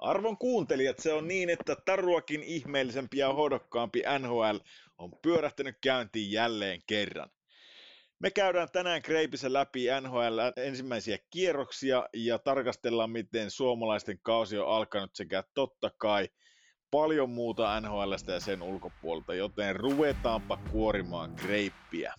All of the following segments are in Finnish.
Arvon kuuntelijat, se on niin, että taruakin ihmeellisempi ja hohdokkaampi NHL on pyörähtänyt käyntiin jälleen kerran. Me käydään tänään Kreipissä läpi NHL ensimmäisiä kierroksia ja tarkastellaan, miten suomalaisten kausi on alkanut sekä totta kai paljon muuta NHLstä ja sen ulkopuolelta, joten ruvetaanpa kuorimaan kreippiä.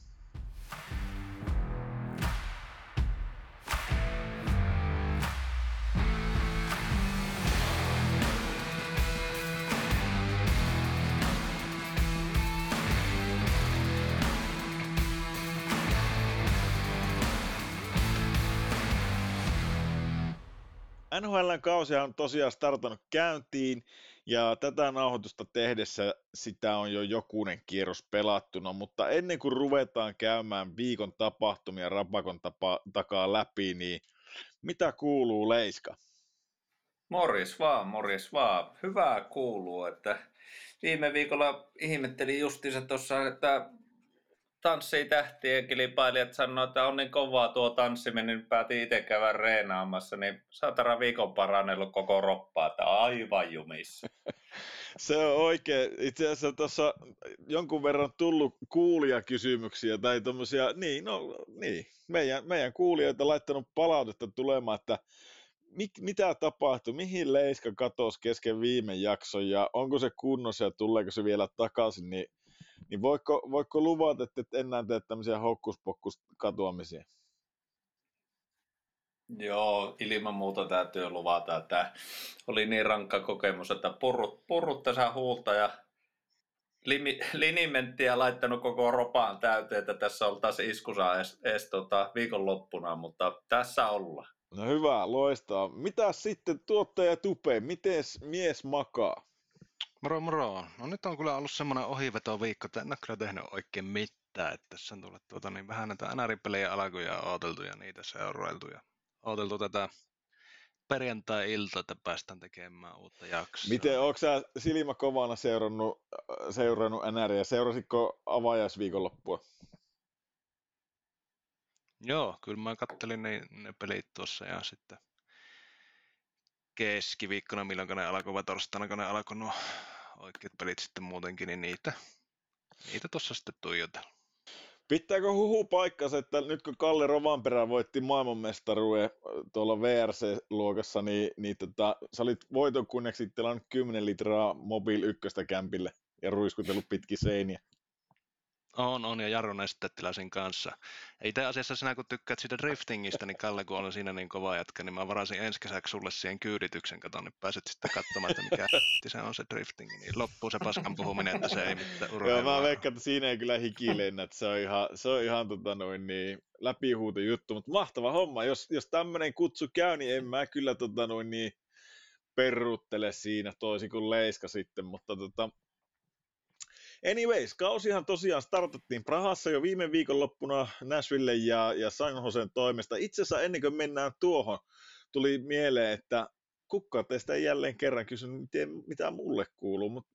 NHLn kausi on tosiaan startannut käyntiin ja tätä nauhoitusta tehdessä sitä on jo jokunen kierros pelattuna, mutta ennen kuin ruvetaan käymään viikon tapahtumia Rapakon tapa, takaa läpi, niin mitä kuuluu Leiska? Morjes vaan, morjes vaan. Hyvää kuuluu, että viime viikolla ihmettelin justiinsa tuossa, että tanssii tähtien kilpailijat sanoo, että on niin kovaa tuo tanssiminen, niin päätin itse käydä reenaamassa, niin saatana viikon parannellut koko roppaa, että aivan jumissa. Se on oikein. Itse asiassa tuossa jonkun verran tullut kuulijakysymyksiä tai tuommoisia, niin, no, niin, meidän, meidän kuulijoita laittanut palautetta tulemaan, että mit, mitä tapahtui, mihin Leiska katosi kesken viime jakson ja onko se kunnossa ja tuleeko se vielä takaisin, niin niin voiko, voiko luvata, että et enää tee tämmöisiä hokkuspokkus katoamisia? Joo, ilman muuta täytyy luvata, että oli niin rankka kokemus, että purrut, purrut tässä huulta ja limi, linimenttiä laittanut koko ropaan täyteen, että tässä oltaisiin iskussa edes, edes tota, viikonloppuna, mutta tässä ollaan. No hyvä, loistaa. Mitä sitten tuottaja Tupe, miten mies makaa? Moro moro. No nyt on kyllä ollut semmoinen ohiveto-viikko, että en ole kyllä tehnyt oikein mitään. Että tässä on tullut tuota, niin vähän näitä NR-pelejä alkuja odoteltu ja niitä seurailtu ja odoteltu tätä perjantai-ilta, että päästään tekemään uutta jaksoa. Miten, onko sä silmä kovana seurannut, seurannut NR ja seurasitko avajaisviikonloppua? Joo, kyllä mä kattelin ne, ne pelit tuossa ja sitten keskiviikkona, milloin ne alkoi, vai torstaina, kun ne alkoi nuo oikeat pelit sitten muutenkin, niin niitä, niitä tuossa sitten tuijotella. Pitääkö huhu paikkansa, että nyt kun Kalle Rovanperä voitti maailmanmestaruuden tuolla VRC-luokassa, niin, niin tota, sä olit voiton kunneksi 10 litraa mobiil ykköstä kämpille ja ruiskutellut pitki seiniä. On, on, ja Jarro Nestettiläisen kanssa. Itse asiassa sinä kun tykkäät siitä driftingistä, niin Kalle kun on siinä niin kova jätkä, niin mä varasin ensi kesäksi sulle siihen kyydityksen, kato, niin pääset sitten katsomaan, että mikä se on se drifting, niin loppuu se paskan puhuminen, että se ei mitään urheilua. Joo, mä veikkaan, että siinä ei kyllä hikilennä, että se on ihan, se on ihan tota noin, niin, läpihuuto juttu, mutta mahtava homma, jos, jos tämmöinen kutsu käy, niin en mä kyllä tota noin, niin, perruttele siinä toisin kuin Leiska sitten, mutta tota, Anyways, kausihan tosiaan startattiin Prahassa jo viime viikonloppuna Nashville ja, ja San Josen toimesta. Itse asiassa ennen kuin mennään tuohon, tuli mieleen, että kukka teistä ei jälleen kerran kysynyt, mitä mulle kuuluu, mutta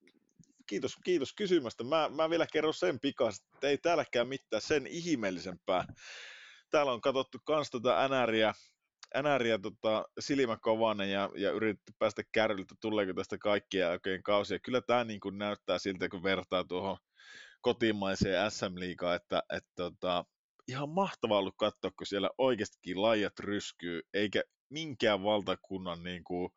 kiitos, kiitos kysymästä. Mä, mä vielä kerron sen pikaisesti, että ei täälläkään mitään sen ihmeellisempää. Täällä on katsottu kans tätä NRiä, NRiä tota, silmäkovana ja, ja yritetty päästä kärryltä, tuleeko tästä kaikkia oikein kausia. Kyllä tämä niin kuin näyttää siltä, kun vertaa tuohon kotimaiseen SM-liigaan, että, että tota, ihan mahtavaa ollut katsoa, kun siellä oikeastikin lajat ryskyy, eikä minkään valtakunnan niin kuin,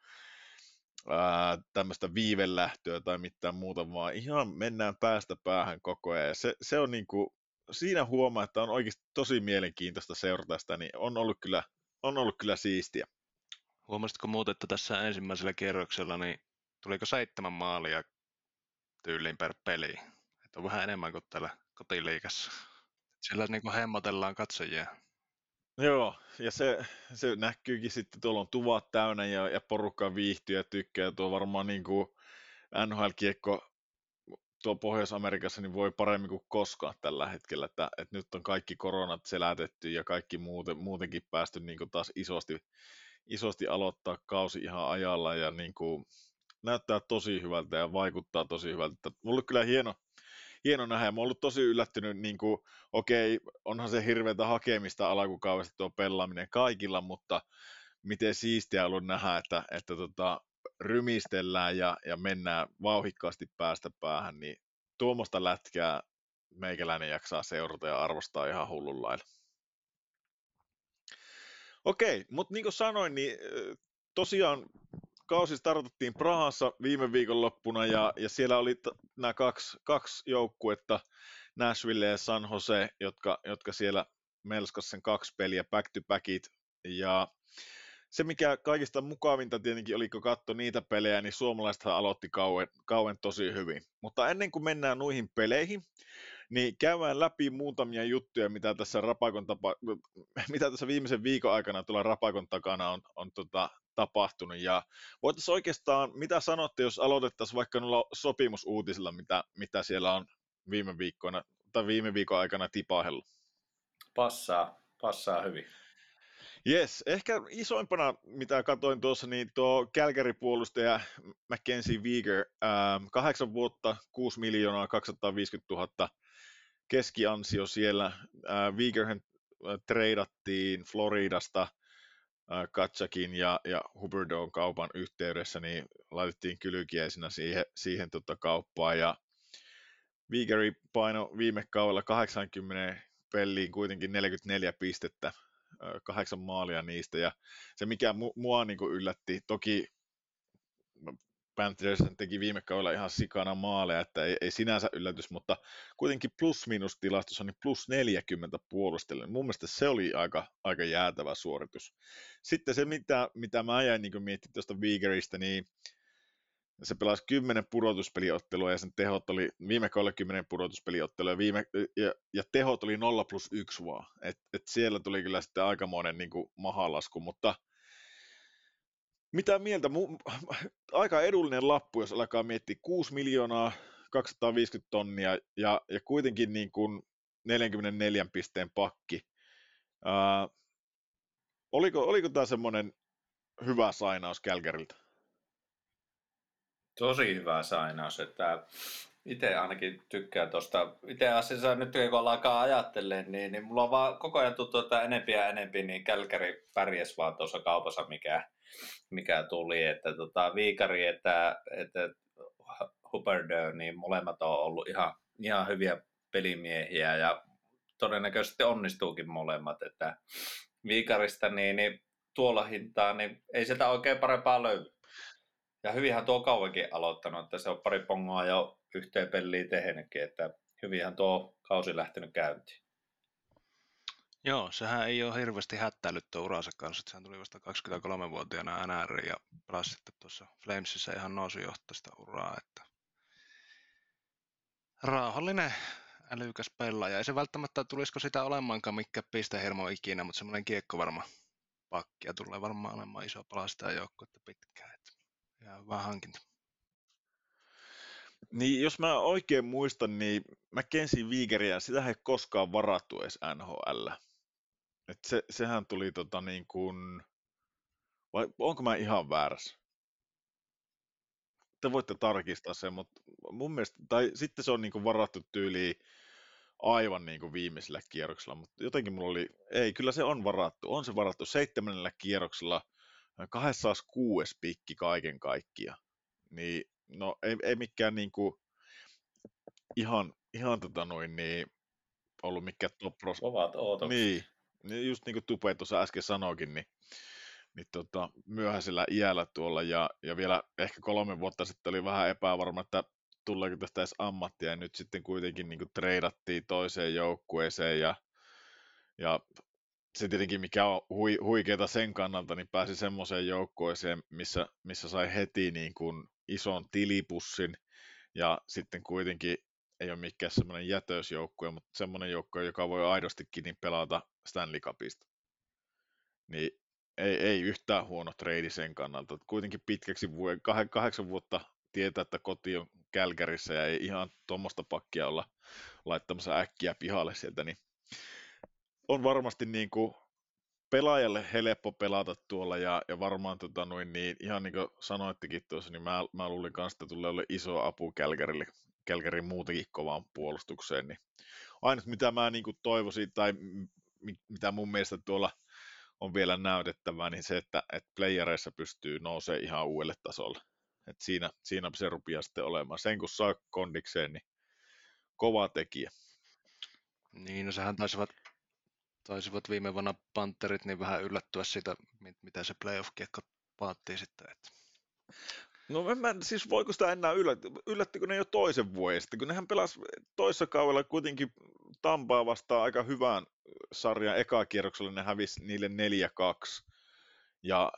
ää, tämmöistä viivelähtöä tai mitään muuta, vaan ihan mennään päästä päähän koko ajan. Ja se, se on niin kuin, siinä huomaa, että on oikeasti tosi mielenkiintoista seurata sitä, niin on ollut kyllä on ollut kyllä siistiä. Huomasitko muuten, että tässä ensimmäisellä kierroksella niin tuliko seitsemän maalia tyyliin per peli? Että on vähän enemmän kuin täällä kotiliikassa. Siellä niin kuin hemmotellaan katsojia. Joo, ja se, se näkyykin sitten, tuolla on tuvat täynnä ja, ja porukka viihtyy ja tykkää, ja tuo varmaan niin kuin NHL-kiekko tuo Pohjois-Amerikassa niin voi paremmin kuin koskaan tällä hetkellä, että, että nyt on kaikki koronat selätetty ja kaikki muuten, muutenkin päästy niin kuin taas isosti, isosti aloittaa kausi ihan ajalla ja niin kuin näyttää tosi hyvältä ja vaikuttaa tosi hyvältä. Mulla on kyllä hieno, hieno nähdä. Mä oon ollut tosi yllättynyt, niin kuin, okei, onhan se hirveätä hakemista alkukaudesta tuo pelaaminen kaikilla, mutta miten siistiä ollut nähdä, että, että tota, rymistellään ja, ja mennään vauhikkaasti päästä päähän, niin tuommoista lätkää meikäläinen jaksaa seurata ja arvostaa ihan hullun lailla. Okei, mutta niin kuin sanoin, niin tosiaan kausi startattiin Prahassa viime viikonloppuna ja, ja siellä oli t- nämä kaksi, kaksi joukkuetta, Nashville ja San Jose, jotka, jotka siellä melskas sen kaksi peliä back to backit ja se, mikä kaikista mukavinta tietenkin oli, kun katsoi niitä pelejä, niin suomalaiset aloitti kauan, kauan tosi hyvin. Mutta ennen kuin mennään noihin peleihin, niin käydään läpi muutamia juttuja, mitä tässä, Rapakon tapa, mitä tässä viimeisen viikon aikana tuolla Rapakon takana on, on tota, tapahtunut. Ja voitaisiin oikeastaan, mitä sanotte, jos aloitettaisiin vaikka noilla sopimusuutisilla, mitä, mitä siellä on viime viikkoina tai viime viikon aikana tipahellut? Passaa, passaa hyvin. Yes, ehkä isoimpana, mitä katsoin tuossa, niin tuo Calgary-puolustaja Mackenzie Weeger, ähm, kahdeksan vuotta, 6 miljoonaa 250 000 keskiansio siellä. Äh, Weegerhän äh, treidattiin Floridasta äh, Katsakin ja, ja Hubbardon kaupan yhteydessä, niin laitettiin kylkiäisenä siihen, siihen tota kauppaan, ja Weegeri paino viime kaudella 80 peliin kuitenkin 44 pistettä, kahdeksan maalia niistä, ja se mikä mua niin kuin yllätti, toki Panthers teki viime kaudella ihan sikana maaleja, että ei, ei sinänsä yllätys, mutta kuitenkin plus-minus tilastossa niin plus 40 puolustelu. Mun mielestä se oli aika, aika jäätävä suoritus. Sitten se, mitä, mitä mä jäin niin miettimään tuosta Vigeristä, niin se pelasi 10 pudotuspeliottelua ja sen tehot oli viime kaudella 10 pudotuspeliottelua ja, viime, ja, ja tehot oli 0 plus 1 vaan. Et, et siellä tuli kyllä sitten aikamoinen niin kuin mahalasku, mutta mitä mieltä? Mu- aika edullinen lappu, jos alkaa miettiä 6 miljoonaa 250 tonnia ja, ja kuitenkin niin kuin 44 pisteen pakki. Ää, oliko, oliko tämä semmoinen hyvä sainaus Kälkäriltä? Tosi hyvä sainaus, että itse ainakin tykkään tuosta, itse asiassa nyt kun alkaa ajattelemaan, niin, niin mulla on vaan koko ajan tuttu, että enempi ja enempi, niin Kälkäri pärjäs vaan tuossa kaupassa, mikä, mikä tuli, että tota, Viikari, että, että Hubbard, niin molemmat on ollut ihan, ihan hyviä pelimiehiä ja todennäköisesti onnistuukin molemmat, että Viikarista niin, niin tuolla hintaa, niin ei sieltä oikein parempaa löydy. Ja hyvinhän tuo kauankin aloittanut, että se on pari pongoa jo yhteen peliin tehnytkin, että hyvinhän tuo kausi lähtenyt käyntiin. Joo, sehän ei ole hirveästi hättäillyt tuo uransa kanssa. Sehän tuli vasta 23-vuotiaana NR ja pelasi sitten tuossa Flamesissa ihan nousujohtaista uraa. Että rauhallinen, älykäs pelaaja. Ei se välttämättä tulisiko sitä olemaankaan mikä pistehirmo ikinä, mutta semmoinen kiekko varma pakki ja tulee varmaan olemaan iso pala sitä joukkuetta pitkään. Että ja hyvä hankinta. Niin, jos mä oikein muistan, niin Mackenzie Wiegeriä, sitä ei koskaan varattu edes NHL. Et se, sehän tuli tota niin kuin, vai onko mä ihan väärässä? Te voitte tarkistaa sen, mutta mun mielestä, tai sitten se on niin kuin varattu tyyliin aivan niin kuin viimeisellä kierroksella, mutta jotenkin mulla oli, ei, kyllä se on varattu, on se varattu seitsemännellä kierroksella, 206 pikki kaiken kaikkia. Niin, no ei, ei mikään niin kuin ihan, ihan tota noin, niin ollut mikään top pros. Ovat ootokset. Niin, niin, just niin kuin Tupe tuossa äsken sanoikin, niin, niin tota, myöhäisellä iällä tuolla ja, ja vielä ehkä kolme vuotta sitten oli vähän epävarma, että tuleeko tästä edes ammattia ja nyt sitten kuitenkin niin kuin treidattiin toiseen joukkueeseen ja, ja se tietenkin mikä on hui, huikeeta sen kannalta, niin pääsi semmoiseen joukkueeseen, missä, missä sai heti niin kuin ison tilipussin ja sitten kuitenkin ei ole mikään semmoinen jätösjoukkue, mutta semmoinen joukkue, joka voi aidostikin niin pelata Stanley Cupista. Niin ei, ei yhtään huono trade sen kannalta. Kuitenkin pitkäksi vuoden, kahdeksan vuotta tietää, että koti on Kälkärissä ja ei ihan tuommoista pakkia olla laittamassa äkkiä pihalle sieltä, niin on varmasti niin kuin pelaajalle helppo pelata tuolla ja, ja varmaan tota noin, niin, ihan niin kuin sanoittekin tuossa, niin mä, mä luulin kanssa, että tulee olla iso apu Kälkärille, Kälkärin muutenkin kovaan puolustukseen, niin ainut mitä mä niin kuin toivoisin tai mitä mun mielestä tuolla on vielä näytettävää, niin se, että, että playereissa pystyy nousemaan ihan uudelle tasolle. Et siinä, siinä se rupeaa sitten olemaan. Sen kun saa kondikseen, niin kova tekijä. Niin, no sehän taisivat, taisivat viime vuonna Panterit niin vähän yllättyä siitä, mitä se playoff-kiekko vaatii sitten. Että. No en mä, siis voiko sitä enää yllätty, yllättikö ne jo toisen vuoden sitten, kun nehän pelasi toissa kaudella kuitenkin Tampaa vastaan aika hyvään sarjan eka kierroksella, ne hävisi niille 4-2. Ja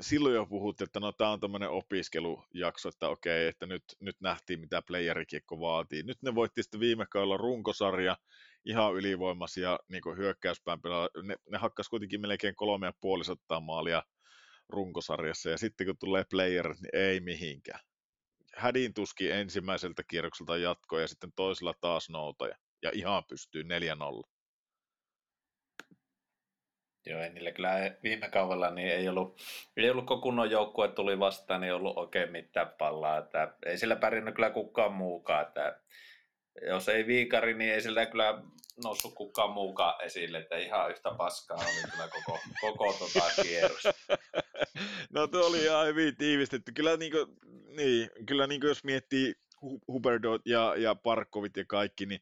silloin jo puhuttiin, että no tämä on tämmöinen opiskelujakso, että okei, että nyt, nyt nähtiin mitä playerikiekko vaatii. Nyt ne voitti sitten viime kaudella runkosarja, ihan ylivoimaisia niin hyökkäyspään. Ne, ne hakkas kuitenkin melkein kolme ja maalia runkosarjassa, ja sitten kun tulee player, niin ei mihinkään. Hädin tuski ensimmäiseltä kierrokselta jatkoa, ja sitten toisella taas noutaja, ja ihan pystyy 4-0. Joo, ei niillä kyllä viime kaudella niin ei ollut, ei ollut kunnon joukkue tuli vastaan, niin ei ollut oikein mitään pallaa. Että ei sillä pärjännyt kyllä kukaan muukaan. Että jos ei viikari, niin ei sillä kyllä noussut kukaan muukaan esille, että ihan yhtä paskaa oli kyllä koko, koko tota kierros. No tuo oli ihan hyvin tiivistetty. Kyllä, niin kuin, niin, kyllä niin kuin jos miettii Huberdot ja, ja Parkovit ja kaikki, niin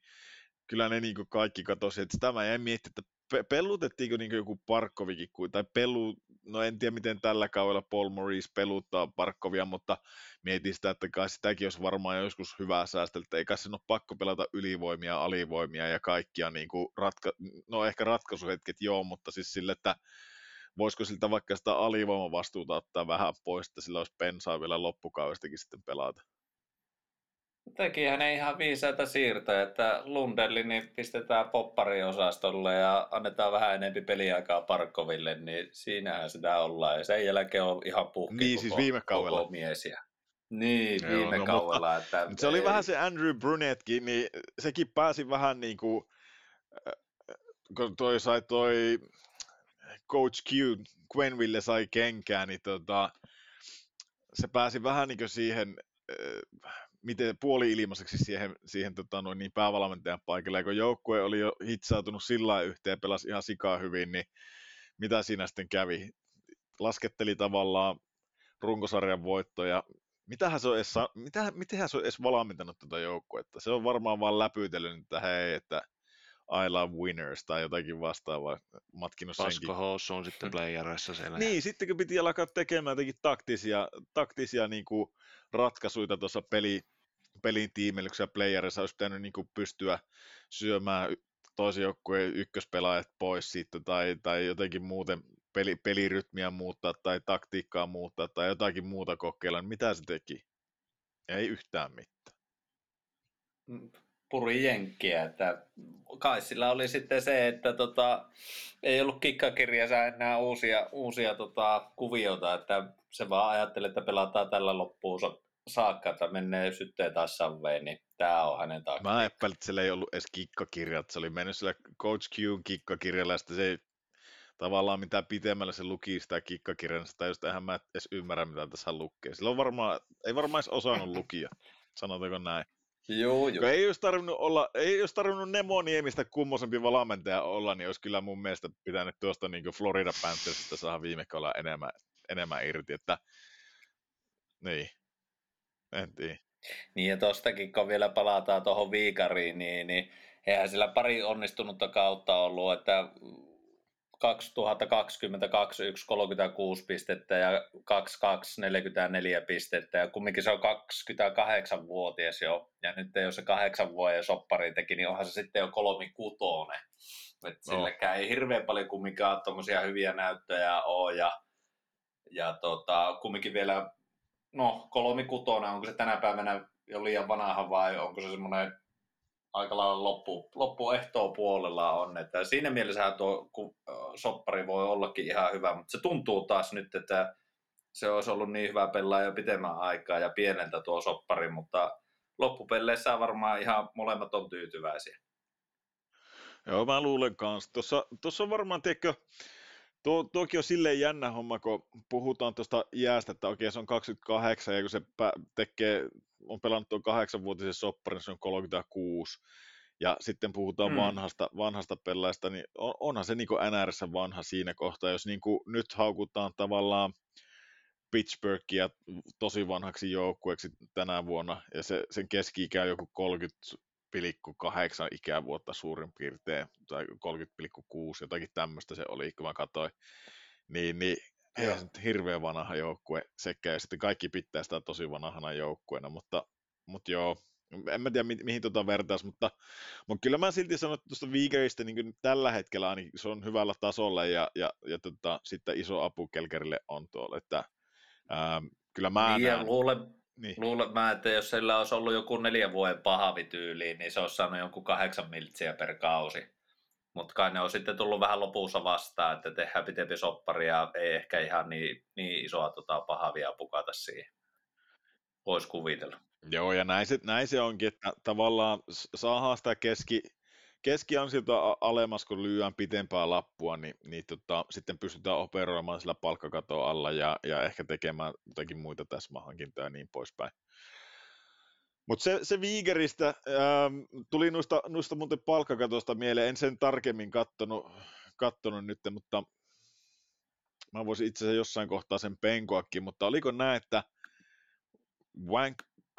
kyllä ne niin kaikki katosi, että sitä mä jäin miettimään, että pelutettiinko niin joku Parkkovikin, tai pelu, no en tiedä miten tällä kaudella Paul Maurice peluttaa Parkkovia, mutta mietin sitä, että kai sitäkin olisi varmaan joskus hyvää säästellä, että eikä sen ole pakko pelata ylivoimia, alivoimia ja kaikkia, niin kuin ratka- no ehkä ratkaisuhetket joo, mutta siis sille, että voisiko siltä vaikka sitä alivoimavastuuta ottaa vähän pois, että sillä olisi pensaa vielä loppukaudestakin sitten pelata. Tekihän ei ihan viisaita siirtoja, että Lundelli niin pistetään poppariosastolle ja annetaan vähän enempi peliaikaa Parkoville, niin siinähän sitä ollaan. Ja sen jälkeen on ihan puhki niin, koko, siis viime kaudella. koko miesiä. Niin, Joo, viime no, kaudella. Mutta, että se ei... oli vähän se Andrew Brunettkin, niin sekin pääsi vähän niin kuin, äh, kun toi sai toi Coach Q, Quenville sai kenkään, niin tota, se pääsi vähän niin kuin siihen äh, miten puoli-ilmaiseksi siihen, siihen tota, noin niin päävalmentajan paikalle, ja kun joukkue oli jo hitsautunut sillä yhteen ja pelasi ihan sikaa hyvin, niin mitä siinä sitten kävi? Lasketteli tavallaan runkosarjan voittoja. Mitähän se on edes, mitä, mitenhän se on edes valmentanut tätä joukkuetta? Se on varmaan vaan läpytellyt, että hei, että I love winners tai jotakin vastaavaa matkinut senkin. Pasko on sitten playereissa siellä. Niin, sitten kun piti alkaa tekemään jotenkin taktisia, taktisia niin kuin ratkaisuja tuossa peli, pelin tiimelyksessä playerissa, olisi pitänyt niin kuin pystyä syömään toisen joukkueen ykköspelaajat pois siitä tai, tai jotenkin muuten peli, pelirytmiä muuttaa tai taktiikkaa muuttaa tai jotakin muuta kokeilla, niin mitä se teki? Ei yhtään mitään. Mm, puri jenkkiä, että kai sillä oli sitten se, että tota, ei ollut kikkakirjassa enää uusia, uusia tota, kuvioita, että se vaan ajattelee, että pelataan tällä loppuun saakka, että menee sytteen taas saveen, niin tämä on hänen takia. Mä epäilin, että sillä ei ollut edes kikkakirjat, se oli mennyt sillä Coach Q kikkakirjalla, ja sitten se tavallaan mitä pitemmällä se luki sitä kikkakirjaa, sitä just eihän mä edes ymmärrä, mitä tässä lukee. Sillä on varmaan, ei varmaan edes osannut lukia, sanotaanko näin. Joo, joo. Ei olisi tarvinnut, olla, ei olisi tarvinnut Nemo Niemistä kummosempi valmentaja olla, niin olisi kyllä mun mielestä pitänyt tuosta niin Florida Panthersista saada viime kaudella enemmän, enemmän irti, että niin, en tiedä. Niin ja tostakin, kun vielä palataan tuohon viikariin, niin, niin eihän sillä pari onnistunutta kautta ollut, että 2022 1 36 pistettä ja 22 44 pistettä ja kumminkin se on 28-vuotias jo ja nyt jos se kahdeksan vuoden soppari teki, niin onhan se sitten jo kolmi kutone. Et no. silläkään ei hirveän paljon kumminkaan tuommoisia hyviä näyttöjä ole ja, ja tota, kumminkin vielä no kolmikutona, onko se tänä päivänä jo liian vanha vai onko se semmoinen aika lailla loppu, loppuehtoa puolella on. Että siinä mielessä tuo soppari voi ollakin ihan hyvä, mutta se tuntuu taas nyt, että se olisi ollut niin hyvä pelaa jo pitemmän aikaa ja pieneltä tuo soppari, mutta loppupelleissä varmaan ihan molemmat on tyytyväisiä. Joo, mä luulen kanssa. Tuossa, tuossa varmaan, tiedätkö, Tuo, tuokin on silleen jännä homma, kun puhutaan tuosta jäästä, että okei se on 28 ja kun se tekee, on pelannut tuon kahdeksanvuotisen sopparin, se on 36. ja sitten puhutaan mm. vanhasta, vanhasta pelaajasta, niin on, onhan se niin NRS vanha siinä kohtaa, jos niin kuin nyt haukutaan tavallaan Pittsburghia tosi vanhaksi joukkueeksi tänä vuonna, ja se, sen keski-ikä on joku 30,8 ikävuotta suurin piirtein, tai 30,6, jotakin tämmöistä se oli, kun mä katsoin. Niin, niin ei se nyt hirveän vanha joukkue sekä, ja sitten kaikki pitää sitä tosi vanhana joukkueena, mutta, mutta joo, en mä tiedä mi- mihin tuota vertaisi, mutta, mutta kyllä mä silti sanon, että tuosta Vigeristä niin tällä hetkellä ainakin se on hyvällä tasolla ja, ja, ja tota, sitten iso apu Kelkerille on tuolla, että ähm, kyllä mä niin, näen... luulen, niin. luulen mä, että jos sillä olisi ollut joku neljän vuoden pahavityyli, niin se olisi saanut jonkun kahdeksan miltsiä per kausi. Mutta kai ne on sitten tullut vähän lopussa vastaan, että tehdään pitempi soppari ja ei ehkä ihan niin, niin isoa tota, pahavia pukata siihen. Voisi kuvitella. Joo, ja näin se, näin se onkin, että tavallaan saadaan sitä keski, keskiansiota alemmas, kun lyödään pitempää lappua, niin, niin tota, sitten pystytään operoimaan sillä palkkakatoa alla ja, ja ehkä tekemään jotakin muita täsmähankintoja ja niin poispäin. Mutta se, se Viigeristä ähm, tuli noista, noista muuten palkkakatosta mieleen, en sen tarkemmin kattonut, kattonut nyt, mutta mä voisin itse asiassa jossain kohtaa sen penkoakin, mutta oliko näin, että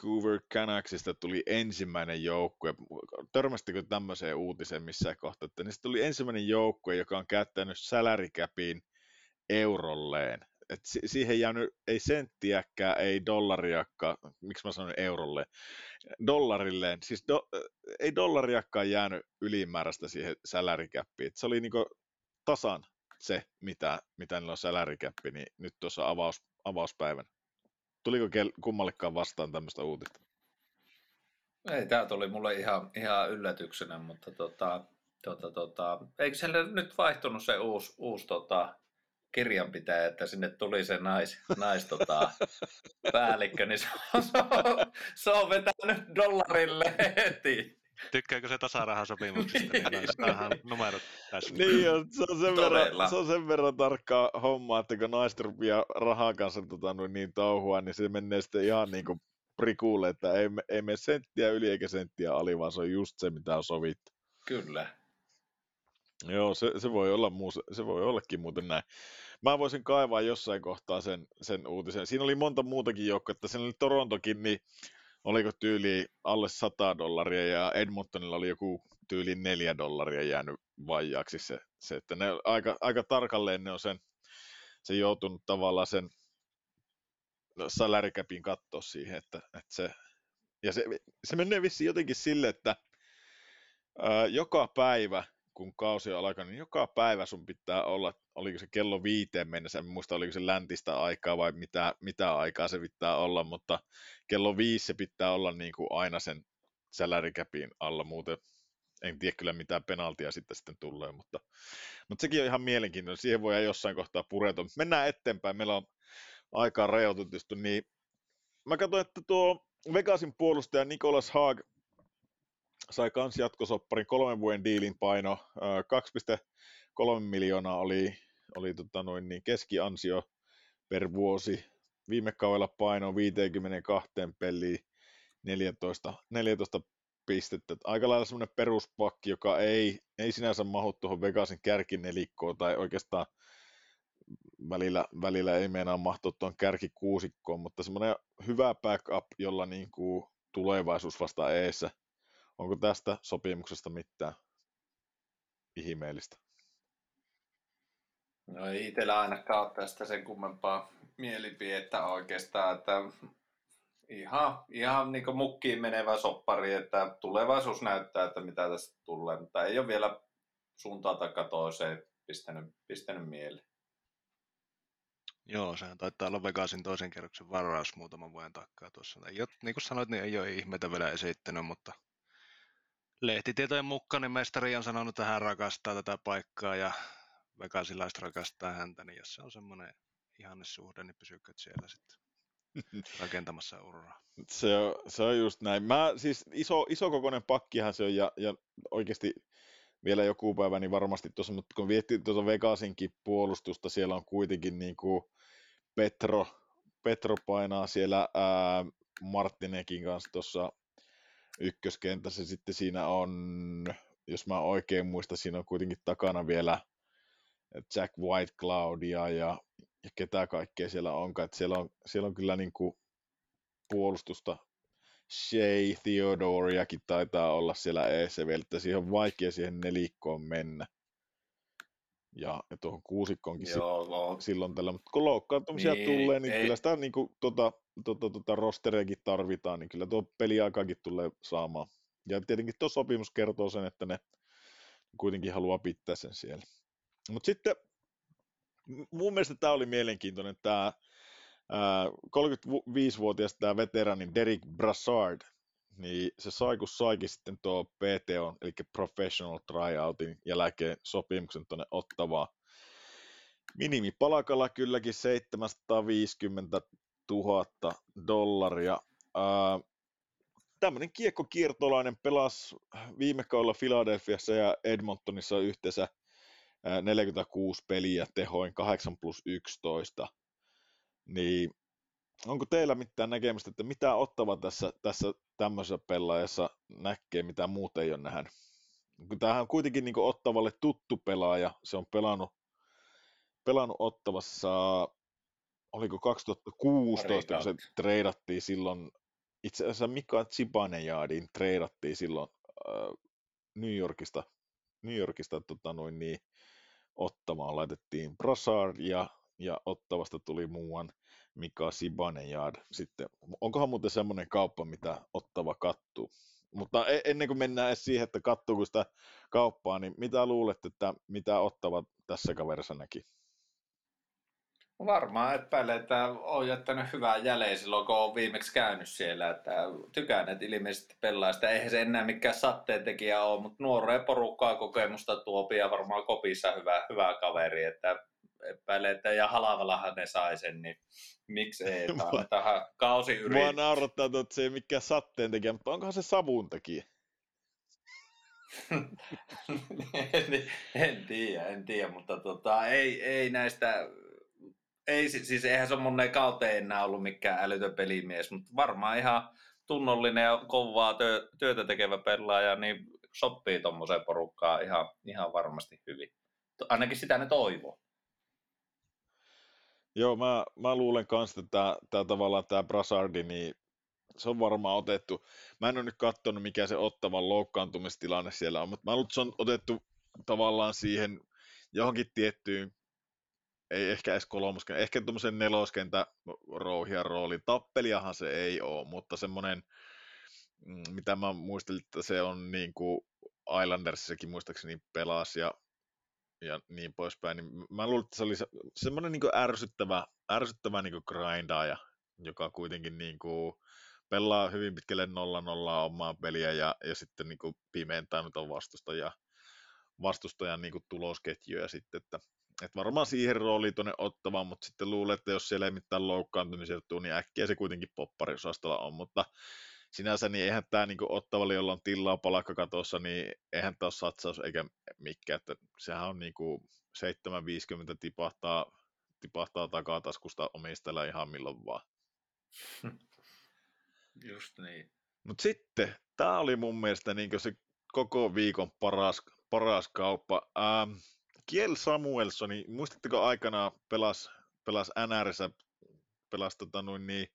Vancouver Canucksista tuli ensimmäinen joukkue, törmästikö tämmöiseen uutiseen missään kohtaa, että niistä tuli ensimmäinen joukkue, joka on käyttänyt salary capiin eurolleen. Et siihen jäänyt ei senttiäkään, ei dollariakaan, miksi mä sanon eurolle, dollarilleen, siis do, ei dollariakaan jäänyt ylimääräistä siihen salary capiin. se oli niinku tasan se, mitä, mitä niillä on cap, niin nyt tuossa avaus, avauspäivänä. Tuliko kummallekaan vastaan tämmöistä uutista? Ei, tämä tuli mulle ihan, ihan yllätyksenä, mutta tota, tota, tota, eikö siellä nyt vaihtunut se uusi, uusi tota, kirjanpitäjä, että sinne tuli se nais, nais tota, päällikkö, niin se on, se on, se on vetänyt dollarille heti. Tykkääkö se tasarahasopimuksista, niin, niin numerot tässä. Niin, on, se, on sen verran, se on sen verran tarkkaa hommaa, että kun naiset rupeaa rahaa kanssa tota, niin touhua, niin se menee sitten ihan niin kuin prikuulle, että ei, ei mene senttiä yli eikä senttiä ali, vaan se on just se, mitä on sovittu. Kyllä. Joo, se, se, voi olla muu, se voi ollakin muuten näin. Mä voisin kaivaa jossain kohtaa sen, sen uutisen. Siinä oli monta muutakin joukkoa, että siinä oli Torontokin, niin oliko tyyli alle 100 dollaria ja Edmontonilla oli joku tyyli 4 dollaria jäänyt vajaaksi se, se että ne aika, aika tarkalleen ne on sen, se joutunut tavallaan sen salary capin katsoa siihen, että, että se, ja se, se menee vissiin jotenkin sille, että ää, joka päivä kun kausi on alkanut, niin joka päivä sun pitää olla, oliko se kello viiteen mennessä, en muista oliko se läntistä aikaa vai mitä, mitä aikaa se pitää olla, mutta kello viisi se pitää olla niin kuin aina sen salary alla, muuten en tiedä kyllä mitä penaltia sitten, sitten tulee, mutta, mutta sekin on ihan mielenkiintoinen, siihen voi jossain kohtaa pureutua. Mennään eteenpäin, meillä on aikaa rajoitettu, niin mä katsoin, että tuo Vegasin puolustaja Nicholas Haag sai kans jatkosopparin kolmen vuoden diilin paino, 2,3 miljoonaa oli, oli tota noin niin keskiansio per vuosi. Viime kaudella paino 52 peliin 14, 14 pistettä. Aika lailla semmoinen peruspakki, joka ei, ei sinänsä mahu tuohon Vegasin kärkinelikkoon tai oikeastaan välillä, välillä ei meinaa mahtua tuon kärkikuusikkoon, mutta semmoinen hyvä backup, jolla niin kuin tulevaisuus vasta eessä – Onko tästä sopimuksesta mitään ihmeellistä? No ei itsellä ainakaan ole tästä sen kummempaa mielipidettä oikeastaan, että ihan, ihan niin mukkiin menevä soppari, että tulevaisuus näyttää, että mitä tästä tulee, mutta ei ole vielä suuntaan tai toiseen pistänyt, pistänyt mieleen. Joo, sehän taitaa olla Vegasin toisen kerroksen varaus muutaman vuoden takaa tuossa. Ei ole, niin kuin sanoit, niin ei ole ihmeitä vielä esittänyt, mutta lehtitietojen mukaan niin mestari on sanonut, että hän rakastaa tätä paikkaa ja vegasilaiset rakastaa häntä, niin jos se on semmoinen ihannesuhde, niin pysykö siellä sitten rakentamassa uraa. Se on, se on just näin. Mä, siis iso, iso kokoinen pakkihan se on ja, ja oikeasti vielä joku päivä, niin varmasti tuossa, mutta kun viettii tuota Vegasinkin puolustusta, siellä on kuitenkin niin kuin Petro, Petro painaa siellä ää, Martinekin kanssa tuossa ykköskentässä. Sitten siinä on, jos mä oikein muistan, siinä on kuitenkin takana vielä Jack White Cloudia ja, ja ketä kaikkea siellä onkaan. Että siellä, on, siellä on kyllä niin kuin puolustusta. Shea Theodoriakin taitaa olla siellä ECV, että siihen on vaikea siihen nelikkoon mennä. Ja, ja tuohon kuusikkoonkin Joo, sit, silloin tällä, mutta kun loukkaantumisia niin, tulee, niin ei. kyllä sitä niin kuin, tota, tota, tota rostereakin tarvitaan, niin kyllä tuo peliaikakin tulee saamaan. Ja tietenkin tuo sopimus kertoo sen, että ne kuitenkin haluaa pitää sen siellä. Mutta sitten mun mielestä tämä oli mielenkiintoinen, tämä 35-vuotias tämä veteraani Derek Brassard, niin se sai kun saikin sitten tuo PTO, eli Professional Tryoutin jälkeen sopimuksen tuonne ottavaa. Minimipalakalla kylläkin 750 000 dollaria. Tämmöinen kiekkokiertolainen pelasi viime kaudella Philadelphiassa ja Edmontonissa yhteensä 46 peliä tehoin 8 plus 11. Niin onko teillä mitään näkemystä, että mitä ottava tässä, tässä tämmöisessä pelaajassa näkee, mitä muut ei ole nähnyt? Tämähän on kuitenkin niin Ottavalle tuttu pelaaja, se on pelannut, pelannut Ottavassa, oliko 2016, kun se treidattiin silloin, itse asiassa Mika Zibanejadin treidattiin silloin äh, New Yorkista, New Yorkista tota noin, niin, Ottamaan laitettiin Brassard ja, ja Ottavasta tuli muuan Mika Sibanejad. Sitten, onkohan muuten semmoinen kauppa, mitä Ottava kattuu? Mutta e-, ennen kuin mennään edes siihen, että kattuuko sitä kauppaa, niin mitä luulette, että mitä Ottava tässä kaverissa näki? Varmaan epäilen, että on jättänyt hyvää jälleen silloin, kun on viimeksi käynyt siellä. Että tykään, että ilmeisesti pelaa sitä. Eihän se enää mikään satteentekijä ole, mutta nuoreen porukkaa kokemusta tuopi ja varmaan kopissa hyvä, hyvä kaveri. Että epäilen, että ja halavalahan ne sai sen, niin miksi ei, tämä tähän kausi yrit. Mua naurattaa, että se ei mikään satteen tekijä, mutta onkohan se savun tekijä? en, en tiedä, en tiedä, mutta tota, ei, ei näistä, ei, siis eihän se ole monen kauteen enää ollut mikään älytön pelimies, mutta varmaan ihan tunnollinen ja kovaa työ, työtä tekevä pelaaja, niin sopii tuommoiseen porukkaan ihan, ihan varmasti hyvin. Ainakin sitä ne toivoo. Joo, mä, mä luulen kanssa, että tämä tavallaan tämä Brassardi, niin se on varmaan otettu. Mä en ole nyt katsonut, mikä se ottavan loukkaantumistilanne siellä on, mutta mä luulen, että se on otettu tavallaan siihen johonkin tiettyyn, ei ehkä edes kolmosken, ehkä tuommoisen neloskentä rouhia rooli. Tappeliahan se ei ole, mutta semmoinen, mm, mitä mä muistelin, että se on niin kuin Islandersissakin muistaakseni pelasi ja ja niin poispäin, niin mä luulen, että se oli se, semmoinen niin ärsyttävä, ärsyttävä niin grindaaja, joka kuitenkin niin kuin pelaa hyvin pitkälle nolla nollaa omaa peliä ja, ja sitten niin kuin pimeentää nyt on vastustaja, vastustajan niin kuin tulosketjuja sitten, että, että varmaan siihen rooliin tuonne ottavaan, mutta sitten luulen, että jos siellä ei mitään loukkaantumisia niin äkkiä se kuitenkin poppariosastolla on, mutta sinänsä niin eihän tämä niin ottavalle, jolla on tilaa palakkakatossa, niin eihän tämä ole satsaus eikä mikään, että sehän on niin kuin 750 tipahtaa, tipahtaa takataskusta omistajalla ihan milloin vaan. Just niin. Mutta sitten, tämä oli mun mielestä niin se koko viikon paras, paras kauppa. Ähm, Kiel Samuelsoni, muistatteko aikanaan pelas, pelas NRissä, pelas tota noin niin,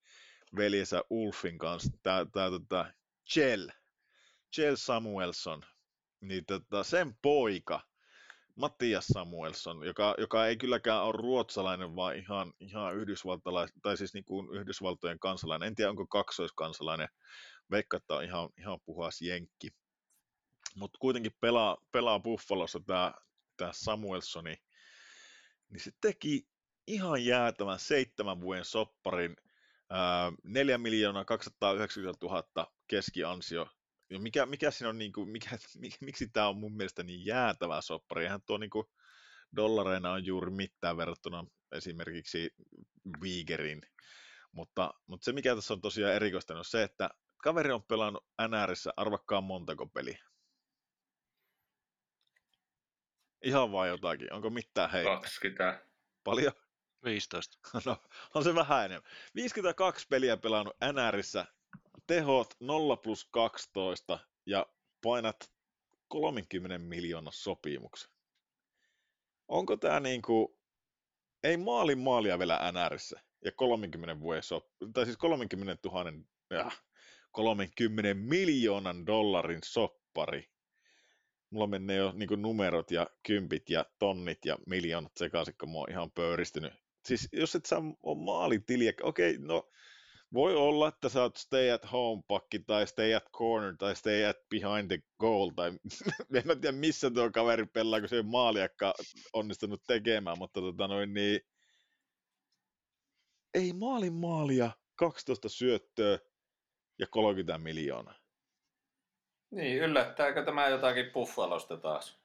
veljensä Ulfin kanssa, tämä tota, Chell, Chell Samuelson, niin tota, sen poika, Mattias Samuelson, joka, joka ei kylläkään ole ruotsalainen, vaan ihan, ihan yhdysvaltalainen, tai siis niin kuin Yhdysvaltojen kansalainen. En tiedä, onko kaksoiskansalainen. Veikka, että on ihan, ihan puhas jenkki. Mutta kuitenkin pelaa, pelaa Buffalossa tämä, tämä Samuelsoni. Niin se teki ihan jäätävän seitsemän vuoden sopparin 4 miljoonaa 290 000 keskiansio. Ja mikä, mikä siinä on, niin kuin, mikä, mik, miksi tämä on mun mielestä niin jäätävä soppari? Eihän tuo niin kuin, dollareina on juuri mitään verrattuna esimerkiksi Vigerin. Mutta, mutta se, mikä tässä on tosiaan erikoista, on se, että kaveri on pelannut NRissä arvakkaan montako peliä. Ihan vaan jotakin. Onko mitään hei? 20. Paljon? 15. No, on se vähän enemmän. 52 peliä pelannut NRissä, tehot 0 plus 12 ja painat 30 miljoonan sopimuksen. Onko tämä niin kuin, ei maalin maalia vielä NRissä ja 30 vuoden sop- tai siis 30 000, ja 30 miljoonan dollarin soppari. Mulla menee jo niin numerot ja kympit ja tonnit ja miljoonat sekaisin, kun mä oon ihan pöyristynyt. Siis jos et saa maalitiliä, okei, okay, no voi olla, että sä oot stay at home pakki tai stay at corner tai stay at behind the goal tai en mä tiedä missä tuo kaveri pelaa, kun se ei maaliakka onnistunut tekemään, mutta tota noin niin ei maalin maalia, 12 syöttöä ja 30 miljoonaa. Niin, yllättääkö tämä jotakin Buffalosta taas?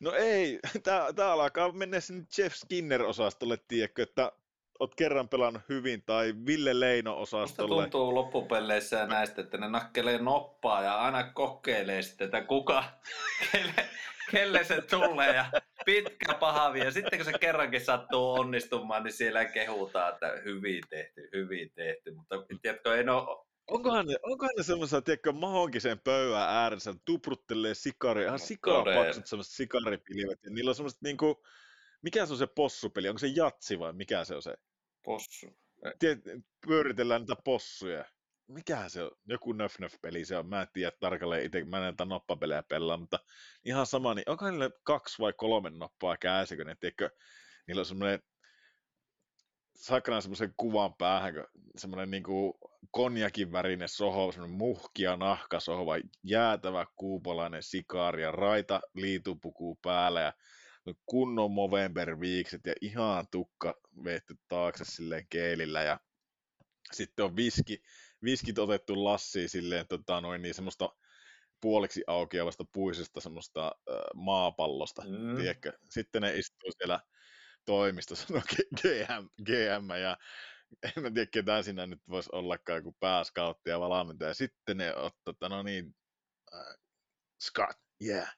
No ei, tää, alkaa mennä sinne Jeff Skinner-osastolle, tiedätkö, että oot kerran pelannut hyvin, tai Ville Leino-osastolle. Musta tuntuu loppupeleissä näistä, että ne nakkelee noppaa ja aina kokeilee sitten, että kuka, kelle, kelle se tulee ja pitkä pahavi. Ja sitten kun se kerrankin sattuu onnistumaan, niin siellä kehutaan, että hyvin tehty, hyvin tehty. Mutta tiedätkö, en ole Onkohan ne, onkohan ne semmoisia, tiedätkö, mahonkisen pöydän ääressä, tupruttelee sikari, ihan no, sikaa paksut semmoiset sikaripilvet, ja niillä on semmoiset niinku, mikä se on se possupeli, onko se jatsi vai mikä se on se? Possu. Tiet, pyöritellään niitä possuja. Mikä se on? Joku nöf nöf peli se on. Mä en tiedä tarkalleen itse, mä en näitä noppapelejä pelaa, mutta ihan sama, niin onko niille kaksi vai kolme noppaa käsissä, kun ne, tiedätkö, niillä on semmoinen sakran semmoisen kuvan päähän, semmoinen niinku konjakin värinen soho, semmoinen muhkia nahkasohva, jäätävä kuupolainen sikaari ja raita liitupuku päällä ja kunnon Movember-viikset ja ihan tukka veetty taakse silleen keelillä ja sitten on viski, viskit otettu lassiin silleen tota noin niin semmoista puoliksi aukeavasta puisesta semmoista äh, maapallosta, mm. tiedätkö? Sitten ne istuu siellä toimistossa, no GM, GM ja en mä tiedä ketään siinä nyt voisi ollakaan kuin pääskautti ja valmentaja. Sitten ne ottaa, tota, no niin, uh, Scott, yeah,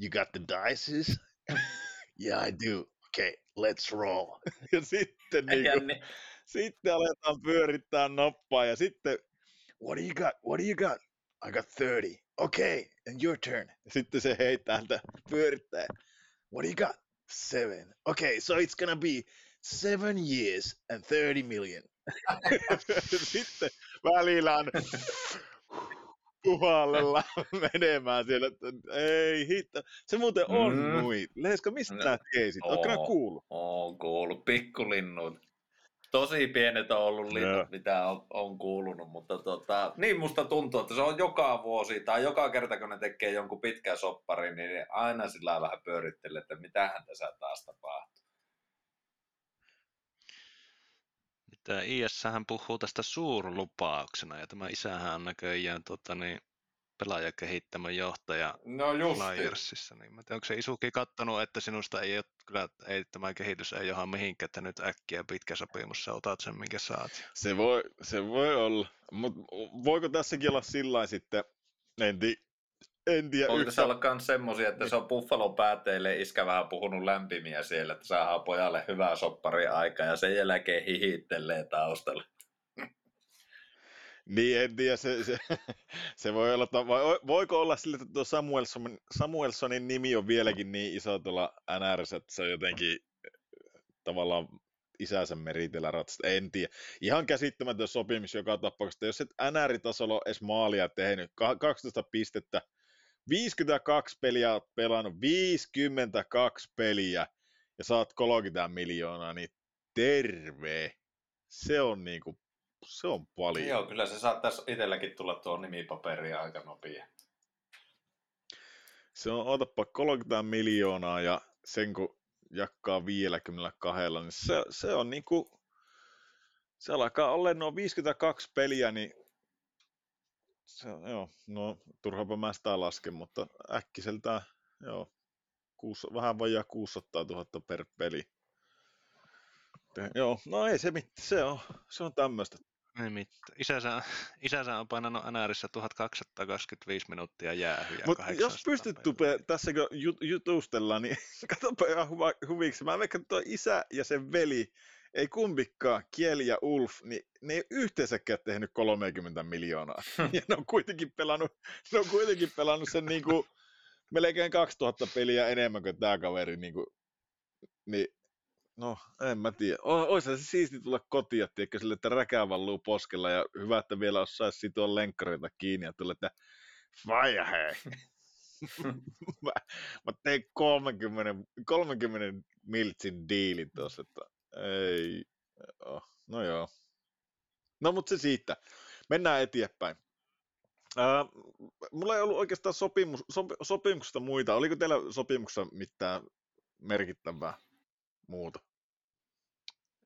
you got the dices? yeah, I do. Okay, let's roll. ja sitten, niin kuin, sitten aletaan pyörittää noppaa ja sitten, what do you got, what do you got? I got 30. Okay, and your turn. Ja sitten se heittää pyörittää. What do you got? Seven. Okay, so it's gonna be seven years and 30 million. Sitten välillä on puhallella menemään siellä, että ei hitto. Se muuten on mm. nui. Leska, mistä no, tiesit? Oletko kuullut? Oon kuullut, pikkulinnut. Tosi pienet on ollut linnut, no. mitä on, on kuulunut, mutta tota, niin musta tuntuu, että se on joka vuosi tai joka kerta, kun ne tekee jonkun pitkän sopparin, niin aina sillä vähän pyörittelee, että mitähän tässä taas tapahtuu. Tämä IS hän puhuu tästä suurlupauksena ja tämä isähän on näköjään tota, niin, pelaajakehittämön johtaja no Flyersissa. Niin, mä tiedän, onko se Isuki kattonut, että sinusta ei ole, kyllä, ei, tämä kehitys ei johda mihinkään, että nyt äkkiä pitkä sopimus, sä otat sen, minkä saat. Se voi, se voi olla, mutta voiko tässäkin olla sillä sitten, en, ti, en tiedä. Voiko yhtä... olla myös semmoisia, että se on Buffalo pääteille iskä vähän puhunut lämpimiä siellä, että saadaan pojalle hyvää soppari aika ja sen jälkeen hihittelee taustalla. Niin, en tiedä, se, se, se voi olla, vai voiko olla sille, että tuo Samuelson, Samuelsonin nimi on vieläkin niin iso tuolla NRS, että se on jotenkin tavallaan isänsä meritellä ratsasta, en tiedä. Ihan käsittämätön sopimus joka tapauksessa, jos et NR-tasolla edes maalia tehnyt, 12 pistettä, 52 peliä oot pelannut, 52 peliä, ja saat 30 miljoonaa, niin terve. Se on niinku se on paljon. Joo, kyllä se saattaisi itselläkin tulla tuo nimipaperi aika nopea. Se on, otapa 30 miljoonaa ja sen kun jakkaa 52, niin se, se on niinku, se alkaa olla noin 52 peliä, niin se, joo, no turhapa mä sitä lasken, mutta äkkiseltään, joo, kuusi, vähän vajaa 600 000 per peli. Joo, no ei se mitään, se on, se on tämmöistä. Ei mitään. Isänsä, isänsä on painanut NRissä 1225 minuuttia jäähyä. Mutta jos pystyt tupe, tässä kun jutustellaan, niin katsopa ihan huva, huviksi. Mä veikkaan, että tuo isä ja sen veli ei kumpikaan, Kieli ja Ulf, niin ne ei yhteensäkään tehnyt 30 miljoonaa. Ja ne on kuitenkin pelannut, ne on kuitenkin pelannut sen niin kuin melkein 2000 peliä enemmän kuin tämä kaveri. Niin, kuin, niin no, en mä tiedä. Olisi se siisti tulla kotiin, tiedätkö, sille, että räkää valluu poskella ja hyvä, että vielä osaisi sitoa lenkkareita kiinni ja tulla, että vai hei. mä, mä tein 30, 30 miltsin diilin tuossa, että ei, oh, no joo. No mutta se siitä. Mennään eteenpäin. Äh, mulla ei ollut oikeastaan sopimus, sop, sopimuksesta muita. Oliko teillä sopimuksessa mitään merkittävää muuta?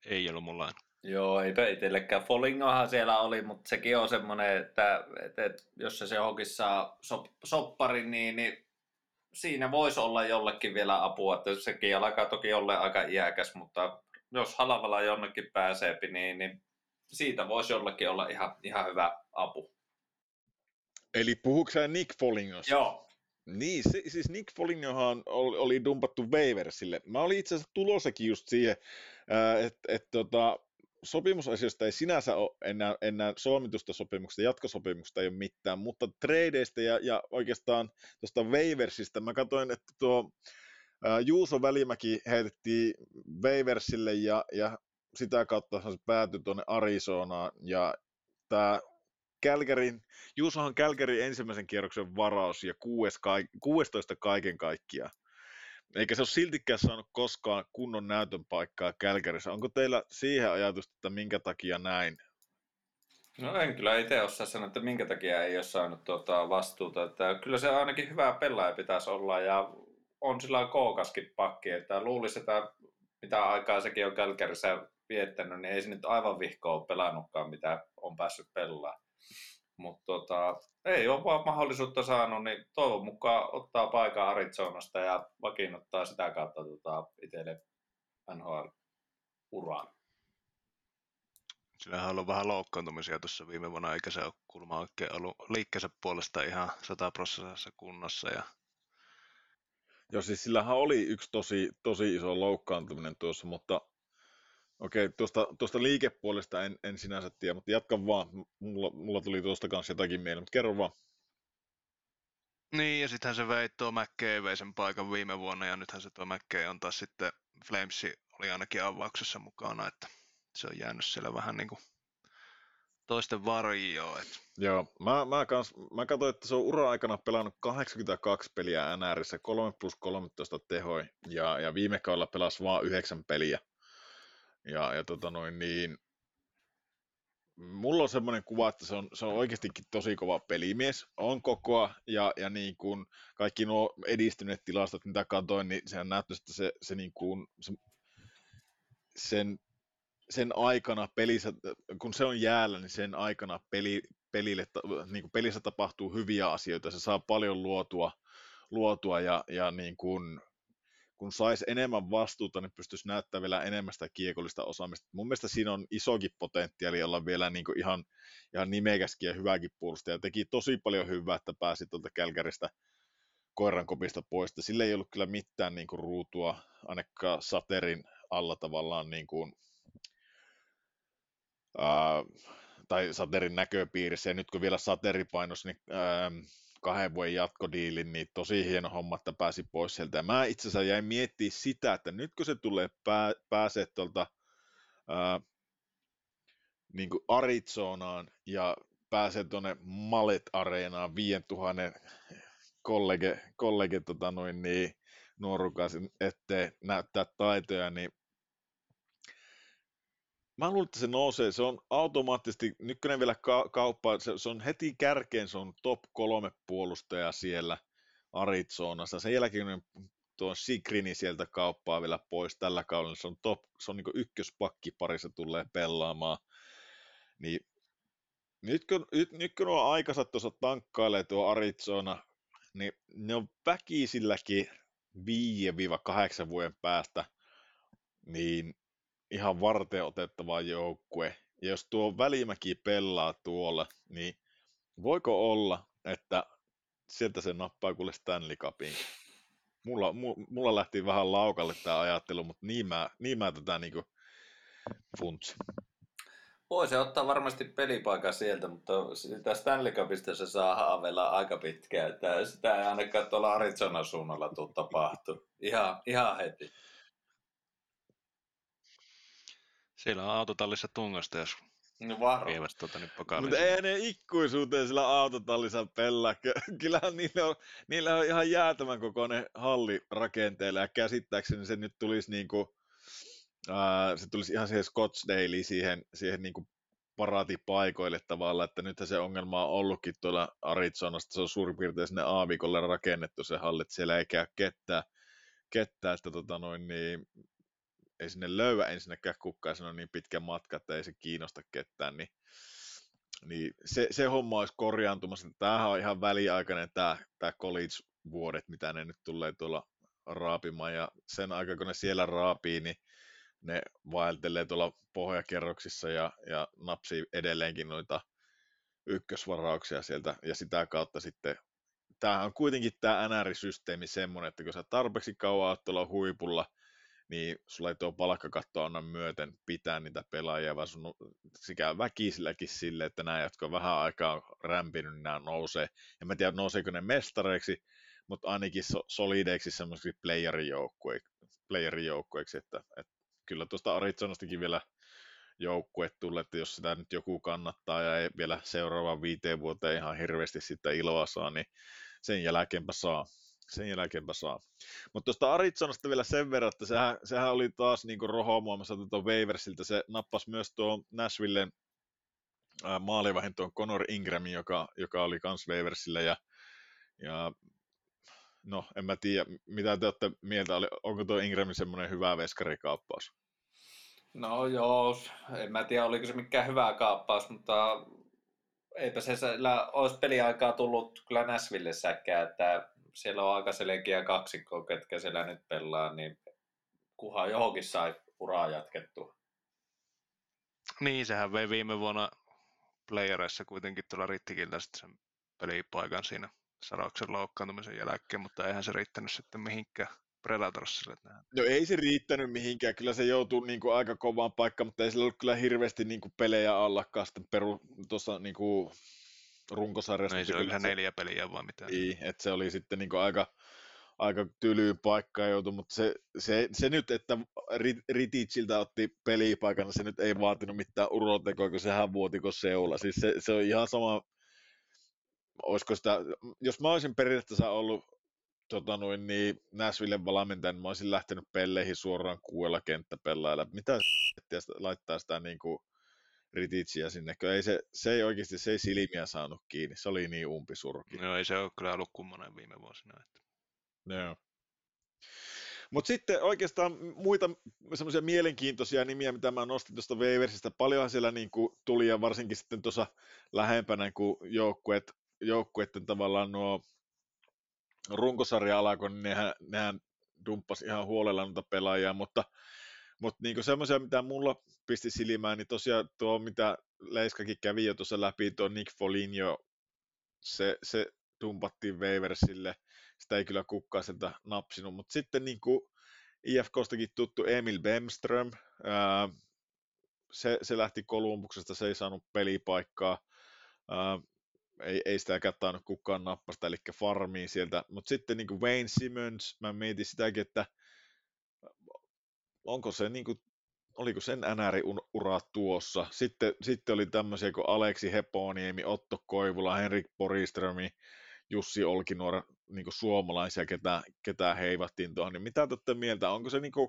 Ei ollut mulla Joo, eipä itsellekään. Follingohan siellä oli, mutta sekin on semmoinen, että, että, että jos se se johonkin saa sop, sopparin, niin, niin siinä voisi olla jollekin vielä apua. Että sekin alkaa toki olla aika iäkäs, mutta jos halavalla jonnekin pääsee, niin, niin siitä voisi jollekin olla ihan, ihan hyvä apu. Eli puhuuko sä Nick Follingosta? Joo. Niin, se, siis Nick Folignohan oli, oli dumpattu Waversille. Mä olin itse asiassa tulossakin just siihen, että et, tota, sopimusasioista ei sinänsä ole enää, enää solmitusta sopimuksesta, jatkosopimuksesta ei ole mitään, mutta tradeista ja, ja oikeastaan tuosta Waversista, mä katsoin, että tuo Juuso Välimäki heitettiin Waversille ja, ja sitä kautta se päätyi tuonne Arizonaan ja tämä Kälkärin, Juusohan Kälkärin ensimmäisen kierroksen varaus ja 16 kaiken kaikkiaan. Eikä se ole siltikään saanut koskaan kunnon näytön paikkaa Kälkärissä. Onko teillä siihen ajatusta, että minkä takia näin? No en kyllä itse osaa sanoa, että minkä takia ei ole saanut tuota vastuuta. Että kyllä se ainakin hyvä pelaaja pitäisi olla ja on sillä kookaskin pakki. Että luulisi, että mitä aikaa sekin on Kälkärissä viettänyt, niin ei se nyt aivan vihkoa ole pelannutkaan, mitä on päässyt pelaamaan. Mutta tota, ei ole vaan mahdollisuutta saanut, niin toivon mukaan ottaa paikan Arizonasta ja vakiinnuttaa sitä kautta tota, itselle NHL-uraan. Sillähän on ollut vähän loukkaantumisia tuossa viime vuonna, eikä se ole kulma oikein ollut liikkeensä puolesta ihan sataprosessissa kunnossa. Ja... Joo, siis sillähän oli yksi tosi, tosi iso loukkaantuminen tuossa, mutta Okei, tuosta, tuosta liikepuolesta en, en sinänsä tiedä, mutta jatka vaan. Mulla, mulla tuli tuosta kanssa jotakin mieleen, mutta kerro vaan. Niin, ja sittenhän se vei tuo McKay sen paikan viime vuonna, ja nythän se tuo McKay on taas sitten, Flames oli ainakin avauksessa mukana, että se on jäänyt siellä vähän niin kuin toisten varjoon. Että... Joo, mä, mä, kans, mä katsoin, että se on ura-aikana pelannut 82 peliä NRissä, 3 plus 13 tehoi, ja, ja viime kaudella pelasi vain 9 peliä. Ja, ja tota noin, niin, mulla on semmoinen kuva, että se on, se on oikeastikin tosi kova pelimies, on kokoa ja, ja niin kuin kaikki nuo edistyneet tilastot, mitä katsoin, niin sehän näyttää, että se, se, niin kuin, se sen, sen aikana pelissä, kun se on jäällä, niin sen aikana peli, pelille, niin kuin pelissä tapahtuu hyviä asioita, se saa paljon luotua, luotua ja, ja niin kuin, kun saisi enemmän vastuuta, niin pystyisi näyttämään vielä enemmän sitä kiekollista osaamista. Mun mielestä siinä on isokin potentiaali olla vielä niin kuin ihan, ihan nimekäskin ja hyväkin puolustaja. Teki tosi paljon hyvää, että pääsi tuolta Kälkäristä koiran kopista pois. Sillä ei ollut kyllä mitään niin kuin ruutua, ainakaan Saterin alla tavallaan niin kuin, tai Saterin näköpiirissä. Ja nyt kun vielä Sateri painos, niin ää, kahden vuoden jatkodiilin, niin tosi hieno homma, että pääsi pois sieltä. Ja mä itse asiassa jäin miettimään sitä, että nyt kun se tulee pää, pääsee tuolta ää, niin kuin Arizonaan ja pääsee tuonne Malet-areenaan 5000 kollege, kollege tota noin, niin, nuorukaisen ettei näyttää taitoja, niin Mä luulen, että se nousee. Se on automaattisesti, nykyinen vielä ka- kauppa, se, se, on heti kärkeen, se on top kolme puolustaja siellä Arizonassa. Sen jälkeen tuon Sigrini sieltä kauppaa vielä pois tällä kaudella, se on, top, se on niin ykköspakki parissa tulee pelaamaan. Niin nyt kun, nyt, nyt kun on aikansa tuossa tankkailee tuo Arizona, niin ne on väkisilläkin 5-8 vuoden päästä, niin ihan varten otettava joukkue. Ja jos tuo Välimäki pelaa tuolla, niin voiko olla, että sieltä se nappaa kuule Stanley Cupin? Mulla, mulla lähti vähän laukalle tämä ajattelu, mutta niin mä, niin mä tätä niinku funtsi. Voisi ottaa varmasti pelipaikan sieltä, mutta sitä Stanley Cupista se saa haavella aika pitkään. Että sitä ei ainakaan tuolla Arizona suunnalla tule tapahtu. Ihan, ihan heti. Siellä on autotallissa tungosta, jos No vievät tuota nyt. Mutta ei ne ikuisuuteen sillä autotallissa pelaa. Kyllähän niillä on, niillä on ihan jäätävän kokoinen halli rakenteella ja käsittääkseni se nyt tulisi niinku, ää, se tulisi ihan siihen Scottsdale siihen, siihen niinku paratipaikoille tavallaan, että nythän se ongelma on ollutkin tuolla Arizonasta, se on suurin piirtein sinne aavikolle rakennettu se halli, että siellä ei käy ketään, ketään että tota noin, niin ei sinne löyä ensinnäkään kukaan, se on niin pitkä matka, että ei se kiinnosta ketään, niin, niin se, se homma olisi korjaantumassa. Tämähän on ihan väliaikainen tämä, tämä college-vuodet, mitä ne nyt tulee tuolla raapimaan, ja sen aikaa kun ne siellä raapii, niin ne vaeltelee tuolla pohjakerroksissa ja, ja napsii edelleenkin noita ykkösvarauksia sieltä, ja sitä kautta sitten tämähän on kuitenkin tämä NR-systeemi semmoinen, että kun sä tarpeeksi kauan oot tuolla huipulla, niin sulla ei tuo palkkakatto anna myöten pitää niitä pelaajia, vaan sun sekä väkisilläkin sille, että nämä, jotka on vähän aikaa rämpinyt, niin nämä nousee. Ja mä tiedän, nouseeko ne mestareiksi, mutta ainakin so- solideiksi semmoisiksi playerijoukkueiksi, että, että kyllä tuosta Arizonastakin vielä joukkue tulee, että jos sitä nyt joku kannattaa ja ei vielä seuraavaan viiteen vuoteen ihan hirveästi sitä iloa saa, niin sen jälkeenpä saa sen jälkeenpä saa. Mutta tuosta Arizonasta vielä sen verran, että sehän, sehän oli taas niin rohomuomassa tuon Waversilta, se nappasi myös tuon Nashvillen maalivahin tuon Conor Ingramin, joka, joka oli kans Waversilla ja, ja no en mä tiedä, mitä te olette mieltä, oli, onko tuo Ingramin semmoinen hyvä veskarikaappaus? No joo, en mä tiedä oliko se mikään hyvä kaappaus, mutta eipä se olisi peliaikaa tullut kyllä Näsvillessäkään, että siellä on aika selkeä kaksikko, ketkä siellä nyt pelaa, niin kuhan johonkin sai uraa jatkettua. Niin, sehän vei viime vuonna playereissa kuitenkin tuolla Rittikiltä sitten sen pelipaikan siinä Sarauksen loukkaantumisen jälkeen, mutta eihän se riittänyt sitten mihinkään Predatorsille. No ei se riittänyt mihinkään, kyllä se joutui niin kuin aika kovaan paikkaan, mutta ei sillä ollut kyllä hirveästi niin kuin pelejä allakaan sitten peru, tuossa niin kuin runkosarjasta. No ei se ole ihan neljä peliä vai mitään. Niin, että se oli sitten niin aika, aika tylyyn paikkaan joutu, mutta se, se, se nyt, että Rititsiltä otti pelipaikan, se nyt ei vaatinut mitään urotekoa, kun sehän vuotiko seula. Siis se, se on ihan sama, olisiko sitä, jos mä olisin periaatteessa ollut tota noin, niin Nashville valmentajan, niin mä olisin lähtenyt pelleihin suoraan kuuella kenttäpelailla. Mitä laittaa sitä niin kuin, Rititsiä sinne, kun ei se, se ei oikeasti, se ei silmiä saanut kiinni, se oli niin umpisurki. Joo, ei se ole kyllä ollut kummonen viime vuosina. Että... Joo. Mutta sitten oikeastaan muita semmoisia mielenkiintoisia nimiä, mitä mä nostin tuosta Waversista, paljonhan siellä niin kuin tuli ja varsinkin sitten tuossa lähempänä, kun joukkueet, joukkueiden tavallaan nuo runkosarja alkoi, niin nehän, nehän dumppasi ihan huolella noita pelaajia, mutta mutta niinku semmoisia, mitä mulla pisti silmään, niin tosiaan tuo, mitä Leiskakin kävi jo tuossa läpi, tuo Nick Foligno, se, se dumpattiin Waversille, sitä ei kyllä kukaan sieltä napsinut, mutta sitten niin kuin IFKstakin tuttu Emil Bemström, ää, se, se lähti Kolumbuksesta, se ei saanut pelipaikkaa, ää, ei, ei sitäkään tainnut kukaan nappasta, eli farmiin sieltä, mutta sitten niin kuin Wayne Simmons, mä mietin sitäkin, että onko se niin kuin, oliko sen NR-ura tuossa. Sitten, sitten oli tämmöisiä kuin Aleksi Heponiemi, Otto Koivula, Henrik Poriströmi, Jussi Olkinuora, niin suomalaisia, ketä, ketä heivattiin tuohon. Niin mitä te mieltä? Onko se niin kuin,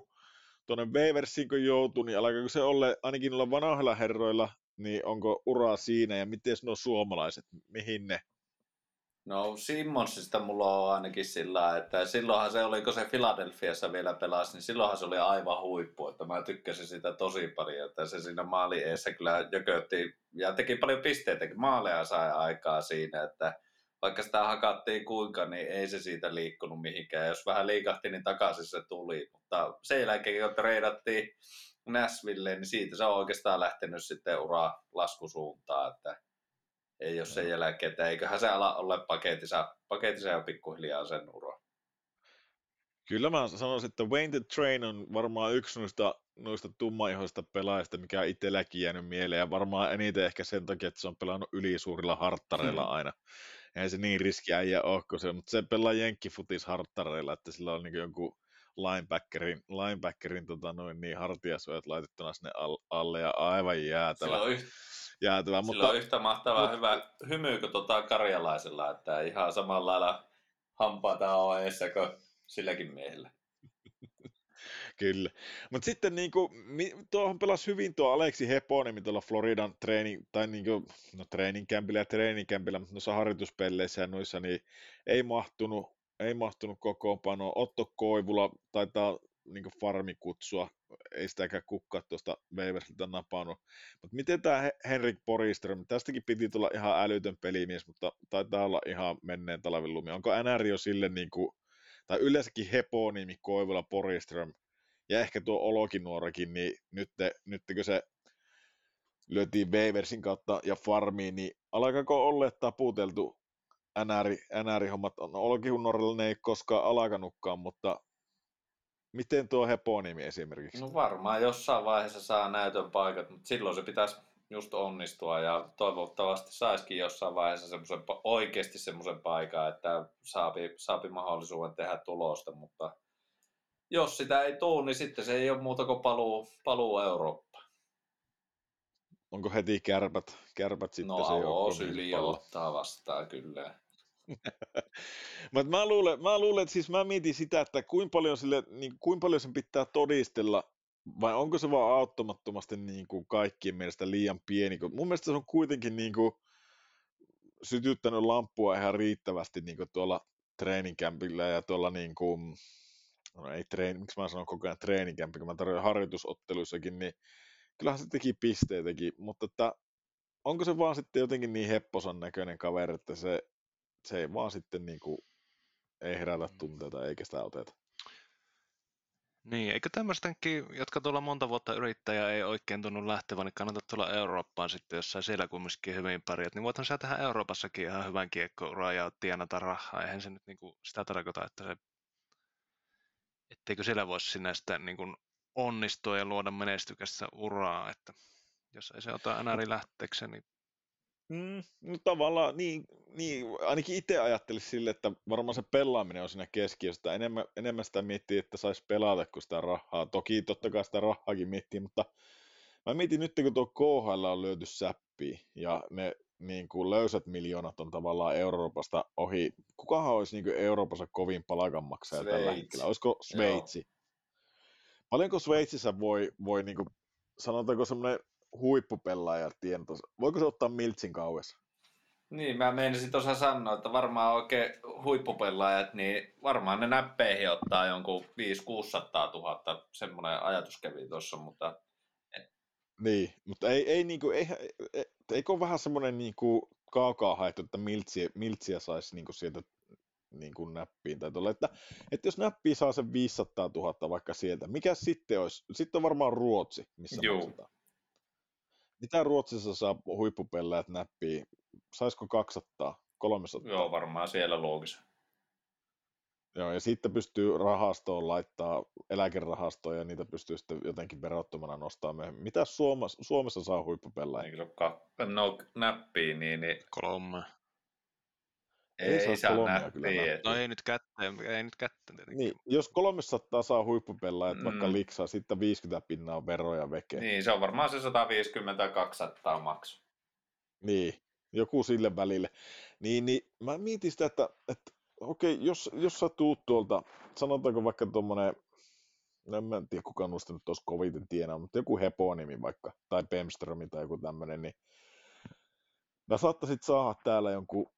tuonne Waversiin kun joutuu, niin alkaako se olla ainakin noilla vanhoilla herroilla, niin onko uraa siinä ja miten nuo suomalaiset, mihin ne No Simmonsista mulla on ainakin sillä, että silloinhan se oli, kun se Philadelphiassa vielä pelasi, niin silloinhan se oli aivan huippu, että mä tykkäsin sitä tosi paljon, että se siinä maali eessä kyllä jökötti ja teki paljon pisteitäkin, maaleja sai aikaa siinä, että vaikka sitä hakattiin kuinka, niin ei se siitä liikkunut mihinkään. Jos vähän liikahti, niin takaisin se tuli. Mutta sen jälkeen, kun treidattiin Nashville, niin siitä se on oikeastaan lähtenyt sitten ura laskusuuntaan. Että ei ole sen jälkeen, että eiköhän se ala olla paketissa, paketissa jo pikkuhiljaa sen uro. Kyllä mä sanoisin, että Wayne the Train on varmaan yksi noista, noista tummaihoista pelaajista, mikä on itselläkin jäänyt mieleen, ja varmaan eniten ehkä sen takia, että se on pelannut ylisuurilla harttareilla hmm. aina. Eihän se niin riskiäijä ole kuin se, mutta se pelaa jenkkifutis harttareilla, että sillä on niin jonkun linebackerin, linebackerin tota noin, niin hartiasuojat laitettuna sinne alle ja aivan jäätävä. Sillä on, yht... jäätävä, mutta... on yhtä mahtavaa mutta... hyvä hymy kuin tota karjalaisella, että ihan samalla lailla hampaata on eessä kuin silläkin miehellä. Kyllä. Mutta sitten niin kuin, tuohon pelasi hyvin tuo Aleksi Heponen tuolla Floridan training, tai niin kuin, no treeninkämpillä ja treeninkämpillä, mutta noissa harjoituspeleissä ja noissa, niin ei mahtunut, ei mahtunut kokoonpano. Otto Koivula taitaa niin farmi kutsua, ei sitäkään kukkaa tuosta Waversilta napannut. Mutta miten tämä Henrik Poriström, tästäkin piti tulla ihan älytön pelimies, mutta taitaa olla ihan menneen talven lumi. Onko NR jo sille niin kuin, tai yleensäkin Heponimi, Koivula, Poriström ja ehkä tuo Olokin nuorakin, niin nyt, nyt se lyötiin Waversin kautta ja farmiin, niin alkaako olla taputeltu NR-hommat? No, Olokin nuorella ne ei koskaan alkanutkaan, mutta miten tuo Heponimi esimerkiksi? No varmaan jossain vaiheessa saa näytön paikat, mutta silloin se pitäisi just onnistua ja toivottavasti saisikin jossain vaiheessa semmoisen, oikeasti semmoisen paikan, että saapi, saapi mahdollisuuden tehdä tulosta, mutta jos sitä ei tule, niin sitten se ei ole muuta kuin paluu, paluu Eurooppaan. Onko heti kärpät, kärpät sitten no, se No syli ottaa vastaan kyllä. Mutta mä luulen, mä luulen, että siis mä mietin sitä, että kuinka paljon, sille, niin kuinka paljon sen pitää todistella vai onko se vaan auttamattomasti niin kuin kaikkien mielestä liian pieni? Mun mielestä se on kuitenkin niin kuin sytyttänyt lampua ihan riittävästi niin kuin tuolla treeninkämpillä ja tuolla niin kuin, no ei treeni, miksi mä sanon koko ajan treeninkämpi, kun mä tarjoan harjoitusotteluissakin, niin kyllähän se teki pisteitäkin, mutta että onko se vaan sitten jotenkin niin hepposan näköinen kaveri, että se, se ei vaan sitten niin kuin, ei herätä tunteita eikä sitä oteta. Niin, eikö tämmöistenkin, jotka tuolla monta vuotta yrittäjä ei oikein tunnu lähtevän, niin kannattaa tulla Eurooppaan sitten, jos sä siellä kumminkin hyvin pärjät, niin voithan sä tehdä Euroopassakin ihan hyvän kiekkouraa ja tienata rahaa. Eihän se nyt niinku sitä tarkoita, että se, etteikö siellä voisi sinne sitten niinku onnistua ja luoda menestykästä uraa, että jos ei se ota enää lähteeksi, niin Mm, no tavallaan niin, niin ainakin itse ajattelin sille, että varmaan se pelaaminen on siinä keskiössä. Enemmän, enemmän sitä miettii, että saisi pelata kuin sitä rahaa. Toki totta kai sitä rahaakin miettii, mutta mä mietin nyt, kun tuo KHL on löyty säppi ja ne niin kuin löysät miljoonat on tavallaan Euroopasta ohi. Kukahan olisi niin kuin Euroopassa kovin palkanmaksaja Sveitsi. tällä hetkellä? Olisiko Sveitsi? Joo. Paljonko Sveitsissä voi, voi niin kuin, sanotaanko semmoinen huippupelaaja tientos. Voiko se ottaa Miltsin kaues? Niin, mä menisin tuossa sanoa, että varmaan oikein huippupelaajat, niin varmaan ne näppeihin ottaa jonkun 5-600 000, semmoinen ajatus kävi tuossa, mutta... Niin, mutta ei, ei niinku, ei, ei, eikö ole vähän semmoinen niinku kaukaa haettu, että miltsiä, miltsiä saisi niinku sieltä niin kuin näppiin tai tuolla, että, että jos näppiä saa sen 500 000 vaikka sieltä, mikä sitten olisi? Sitten on varmaan Ruotsi, missä Joo. maksetaan. Mitä Ruotsissa saa huippupelleet näppii? Saisiko 200, 300? Joo, varmaan siellä loogissa. Joo, ja sitten pystyy rahastoon laittaa eläkerahastoon ja niitä pystyy sitten jotenkin verottomana nostamaan myöhemmin. Mitä Suomessa, Suomessa saa huippupelleet? Ole no, näppiä, niin... niin... Kolme. Ei, ei saa, saa näppiä. No ei nyt kätteen, ei nyt kätteen tietenkin. Niin, jos 300 saa huippupelaajat mm. vaikka liksaa, sitten 50 pinnaa on veroja veke. Niin, se on varmaan se 150-200 maksu. Niin, joku sille välille. Niin, niin mä mietin sitä, että, että okei, jos, jos sä tuut tuolta, sanotaanko vaikka tuommoinen, no en mä tiedä kuka noista nyt tuossa koviten tienaa, mutta joku Heponimi vaikka, tai Pemströmi tai joku tämmöinen, niin mä saattaisit saada täällä jonkun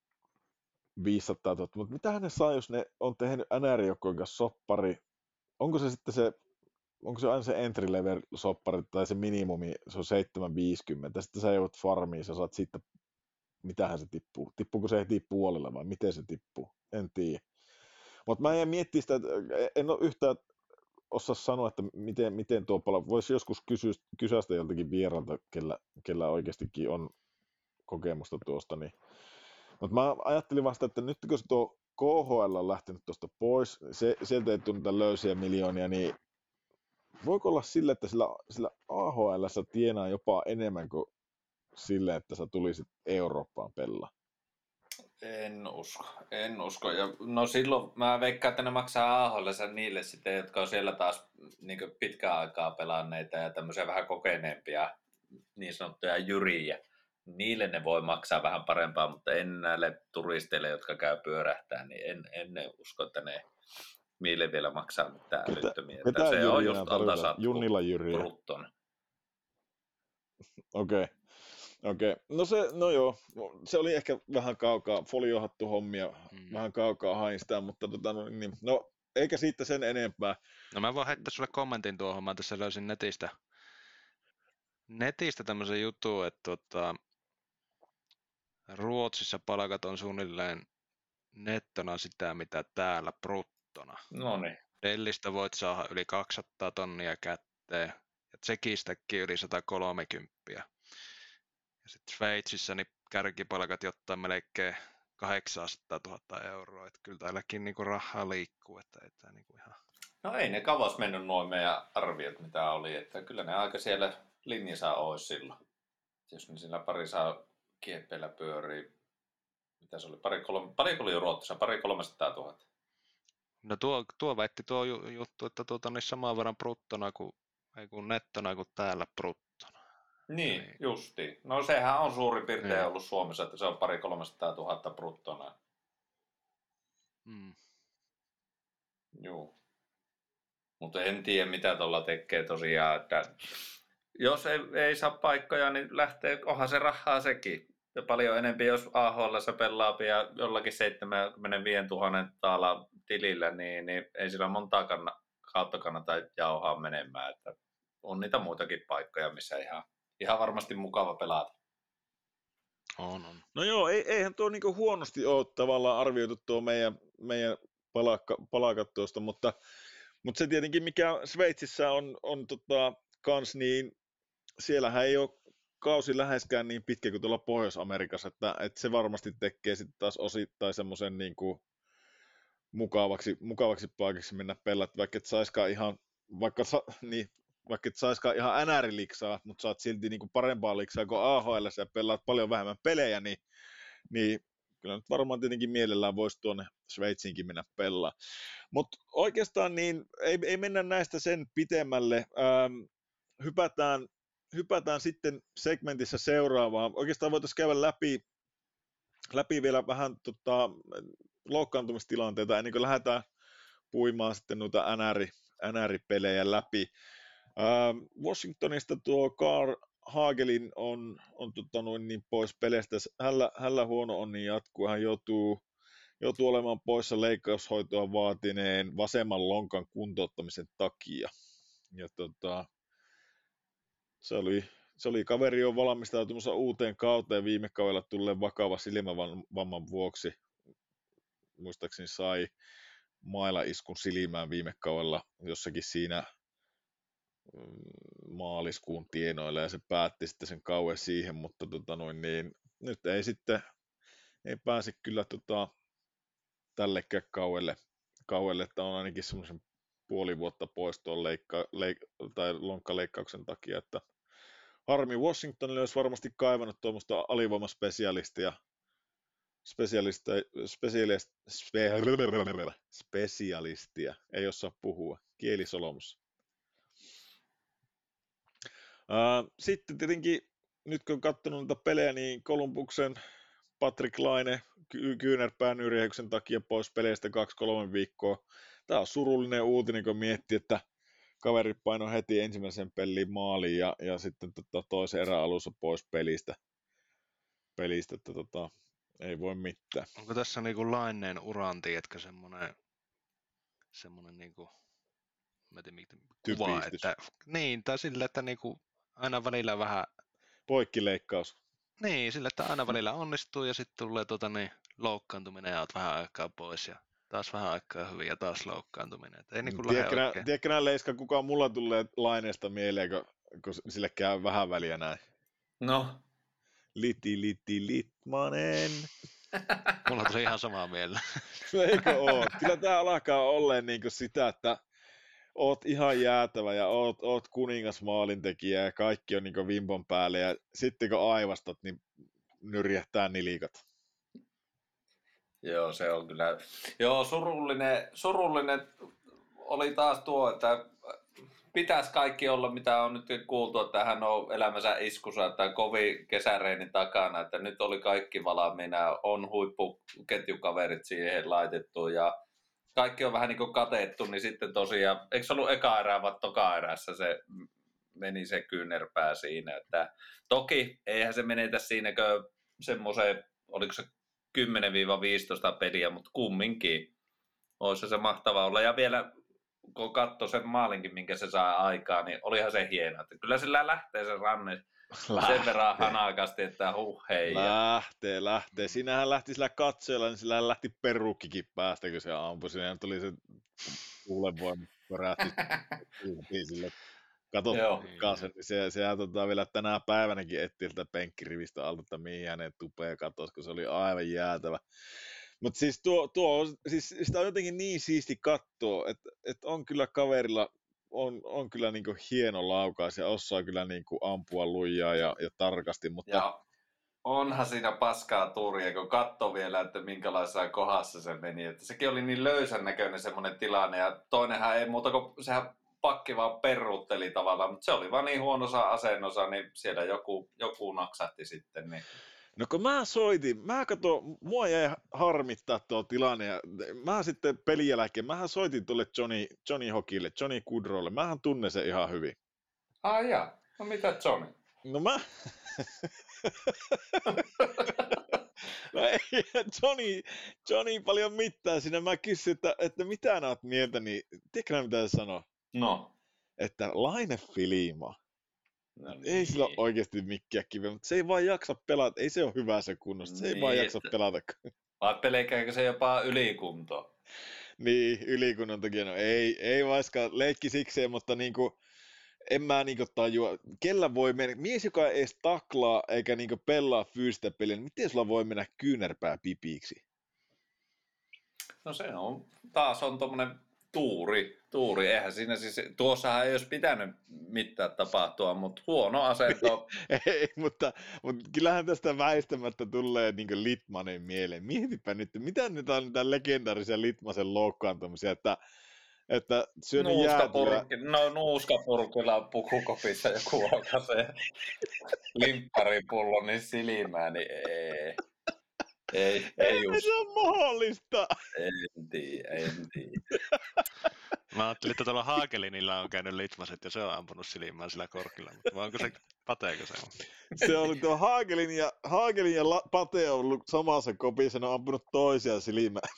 500 000, mutta mitä ne saa, jos ne on tehnyt NR-joukkojen kanssa soppari? Onko se sitten se, onko se aina se entry level soppari tai se minimumi, se on 750, sitten sä joudut farmiin, sä saat sitten, mitähän se tippuu? Tippuuko se heti puolella vai miten se tippuu? En tiedä. Mutta mä en miettiä sitä, en ole yhtään osaa sanoa, että miten, miten tuo pala, voisi joskus kysyä, sitä joltakin vieralta, kellä, kellä oikeastikin on kokemusta tuosta, niin mutta mä ajattelin vasta, että nyt kun tuo KHL on lähtenyt tuosta pois, se, sieltä ei tule löysiä miljoonia, niin voiko olla sille, että sillä, sillä AHL tienaa jopa enemmän kuin sille, että sä tulisit Eurooppaan pelaa? En usko, en usko. Ja no silloin mä veikkaan, että ne maksaa AHL niille sitten, jotka on siellä taas niin pitkää aikaa pelanneita ja tämmöisiä vähän kokeneempia niin sanottuja jyriä. Niille ne voi maksaa vähän parempaa, mutta en näille turisteille, jotka käy pyörähtää, niin en, en usko, että ne niille vielä maksaa mitään Ketä, älyttömiä. Ketä se on just on Junnilla Jyriä. Okei. Okay. Okei, okay. no se, no joo, se oli ehkä vähän kaukaa, foliohattu hommia, mm. vähän kaukaa hain sitä, mutta tota, no, niin, no eikä siitä sen enempää. No mä voin heittää sulle kommentin tuohon, mä tässä löysin netistä, netistä tämmöisen jutun, että tota, Ruotsissa palkat on suunnilleen nettona sitä, mitä täällä bruttona. No niin. Dellistä voit saada yli 200 tonnia kätteen ja Tsekistäkin yli 130. Ja sitten Sveitsissä niin kärkipalkat jotain melkein 800 000 euroa, että kyllä täälläkin niinku rahaa liikkuu, että ei tämä niinku ihan... No ei ne kavas mennyt noin meidän arviot, mitä oli, että kyllä ne aika siellä linjassa olisi silloin. Jos ne sillä pari saa kieppeillä pyörii, mitä se oli, pari, kolme, pari oli Ruotsissa, pari 300 000. No tuo, tuo väitti tuo juttu, että tuota, niin saman verran bruttona kuin, ei kun nettona kuin täällä bruttona. Niin, niin, justi. No sehän on suurin piirtein niin. ollut Suomessa, että se on pari 300 000 bruttona. Mm. Joo. Mutta en tiedä, mitä tuolla tekee tosiaan, että jos ei, ei saa paikkoja, niin lähtee, onhan se rahaa sekin. Ja paljon enempi, jos AHL pelaa ja jollakin 75 000 taala tilillä, niin, niin ei sillä montaa kanna, kautta kannata jauhaa menemään. Että on niitä muitakin paikkoja, missä ihan ihan varmasti mukava pelata. On, on. No joo, ei, eihän tuo niinku huonosti ole tavallaan arvioitu tuo meidän, meidän palakka, palakat tuosta, mutta, mutta se tietenkin mikä Sveitsissä on, on tota, kans, niin siellähän ei ole kausi läheskään niin pitkä kuin tuolla Pohjois-Amerikassa, että, että se varmasti tekee sitten taas osittain semmoisen niin kuin mukavaksi, mukavaksi paikaksi mennä pelata, vaikka et saiskaan ihan, vaikka sa, niin, vaikka et saiskaan ihan NR-liksaa, mutta saat silti niin kuin parempaa liksaa kuin AHL ja pelaat paljon vähemmän pelejä, niin, niin kyllä nyt varmaan tietenkin mielellään voisi tuonne Sveitsiinkin mennä pelaa. Mutta oikeastaan niin ei, ei mennä näistä sen pitemmälle. Ähm, hypätään, hypätään sitten segmentissä seuraavaan. Oikeastaan voitaisiin käydä läpi, läpi vielä vähän tota, loukkaantumistilanteita ennen kuin lähdetään puimaan sitten noita NR, NR-pelejä läpi. Ähm, Washingtonista tuo Carl Hagelin on, on tota noin niin pois peleistä. Hällä, hällä huono on niin jatkuu. Hän joutuu, joutuu olemaan poissa leikkaushoitoa vaatineen vasemman lonkan kuntouttamisen takia. Ja tota, se oli, se oli kaveri on valmistautumassa uuteen kauteen viime kaudella tulleen vakava silmävamman vuoksi. Muistaakseni sai maila iskun silmään viime kaudella jossakin siinä Mm, maaliskuun tienoilla ja se päätti sitten sen kauan siihen, mutta tota noin, niin, nyt ei sitten ei pääse kyllä tota, tällekään kauelle, kauelle, että on ainakin semmoisen puoli vuotta pois tuon leikka, leik, tai lonkkaleikkauksen takia, että harmi Washingtonille olisi varmasti kaivannut tuommoista alivoimaspesialistia, spesialistia, spesialistia, spesialistia, ei osaa puhua, kielisolomus. Sitten tietenkin, nyt kun on katsonut noita pelejä, niin Kolumbuksen Patrick Laine kyynärpään yrjäyksen takia pois peleistä 2-3 viikkoa. Tämä on surullinen uutinen, kun miettii, että kaveri paino heti ensimmäisen pelin maaliin ja, ja sitten tota, toisen erän alussa pois pelistä. pelistä että tota, ei voi mitään. Onko tässä niinku Laineen uran, tiedätkö, semmoinen, semmoinen niinku, mä en tiedä, kuva, että, niin, tai sille, että niinku aina välillä vähän... Poikkileikkaus. Niin, sillä että aina välillä onnistuu ja sitten tulee tuota, niin, loukkaantuminen ja oot vähän aikaa pois ja taas vähän aikaa hyvin ja taas loukkaantuminen. Et ei niin kuin tiedätkö, oikein. tiedätkö nää Leiska, kuka mulla tulee laineesta mieleen, kun, kun sille käy vähän väliä näin? No? Liti, liti, litmanen. Mulla on tosi ihan samaa mieltä. Eikö oo? Kyllä tää alkaa olleen niinku sitä, että oot ihan jäätävä ja oot, oot kuningas maalintekijä ja kaikki on niinku vimpon päälle ja sitten kun aivastat, niin nyrjähtää nilikat. Joo, se on kyllä. Joo, surullinen, surullinen oli taas tuo, että pitäisi kaikki olla, mitä on nyt kuultu, että hän on elämänsä iskussa, että kovin kesäreinin takana, että nyt oli kaikki valmiina, on huippuketjukaverit siihen laitettu ja kaikki on vähän niin kuin katettu, niin sitten tosiaan, eikö se ollut eka erää vai toka erässä se meni se kyynärpää siinä, että toki eihän se menetä siinäkö semmoiseen, oliko se 10-15 peliä, mutta kumminkin olisi se mahtava olla. Ja vielä kun katsoi sen maalinkin, minkä se saa aikaa, niin olihan se hieno. Että kyllä sillä lähtee se ranne lähtee. sen verran hanakasti, että huh hei. Lähtee, lähtee. Siinähän lähti sillä katseella, niin sillä lähti perukkikin päästä, kun se ampui. Siinä tuli se tuulenvoima, kun rähti sille. Kato, kanssa, niin se, sehän tota, vielä tänä päivänäkin etti sieltä penkkirivistä alta, että mihin hänen tupeen katosi, kun se oli aivan jäätävä. Mutta siis, tuo, tuo, siis sitä on jotenkin niin siisti katsoa, että, että on kyllä kaverilla on, on kyllä niin hieno laukaus ja osaa kyllä niin ampua lujaa ja, ja tarkasti. Mutta... Ja onhan siinä paskaa tuuria, kun katsoo vielä, että minkälaisessa kohdassa se meni. Että sekin oli niin löysän näköinen semmoinen tilanne ja toinenhan ei muuta kuin sehän pakki vaan perruutteli tavallaan, mutta se oli vaan niin huonosa asennosa, niin siellä joku, joku naksahti sitten. Niin No kun mä soitin, mä kato, mua jäi harmittaa tuo tilanne, ja mä sitten pelin jälkeen, mähän soitin tuolle Johnny, Johnny Hokille, Johnny Kudrolle, mähän tunne se ihan hyvin. Ah ja, no mitä Johnny? No mä... no ei, Johnny, Johnny paljon mittaa siinä, mä kysyin, että, että mitä nää oot mieltä, niin tiedätkö mitä se sanoo? No. Että Laine Filima No niin. Ei sillä ole oikeasti mikkiä kiveä, mutta se ei vaan jaksa pelata. Ei se ole hyvä se kunnosta, se niin, ei vaan jaksa että... pelata. Vai pelkääkö se jopa ylikunto? niin, ylikunnon takia. No ei, ei vaiskaan leikki sikseen, mutta niinku, en mä niinku tajua, kellä voi mennä, mies joka ei edes taklaa eikä niinku pelaa fyysistä peliä, niin miten sulla voi mennä kyynärpää pipiiksi? No se on, taas on tommonen tuuri, tuuri. Eihän siinä siis, tuossahan ei olisi pitänyt mitään tapahtua, mutta huono asento. ei, mutta, mutta kyllähän tästä väistämättä tulee niin Litmanen mieleen. Mietipä nyt, mitä nyt on tämän legendaarisia Litmasen loukkaantumisia, että että syönyt nuuskapurkki, no nuuskapurkilla pukukopissa joku se limpparipullo niin silmään, niin ei. Ei, ei, ei se on mahdollista. En tiedä, en tiedä. Mä ajattelin, että tuolla Haakelinilla on käynyt litmaset ja se on ampunut silmään sillä korkilla, mutta vai onko se, pateeko se on? Se oli tuo Haakelin ja, Haakelin ja La, Pate on ollut samassa kopissa, ne on ampunut toisia silmään.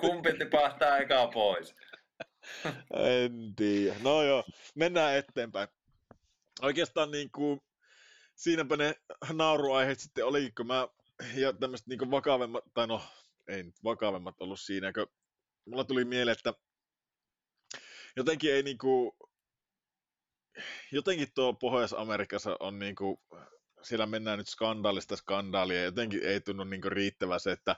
Kumpi tipahtaa eka pois? en tiedä. No joo, mennään eteenpäin. Oikeastaan niin kuin siinäpä ne nauruaiheet sitten oli, kun mä ja tämmöiset niin vakavemmat, tai no ei nyt vakavemmat ollut siinä, kun mulla tuli mieleen, että jotenkin ei niinku, jotenkin tuo Pohjois-Amerikassa on niinku, siellä mennään nyt skandaalista skandaalia, jotenkin ei tunnu niinku riittävä se, että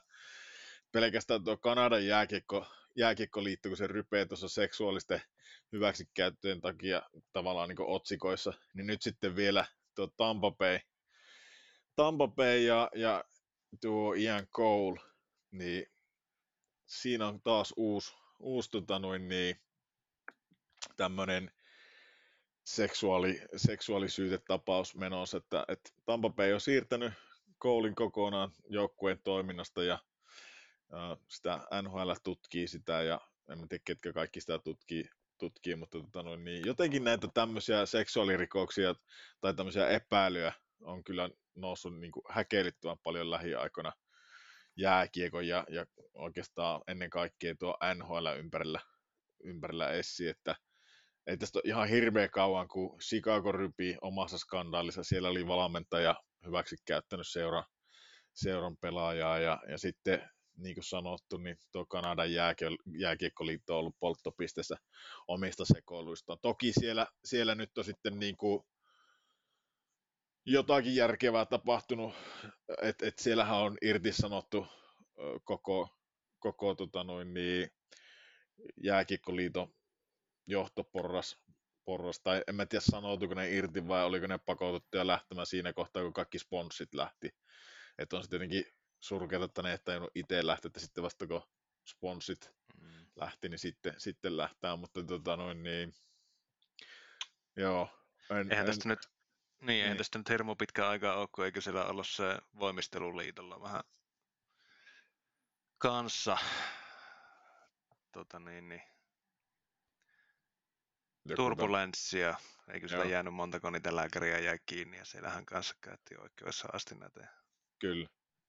pelkästään tuo Kanadan jääkiekko, jääkiekkoliitto, kun se rypee tuossa seksuaalisten hyväksikäyttöjen takia tavallaan niin otsikoissa, niin nyt sitten vielä tuo Tampa Bay, Tampa Bay ja, ja tuo Ian Cole, niin siinä on taas uusi, uusi tota noin, niin, tämmöinen seksuaali, seksuaalisyytetapaus menossa, että, että Tampa Bay on siirtänyt Colein kokonaan joukkueen toiminnasta ja äh, sitä NHL tutkii sitä ja en tiedä ketkä kaikki sitä tutkii, tutkii mutta tota noin, niin jotenkin näitä tämmöisiä seksuaalirikoksia tai tämmöisiä epäilyjä on kyllä noussut niin kuin paljon lähiaikoina jääkiekon ja, ja oikeastaan ennen kaikkea tuo NHL ympärillä, ympärillä essi, että ei tästä ole ihan hirveä kauan, kun Chicago rypi omassa skandaalissa, siellä oli valmentaja hyväksi käyttänyt seura, seuran pelaajaa ja, ja sitten niin kuin sanottu, niin tuo Kanadan jääkiekkoliitto on ollut polttopisteessä omista sekoiluistaan. Toki siellä, siellä nyt on sitten niin kuin jotakin järkevää tapahtunut, että et siellähän on irtisanottu koko, koko tota noin, niin, jääkikkoliiton johtoporras, porras, tai en mä tiedä sanoutuiko ne irti vai oliko ne pakotettuja lähtemään siinä kohtaa, kun kaikki sponssit lähti. Että on sitten tietenkin surkeata, että ne ei tajunnut itse lähteä, että sitten vasta kun sponssit mm. lähti, niin sitten, sitten lähtää, mutta tota noin niin, joo. En, eihän en, tästä nyt, niin, niin. eihän tästä nyt hirmu pitkä aikaa ole, kun eikö siellä ollut se voimisteluliitolla vähän kanssa tota niin, niin, turbulenssia. Eikö sillä jäänyt montako niitä lääkäriä jää kiinni ja siellähän kanssa käytti oikeudessa asti näitä. Kyllä.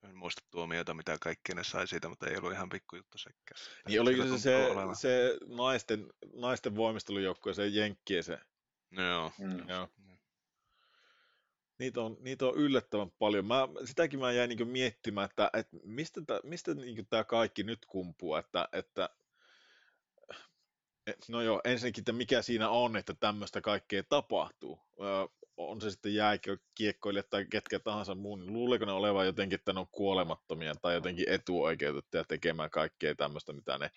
En muista tuomioita, mitä kaikki ne sai siitä, mutta ei ollut ihan pikkujuttu sekään. Niin oliko se, se, se, naisten, naisten voimistelujoukkue, se Jenkkien se? Joo. Mm. Joo. Niitä on, niitä on yllättävän paljon. Mä, sitäkin mä jäin niin miettimään, että, että mistä, tämä, mistä niin tämä kaikki nyt kumpuu, että, että no joo, ensinnäkin, että mikä siinä on, että tämmöistä kaikkea tapahtuu. On se sitten jääkiekkoilijat tai ketkä tahansa muun, niin luuleeko ne olevan jotenkin, että ne on kuolemattomia tai jotenkin etuoikeutettuja tekemään kaikkea tämmöistä, mitä ne,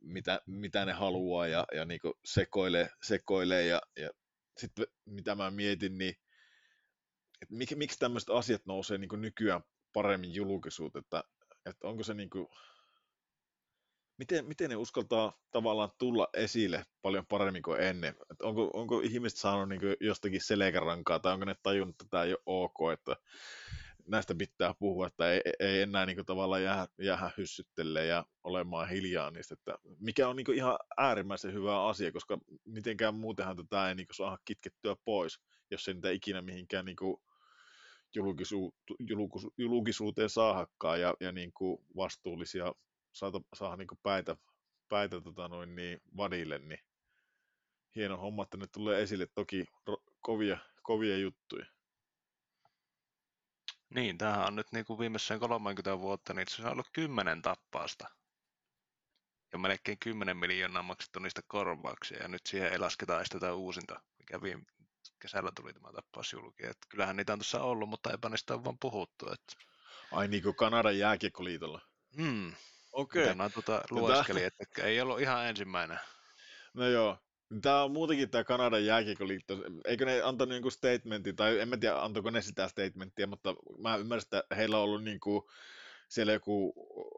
mitä, mitä ne haluaa ja, ja niin sekoilee, sekoilee ja, ja sitten mitä mä mietin, niin että mik, miksi tämmöiset asiat nousee niin nykyään paremmin julkisuuteen, että, että onko se niin kuin, miten, miten ne uskaltaa tavallaan tulla esille paljon paremmin kuin ennen? Et onko, onko ihmiset saanut niin jostakin selkärankaa tai onko ne tajunnut, että tämä ei ole ok, että näistä pitää puhua, että ei, ei enää niin tavallaan jää, hyssyttelemään ja olemaan hiljaa niistä, että mikä on niin ihan äärimmäisen hyvä asia, koska mitenkään muutenhan tätä ei niin kuin, saada kitkettyä pois, jos se niitä ikinä mihinkään niin julkisuuteen saahakkaan ja, ja niin vastuullisia saada, saada niin päitä, päitä tota noin, niin vadille, niin hieno homma, että ne tulee esille toki ro, kovia, kovia juttuja. Niin, tämähän on nyt niin kuin viimeisen 30 vuotta, niin se on ollut kymmenen tappausta. Ja melkein 10 miljoonaa maksettu niistä korvauksia, ja nyt siihen ei lasketa edes tätä uusinta, mikä viime kesällä tuli tämä tappaus julki. Et kyllähän niitä on tuossa ollut, mutta eipä niistä ole vaan puhuttu. Et... Ai niin kuin Kanadan jääkiekkoliitolla. Mm, Okei. Okay. Mä tuota lueskelin, Tää... että ei ollut ihan ensimmäinen. No joo. Tämä on muutenkin tämä Kanadan jääkiekoliitto. Eikö ne antanut niinku statementin, tai en mä tiedä antoiko ne sitä statementtia, mutta mä ymmärrän, että heillä on ollut niinku siellä joku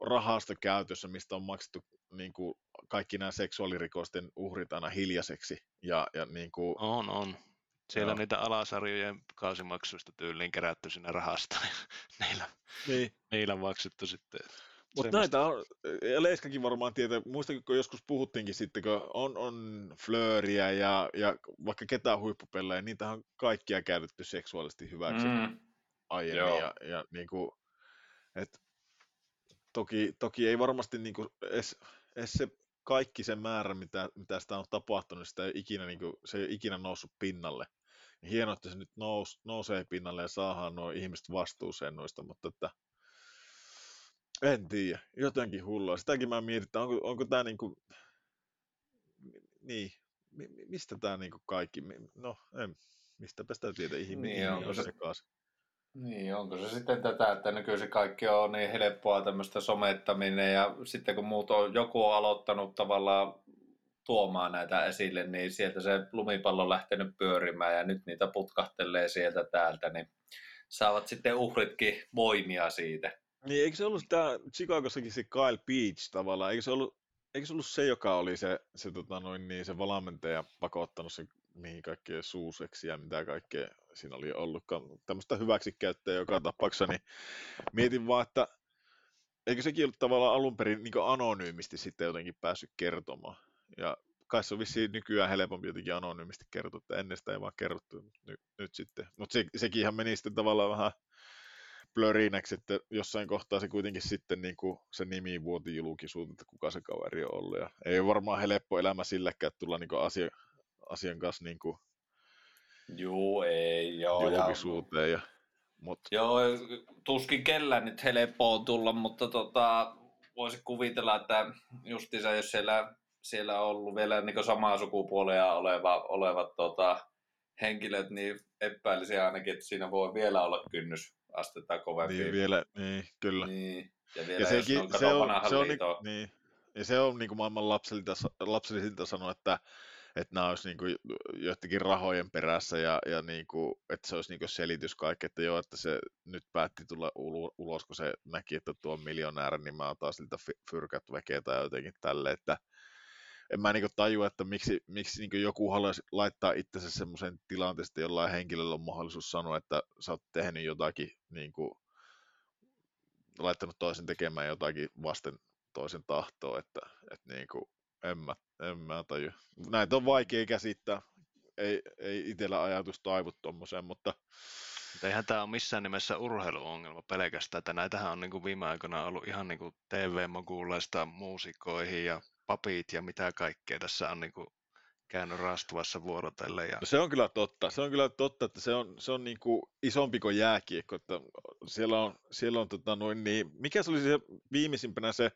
rahasto käytössä, mistä on maksettu niinku kaikki nämä seksuaalirikosten uhrit aina hiljaiseksi. Ja, ja niinku, on, on. Siellä on niitä alasarjojen kausimaksuista tyyliin kerätty sinne rahastoon. niillä, niin. niillä maksettu sitten. Mutta näitä on, ja Leiskakin varmaan tietää, muistakin kun joskus puhuttiinkin sitten, kun on, on Flööriä ja, ja vaikka ketään huippupelejä, niitä on kaikkia käytetty seksuaalisesti hyväksi mm. aiemmin. Joo. Ja, ja niin kuin, et, toki, toki ei varmasti niin kuin edes, edes se kaikki se määrä, mitä, mitä sitä on tapahtunut, sitä ei ikinä, niin kuin, se ei ole ikinä noussut pinnalle. Hienoa, että se nyt nous, nousee pinnalle ja saadaan nuo ihmiset vastuuseen noista, mutta että, en tiedä, jotenkin hullua. Sitäkin mä mietin, että onko, onko tämä niinku, niin, mistä tämä niinku kaikki, no en, mistäpä sitä tietää ihminen niin, on se, sekaisin. Niin, onko se sitten tätä, että nykyisin kaikki on niin helppoa tämmöistä somettaminen ja sitten kun muut on, joku on aloittanut tavallaan tuomaan näitä esille, niin sieltä se lumipallo on lähtenyt pyörimään ja nyt niitä putkahtelee sieltä täältä, niin saavat sitten uhritkin voimia siitä. Niin, eikö se ollut tämä Chicagossakin se Kyle Beach tavallaan, eikö se ollut, eikö se ollut se, joka oli se, se, tota noin, niin, se valmentaja pakottanut sen mihin kaikkea suuseksi ja mitä kaikkea siinä oli ollutkaan. Tämmöistä hyväksikäyttöä joka tapauksessa, niin mietin vaan, että eikö sekin ollut tavallaan alun perin niin anonyymisti sitten jotenkin päässyt kertomaan. Ja kai se on vissiin nykyään helpompi jotenkin anonyymisti kertoa, että ennen sitä ei vaan kerrottu nyt, nyt sitten. Mutta se, sekin meni sitten tavallaan vähän blörinäksi, että jossain kohtaa se kuitenkin sitten niin kuin se nimi vuoti julkisuuteen, että kuka se kaveri on ollut. Ja ei ole varmaan helppo elämä silläkään, että tulla niin kuin asia, asian kanssa niin kuin Juu, ei, joo. Julkisuuteen. Ja, mut. Joo, tuskin kellään nyt helppoa tulla, mutta tota, voisi kuvitella, että justiinsa jos siellä, siellä on ollut vielä niin samaa sukupuolia oleva, olevat tota, henkilöt, niin epäilisin ainakin, että siinä voi vielä olla kynnys astetta kovempi. Niin, vielä, niin, kyllä. Niin. Ja vielä Ja jos sekin, ne on, se on, se on, liiton, niin, niin. Ja se on niin kuin maailman lapsilta, lapsilta sanoa, että, että nämä olisi niin kuin joidenkin rahojen perässä ja, ja niin kuin, että se olisi niin kuin selitys kaikki, että joo, että se nyt päätti tulla ulo- ulos, kun se näki, että tuo on miljonääri, niin mä otan siltä fyrkät vekeä tai jotenkin tälle, että en mä niin tajua, että miksi, miksi niin joku haluaisi laittaa itsensä semmoiseen tilanteeseen, että jollain henkilöllä on mahdollisuus sanoa, että sä oot tehnyt jotakin, niin kuin, laittanut toisen tekemään jotakin vasten toisen tahtoa, että, että niin kuin, en, mä, en mä tajua. Näitä on vaikea käsittää. Ei, ei itsellä ajatus taivu tuommoiseen, mutta Mutta eihän tämä ole missään nimessä urheiluongelma pelkästään, että näitähän on niin kuin viime aikoina ollut ihan niin kuin TV-moguleista muusikoihin ja papit ja mitä kaikkea tässä on niin kuin käynyt rastuvassa vuorotellen. Ja... No se on kyllä totta. Se on kyllä totta, että se on, se on niin kuin isompi kuin jääkiekko. Että siellä on, siellä on tota noin niin, mikä se oli se viimeisimpänä se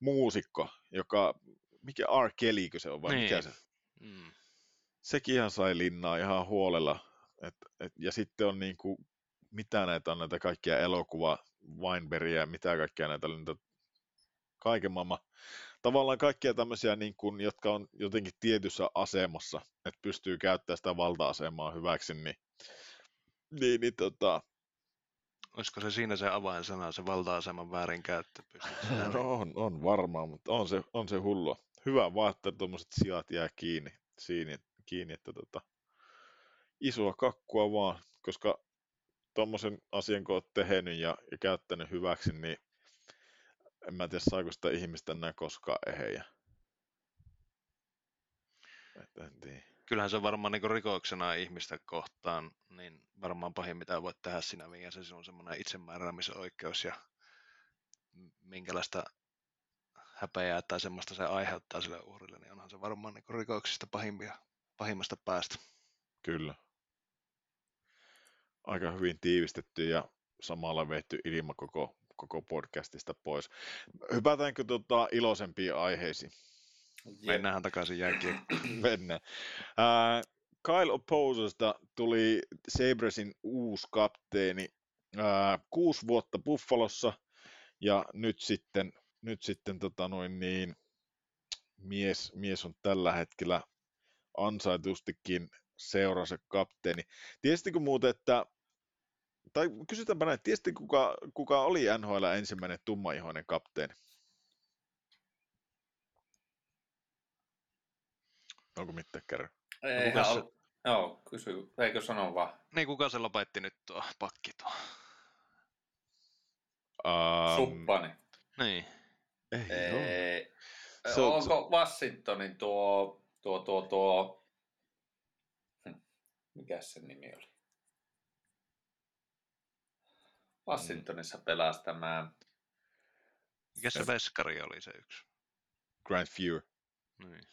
muusikko, joka, mikä R. Kellykö se on vai Niin. mikä se? Mm. Sekin ihan sai linnaa ihan huolella. Et, et, ja sitten on niin kuin, mitä näitä on näitä kaikkia elokuva, Weinbergia ja mitä kaikkia näitä, oli niitä kaiken maailman, tavallaan kaikkia tämmöisiä, niin kuin, jotka on jotenkin tietyssä asemassa, että pystyy käyttämään sitä valta-asemaa hyväksi, niin, niin, niin tota, Olisiko se siinä se avainsana, se valta-aseman väärinkäyttö? No, on, on varmaan, mutta on se, on se hullua. Hyvä vaan, että tuommoiset sijat jää kiinni, kiinni, kiinni että tota, isoa kakkua vaan, koska tuommoisen asian kun olet tehnyt ja, ja käyttänyt hyväksi, niin en mä tiedä, saako sitä ihmistä enää koskaan ehejä. En tiedä. Kyllähän se on varmaan niin rikoksena ihmistä kohtaan, niin varmaan pahin mitä voit tehdä sinä, mikä se on semmoinen itsemääräämisoikeus ja minkälaista häpeää tai semmoista se aiheuttaa sille uhrille, niin onhan se varmaan niin rikoksista pahimpia, pahimmasta päästä. Kyllä. Aika hyvin tiivistetty ja samalla vehty ilma koko, koko podcastista pois. Hypätäänkö tota iloisempiin aiheisiin? Jep. Mennään takaisin jääkiekkoon. Mennään. Ää, Kyle Opposesta tuli Sabresin uusi kapteeni. Ää, kuusi vuotta Buffalossa ja nyt sitten, nyt sitten tota noin niin, mies, mies on tällä hetkellä ansaitustikin seurasi kapteeni. Tiesittekö muuten, että tai kysytäänpä näin, tiesittekö kuka, kuka oli NHL ensimmäinen tummaihoinen kapteeni? Onko mitään kerran? Eihän kukas se- ol... Joo, kysy. Eikö sano vaan? niin kuka se lopetti nyt tuo pakki tuo? Um, Suppani. Niin. Ei. Ei. Se on- Onko Washingtonin tuo, tuo, tuo, tuo... Hm, Mikäs se nimi oli? Washingtonissa pelasi tämä... Mikä se veskari oli se yksi? Grant Fuhr. Niin.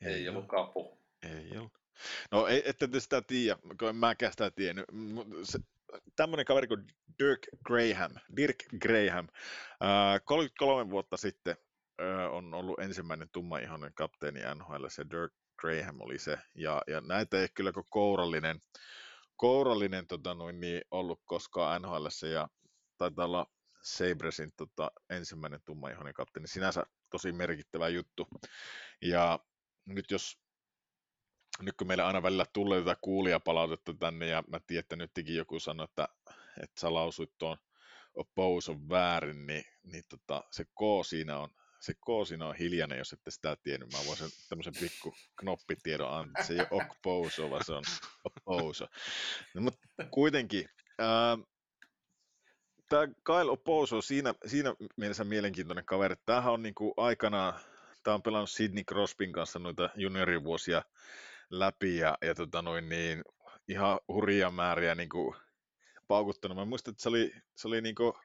Ei ollut kapu. Ei ollut. No ei, ette te sitä tiedä, kun en mäkään sitä tiennyt. Se, tämmöinen kaveri kuin Dirk Graham, Dirk Graham, ää, 33 vuotta sitten ää, on ollut ensimmäinen tummaihoinen kapteeni NHL, se Dirk Graham oli se, ja, ja näitä ei kyllä kuin kourallinen, kourallinen tota noin, niin ollut koskaan NHL, ja taitaa olla Sabresin tota, ensimmäinen tummaihoinen kapteeni, sinänsä tosi merkittävä juttu, ja nyt jos nyt kun meillä aina välillä tulee tätä kuulijapalautetta tänne, ja mä tiedän, että nytkin joku sanoi, että, että sä lausuit tuon oppose on väärin, niin, niin tota, se K siinä on se K siinä on hiljainen, jos ette sitä tiennyt. Mä voisin tämmöisen pikku knoppitiedon antaa. Se ei ole oppose, vaan se on oppose. No, mutta kuitenkin, tämä Kyle Opposo on siinä, siinä mielessä mielenkiintoinen kaveri. Tämähän on niinku aikanaan, tämä on pelannut Sidney Crosbyn kanssa noita juniorivuosia läpi ja, ja tota noin niin, ihan hurjia määriä niinku paukuttanut. Mä muistan, että se oli, se oli niinku,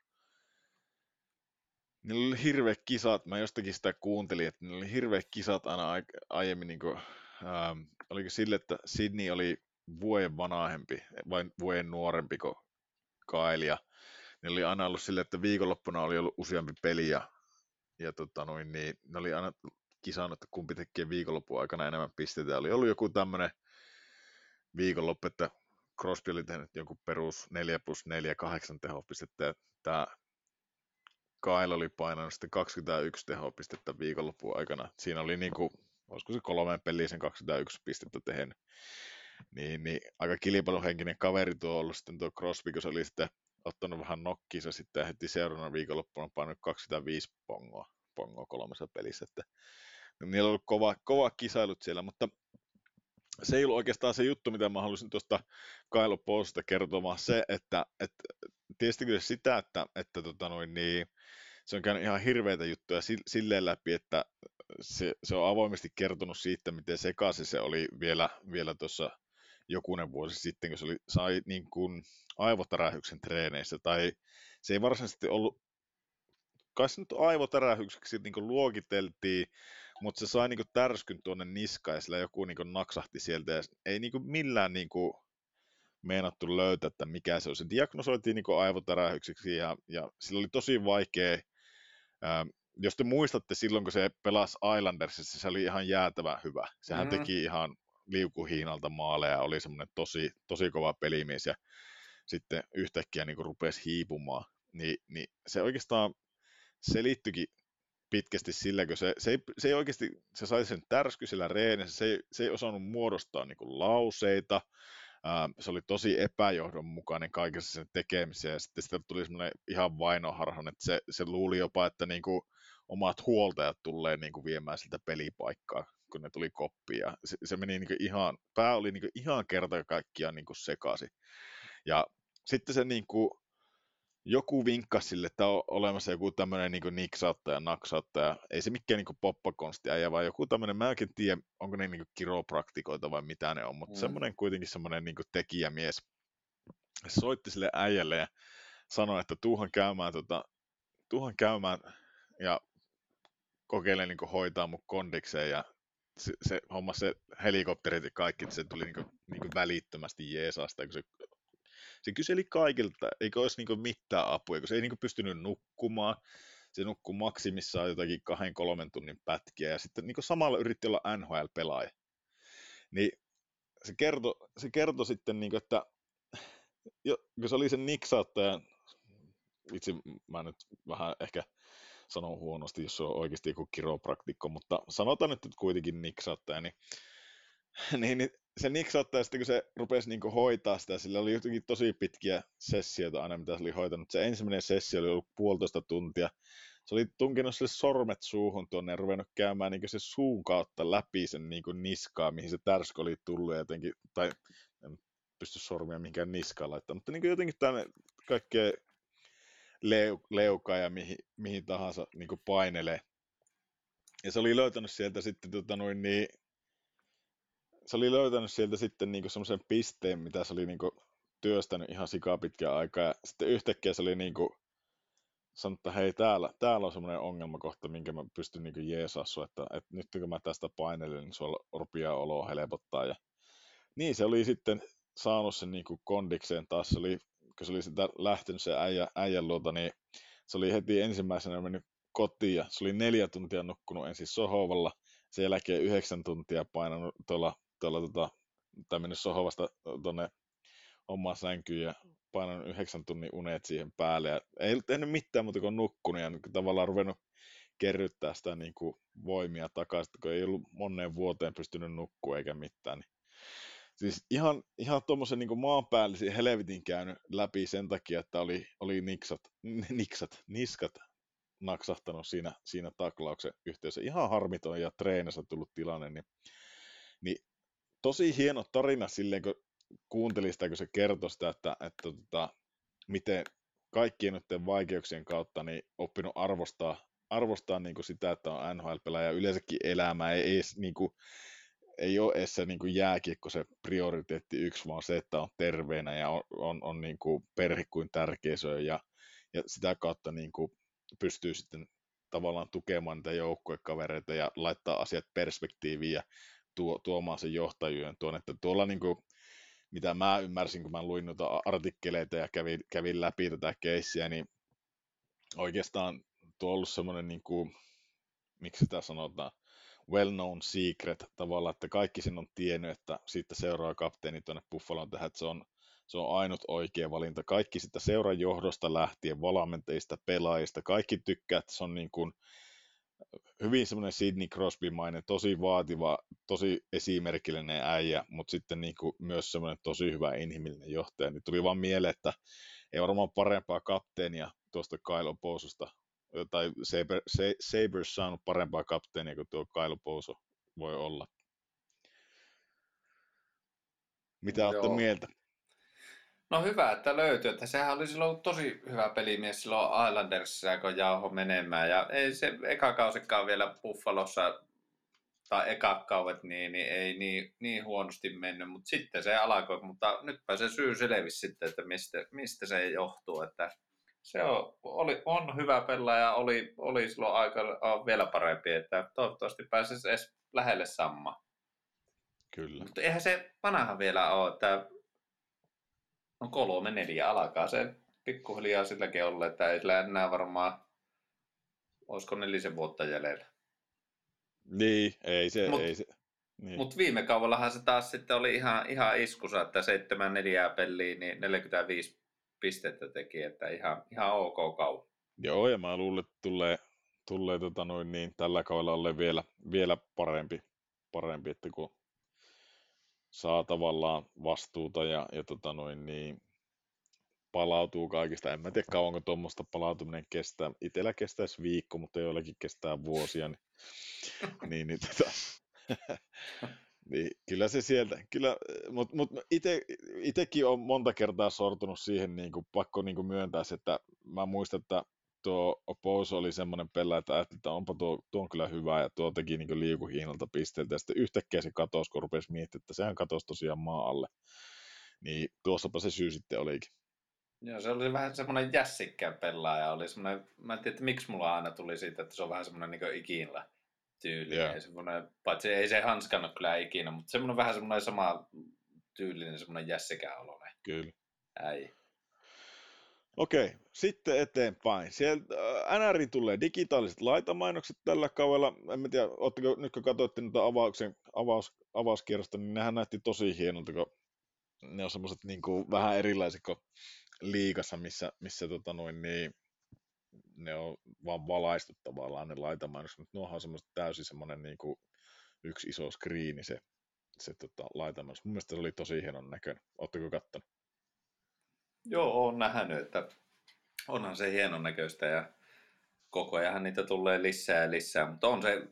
niillä oli hirveät kisat, mä jostakin sitä kuuntelin, että niillä oli hirveät kisat aina ai- aiemmin, niinku, ähm, oliko sille, että Sydney oli vuoden vanhempi vai vuoden nuorempi kuin ja ne oli aina ollut silleen, että viikonloppuna oli ollut useampi peli ja, ja tota noin, niin ne oli aina kisannut, että kumpi tekee viikonlopun aikana enemmän pisteitä. Oli ollut joku tämmöinen viikonloppu, että Crosby oli tehnyt joku perus 4 plus 4 8 tehopistettä tämä Kyle oli painanut sitten 21 tehopistettä viikonlopun aikana. Siinä oli niin kuin, olisiko se kolme peliä sen 21 pistettä tehnyt. Niin, niin aika kilpailuhenkinen kaveri tuo ollut sitten tuo Crosby, kun se oli sitten ottanut vähän nokkiinsa sitten heti seuraavana viikonloppuna painanut 25 pongoa, pongoa kolmessa pelissä. Että, niin niillä on ollut kova, kova kisailut siellä, mutta se ei ollut oikeastaan se juttu, mitä mä halusin tuosta Kailu Postista kertomaan, se, että, että tietysti kyllä sitä, että, että tota noin, niin, se on käynyt ihan hirveitä juttuja silleen läpi, että se, se on avoimesti kertonut siitä, miten sekaisin se oli vielä, vielä tuossa jokunen vuosi sitten, kun se oli, sai niin kuin aivotärähyksen treeneissä, tai se ei varsinaisesti ollut, kai se nyt aivotärähykseksi niin kuin luokiteltiin, mutta se sai niin kuin tärskyn tuonne niskaan ja sillä joku niin kuin naksahti sieltä ja ei niin kuin millään niin kuin meinattu löytää, että mikä se on. Se diagnosoitiin niin aivotärähykseksi ja, ja sillä oli tosi vaikea, ää, jos te muistatte silloin, kun se pelasi Islandersissa, se oli ihan jäätävän hyvä. Sehän mm. teki ihan liukuhiinalta maaleja, oli semmoinen tosi, tosi kova pelimies ja sitten yhtäkkiä niin rupesi hiipumaan. Ni, niin se oikeastaan selittyikin pitkästi sillä, kun se, se, ei, se ei oikeasti, se sai sen tärsky sillä reenissä, se ei, se ei osannut muodostaa niin kuin lauseita, se oli tosi epäjohdonmukainen kaikessa sen tekemiseen, ja sitten sitä tuli semmoinen ihan vainoharhan, että se, se luuli jopa, että niin kuin omat huoltajat tulee niin kuin viemään siltä pelipaikkaa, kun ne tuli koppia. Se, se meni niin kuin ihan, pää oli niin kuin ihan kerta kaikkiaan niin kuin sekaisin. Ja sitten se niin kuin, joku vinkkasi sille, että on olemassa joku tämmöinen niin niksauttaja, naksauttaja, ei se mikään niin poppakonsti äijä, vaan joku tämmöinen, mä en tiedä, onko ne niin kiropraktikoita vai mitä ne on, mutta mm. semmoinen kuitenkin semmoinen niin tekijämies soitti sille äijälle ja sanoi, että tuuhan käymään, tota, tuuhan käymään ja kokeile niin hoitaa mun kondikseen ja se, se homma se helikopterit ja kaikki, se tuli niin kuin, niin kuin välittömästi jeesasta, kun se se kyseli kaikilta, eikö olisi niin mitään apua, kun se ei niin pystynyt nukkumaan. Se nukkui maksimissaan jotakin kahden, kolmen tunnin pätkiä ja sitten niin samalla yritti olla NHL-pelaaja. Niin se kertoi, se kertoi sitten, niin kuin, että jo, kun se oli sen niksauttaja, itse mä nyt vähän ehkä sanon huonosti, jos se on oikeasti joku kiropraktikko, mutta sanotaan nyt, että kuitenkin niksauttaja, niin niin, niin se niksauttaja sitten, kun se rupesi niin hoitaa sitä, sillä oli jotenkin tosi pitkiä sessioita aina, mitä se oli hoitanut. Se ensimmäinen sessio oli ollut puolitoista tuntia. Se oli tunkinut sille sormet suuhun tuonne ja ruvennut käymään niin se suun kautta läpi sen niin niskaa, mihin se tärsky oli tullut jotenkin, tai en pysty sormia mihinkään niskaan laittamaan, mutta niin jotenkin tänne kaikkea leu, leukaa ja mihin, mihin tahansa niin painelee. Ja se oli löytänyt sieltä sitten tota noin, niin se oli löytänyt sieltä sitten niinku semmoisen pisteen, mitä se oli niinku työstänyt ihan sikaa pitkään aikaa, ja sitten yhtäkkiä se oli niinku sanonut, että hei, täällä, täällä on semmoinen ongelmakohta, minkä mä pystyn niinku jeesaa sua, että, että nyt kun mä tästä painelen, niin sulla rupeaa oloa helpottaa, ja niin se oli sitten saanut sen niinku kondikseen taas, se oli, kun se oli sitä lähtenyt se äijä, äijän luota, niin se oli heti ensimmäisenä mennyt kotiin, ja se oli neljä tuntia nukkunut ensin sohovalla, sen jälkeen yhdeksän tuntia painanut tuolla tuolla tota, tai mennyt sohovasta tuonne omaan sänkyyn ja painanut yhdeksän tunnin unet siihen päälle. Ja ei tehnyt mitään muuta kuin nukkunut ja tavallaan ruvennut kerryttää sitä niin kuin voimia takaisin, kun ei ollut moneen vuoteen pystynyt nukkua eikä mitään. Niin siis ihan, ihan tuommoisen niin maanpäällisen helvetin käynyt läpi sen takia, että oli, oli niksat, niksat, niskat naksahtanut siinä, siinä taklauksen yhteydessä. Ihan harmiton ja treenessä tullut tilanne, niin tosi hieno tarina silleen, kun kuuntelin sitä, kun se kertoi sitä, että, että tota, miten kaikkien noiden vaikeuksien kautta niin oppinut arvostaa, arvostaa niin kuin sitä, että on NHL-pelaaja yleensäkin elämää, ei, ei, niin kuin, ei ole edes se niin kuin jääkiekko se prioriteetti yksi, vaan se, että on terveenä ja on, on, on niin kuin perhe kuin tärkeä ja, ja sitä kautta niin kuin pystyy sitten tavallaan tukemaan niitä joukkuekavereita ja laittaa asiat perspektiiviin ja tuo, tuomaan sen johtajuuden tuon, että tuolla niin kuin, mitä mä ymmärsin, kun mä luin noita artikkeleita ja kävin, kävin läpi tätä keissiä, niin oikeastaan tuo on ollut semmoinen, niin kuin, miksi sitä sanotaan, well-known secret tavallaan, että kaikki sen on tiennyt, että siitä seuraa kapteeni tuonne Buffaloon tähän, että se on se on ainut oikea valinta. Kaikki sitä seuran johdosta lähtien, valmentajista, pelaajista, kaikki tykkää, että se on niin kuin hyvin semmoinen Sidney Crosby-mainen, tosi vaativa, tosi esimerkillinen äijä, mutta sitten niin kuin myös semmoinen tosi hyvä inhimillinen johtaja. Niin tuli vaan mieleen, että ei varmaan parempaa kapteenia tuosta Kyle Poususta, tai Saber, Sabers saanut parempaa kapteenia kuin tuo Kyle Pouso voi olla. Mitä olette mieltä? No hyvä, että löytyy. Että sehän oli silloin tosi hyvä pelimies silloin Islandersissa, kun jauho menemään. Ja ei se eka kausikaan vielä Buffalossa, tai eka kauet, niin, niin ei niin, niin huonosti mennyt. Mutta sitten se alkoi, mutta nytpä se syy selvisi sitten, että mistä, mistä se johtuu. Että se on, oli, on hyvä pelaaja, oli, oli silloin aika vielä parempi, että toivottavasti pääsisi edes lähelle sammaa. Kyllä. Mutta eihän se vanha vielä ole, että no kolme, neljä alkaa se pikkuhiljaa silläkin olla, että ei sillä enää varmaan, olisiko nelisen vuotta jäljellä. Niin, ei se, Mut, ei se. Niin. Mutta viime kaudellahan se taas sitten oli ihan, ihan iskusa, että 7 neljää peliä, niin 45 pistettä teki, että ihan, ihan ok kau. Joo, ja mä luulen, että tulee, tulee tota noin, niin, tällä kaudella ole vielä, vielä parempi, parempi, että kun saa tavallaan vastuuta ja, ja tota noin, niin, palautuu kaikista. En mä tiedä kauanko tuommoista palautuminen kestää. Itellä kestäisi viikko, mutta joillakin kestää vuosia. Niin, niin, niin tota, niin, kyllä se sieltä, kyllä, mutta mut itsekin on monta kertaa sortunut siihen, niin kuin, pakko niin kuin myöntää että mä muistan, että tuo Opous oli semmoinen pelaaja, että ajattelin, että onpa tuo, tuo on kyllä hyvä, ja tuo teki niin liikuhiinalta pisteeltä, ja sitten yhtäkkiä se katosi, kun rupesi miettimään, että sehän katosi tosiaan maa alle. Niin tuossapa se syy sitten olikin. Joo, se oli vähän semmoinen jässikkään pelaaja. Oli semmoinen, mä en tiedä, että miksi mulla aina tuli siitä, että se on vähän semmoinen niin ikinla tyyli. Yeah. Semmoinen, paitsi ei se hanskannut kyllä ikinä, mutta semmoinen vähän semmoinen sama tyylinen, semmoinen jässikään oloinen. Kyllä. Äi. Okei, sitten eteenpäin. Sieltä äh, NR tulee digitaaliset laitamainokset tällä kaudella. En tiedä, ootteko, nyt kun katsoitte noita avauksen, avaus, avauskierrosta, niin nehän näytti tosi hienolta, kun ne on semmoiset niin vähän erilaiset kuin liikassa, missä, missä tota noin, niin, ne on vaan valaistu tavallaan ne laitamainokset, mutta nuohan on semmoista täysin semmoinen niin kuin, yksi iso skriini se, se tota, laitamainos. Mun mielestä se oli tosi hienon näköinen. Oletteko kattonut? Joo, olen nähnyt, että onhan se hienon näköistä ja koko ajan niitä tulee lisää ja lisää, mutta on se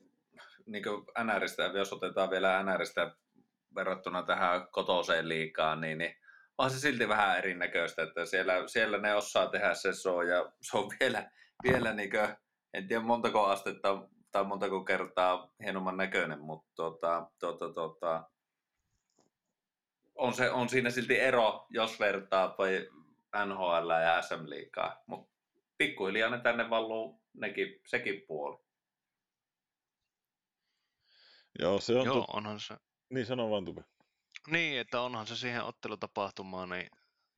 niin NRistä, jos otetaan vielä NRistä verrattuna tähän kotoseen liikaa, niin, niin on se silti vähän erinäköistä, että siellä, siellä ne osaa tehdä se so ja se on vielä, vielä niin kuin, en tiedä montako astetta tai montako kertaa hienomman näköinen, mutta tuota, tuota, tuota, on, se, on siinä silti ero, jos vertaa NHL ja SM liikaa, mutta pikkuhiljaa ne tänne valluu nekin, sekin puoli. Joo, se on Joo, tu- onhan se. Niin, sano vaan Tube. Niin, että onhan se siihen ottelutapahtumaan, niin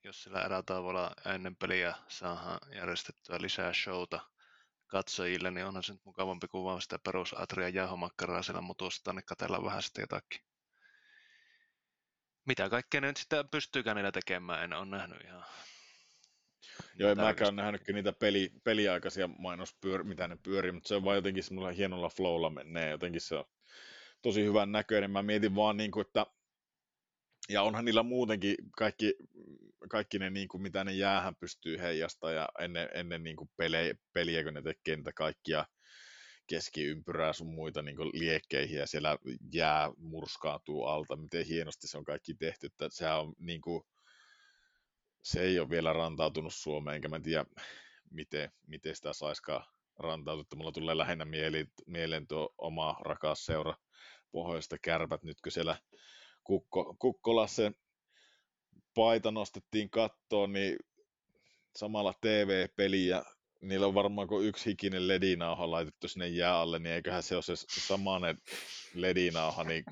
jos sillä erätavoilla ennen peliä saadaan järjestettyä lisää showta katsojille, niin onhan se nyt mukavampi kuin vaan sitä perus Atrian jauhomakkaraa siellä mutusta, niin katsellaan vähän sitten jotakin. Mitä kaikkea ne nyt sitten pystyykään niillä tekemään, en ole nähnyt ihan. Joo, en mäkään ole nähnyt niitä peli, peliaikaisia mainospyör, mitä ne pyörii, mutta se on vaan jotenkin semmoilla hienolla flowlla menee, jotenkin se on tosi hyvän näköinen. Mä mietin vaan, niin kuin, että ja onhan niillä muutenkin kaikki, kaikki ne, niin kuin, mitä ne jäähän pystyy heijastaa ja ennen, ennen niin kuin peliä, peliä, kun ne tekee niitä kaikkia keskiympyrää sun muita niin kuin liekkeihin ja siellä jää murskaatuu alta, miten hienosti se on kaikki tehty, että sehän on niin kuin, se ei ole vielä rantautunut Suomeen, enkä mä tiedä, miten, miten sitä saiskaan rantautua. Mulla tulee lähinnä mieleen, mieleen tuo oma rakas seura pohjoista kärpät, nyt kun siellä Kukko, Kukkolassen paita nostettiin kattoon, niin samalla TV-peli ja niillä on varmaan kuin yksi hikinen ledinauha laitettu sinne jää alle, niin eiköhän se ole se samanen ledinauha, niin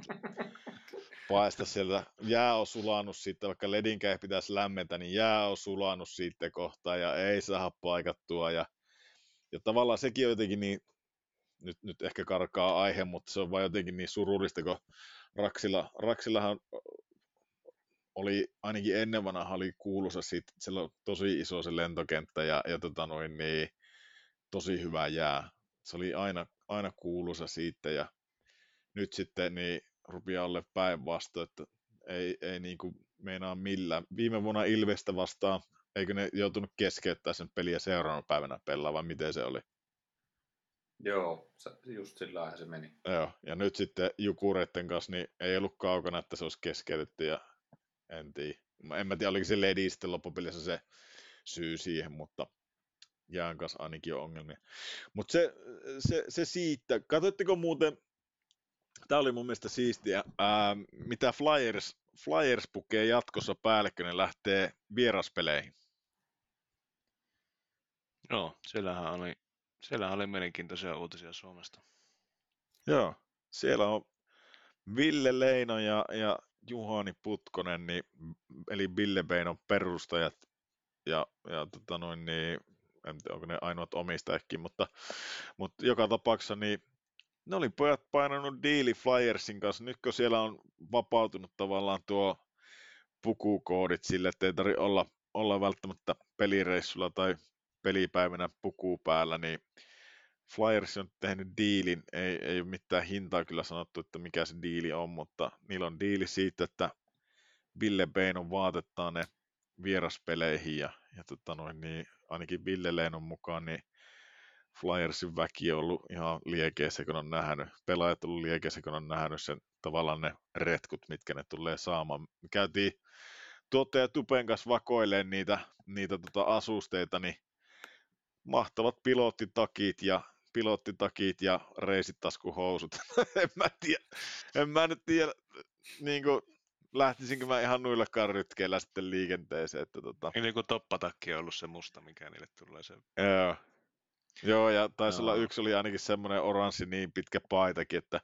paista sieltä, jää on sulanut sitten, vaikka ledinkä ei pitäisi lämmetä, niin jää on sulanut sitten kohta ja ei saa paikattua ja, ja tavallaan sekin on jotenkin niin, nyt, nyt ehkä karkaa aihe, mutta se on vaan jotenkin niin surullista, kun Raksilla, Raksillahan oli ainakin ennen vanha oli kuuluisa siitä, että siellä on tosi iso se lentokenttä ja, ja tota noin, niin, tosi hyvä jää. Se oli aina, aina kuuluisa siitä ja nyt sitten niin rupeaa olla päinvastoin, että ei, ei niin kuin meinaa millään. Viime vuonna Ilvestä vastaan, eikö ne joutunut keskeyttää sen peliä seuraavana päivänä pelaa, vai miten se oli? Joo, just sillä se meni. Joo, ja nyt sitten Jukureiden kanssa niin ei ollut kaukana, että se olisi keskeytetty, ja en tiedä. En mä tiedä, oliko se Ledi sitten loppupelissä se syy siihen, mutta jään kanssa ainakin on ongelmia. Mutta se, se, se siitä. Katoitteko muuten, tämä oli mun mielestä siistiä, ää, mitä Flyers, Flyers pukee jatkossa päälle, kun ne lähtee vieraspeleihin? Joo, siellähän oli, siellähän oli mielenkiintoisia uutisia Suomesta. Joo, siellä on Ville Leino ja, ja Juhani Putkonen, niin, eli Ville Beinon perustajat, ja, ja tota noin, niin, en tiedä, onko ne ainoat omistajatkin, mutta, mutta joka tapauksessa niin ne oli pojat painanut diili Flyersin kanssa. Nyt kun siellä on vapautunut tavallaan tuo pukukoodit sille, että ei tarvitse olla, olla välttämättä pelireissulla tai pelipäivänä puku päällä, niin Flyers on tehnyt diilin, ei, ei ole mitään hintaa kyllä sanottu, että mikä se diili on, mutta niillä on diili siitä, että Ville Beinon vaatettaa ne vieraspeleihin ja, ja tota noin, niin ainakin Ville Leinon mukaan niin Flyersin väki on ollut ihan liekeissä, kun on nähnyt, pelaajat on ollut liekeissä, kun on nähnyt sen tavallaan ne retkut, mitkä ne tulee saamaan. Me käytiin tuottaja Tupen kanssa vakoilemaan niitä, niitä tota asusteita, niin mahtavat pilottitakit ja pilottitakit ja reisitaskuhousut. en mä tiedä, en mä nyt tiedä, niin kuin, lähtisinkö mä ihan nuilla karrytkeillä sitten liikenteeseen. Että tota... Eli kun toppatakki on ollut se musta, mikä niille tulee se. Joo, Joo, ja taisi olla yksi oli ainakin semmoinen oranssi niin pitkä paitakin, että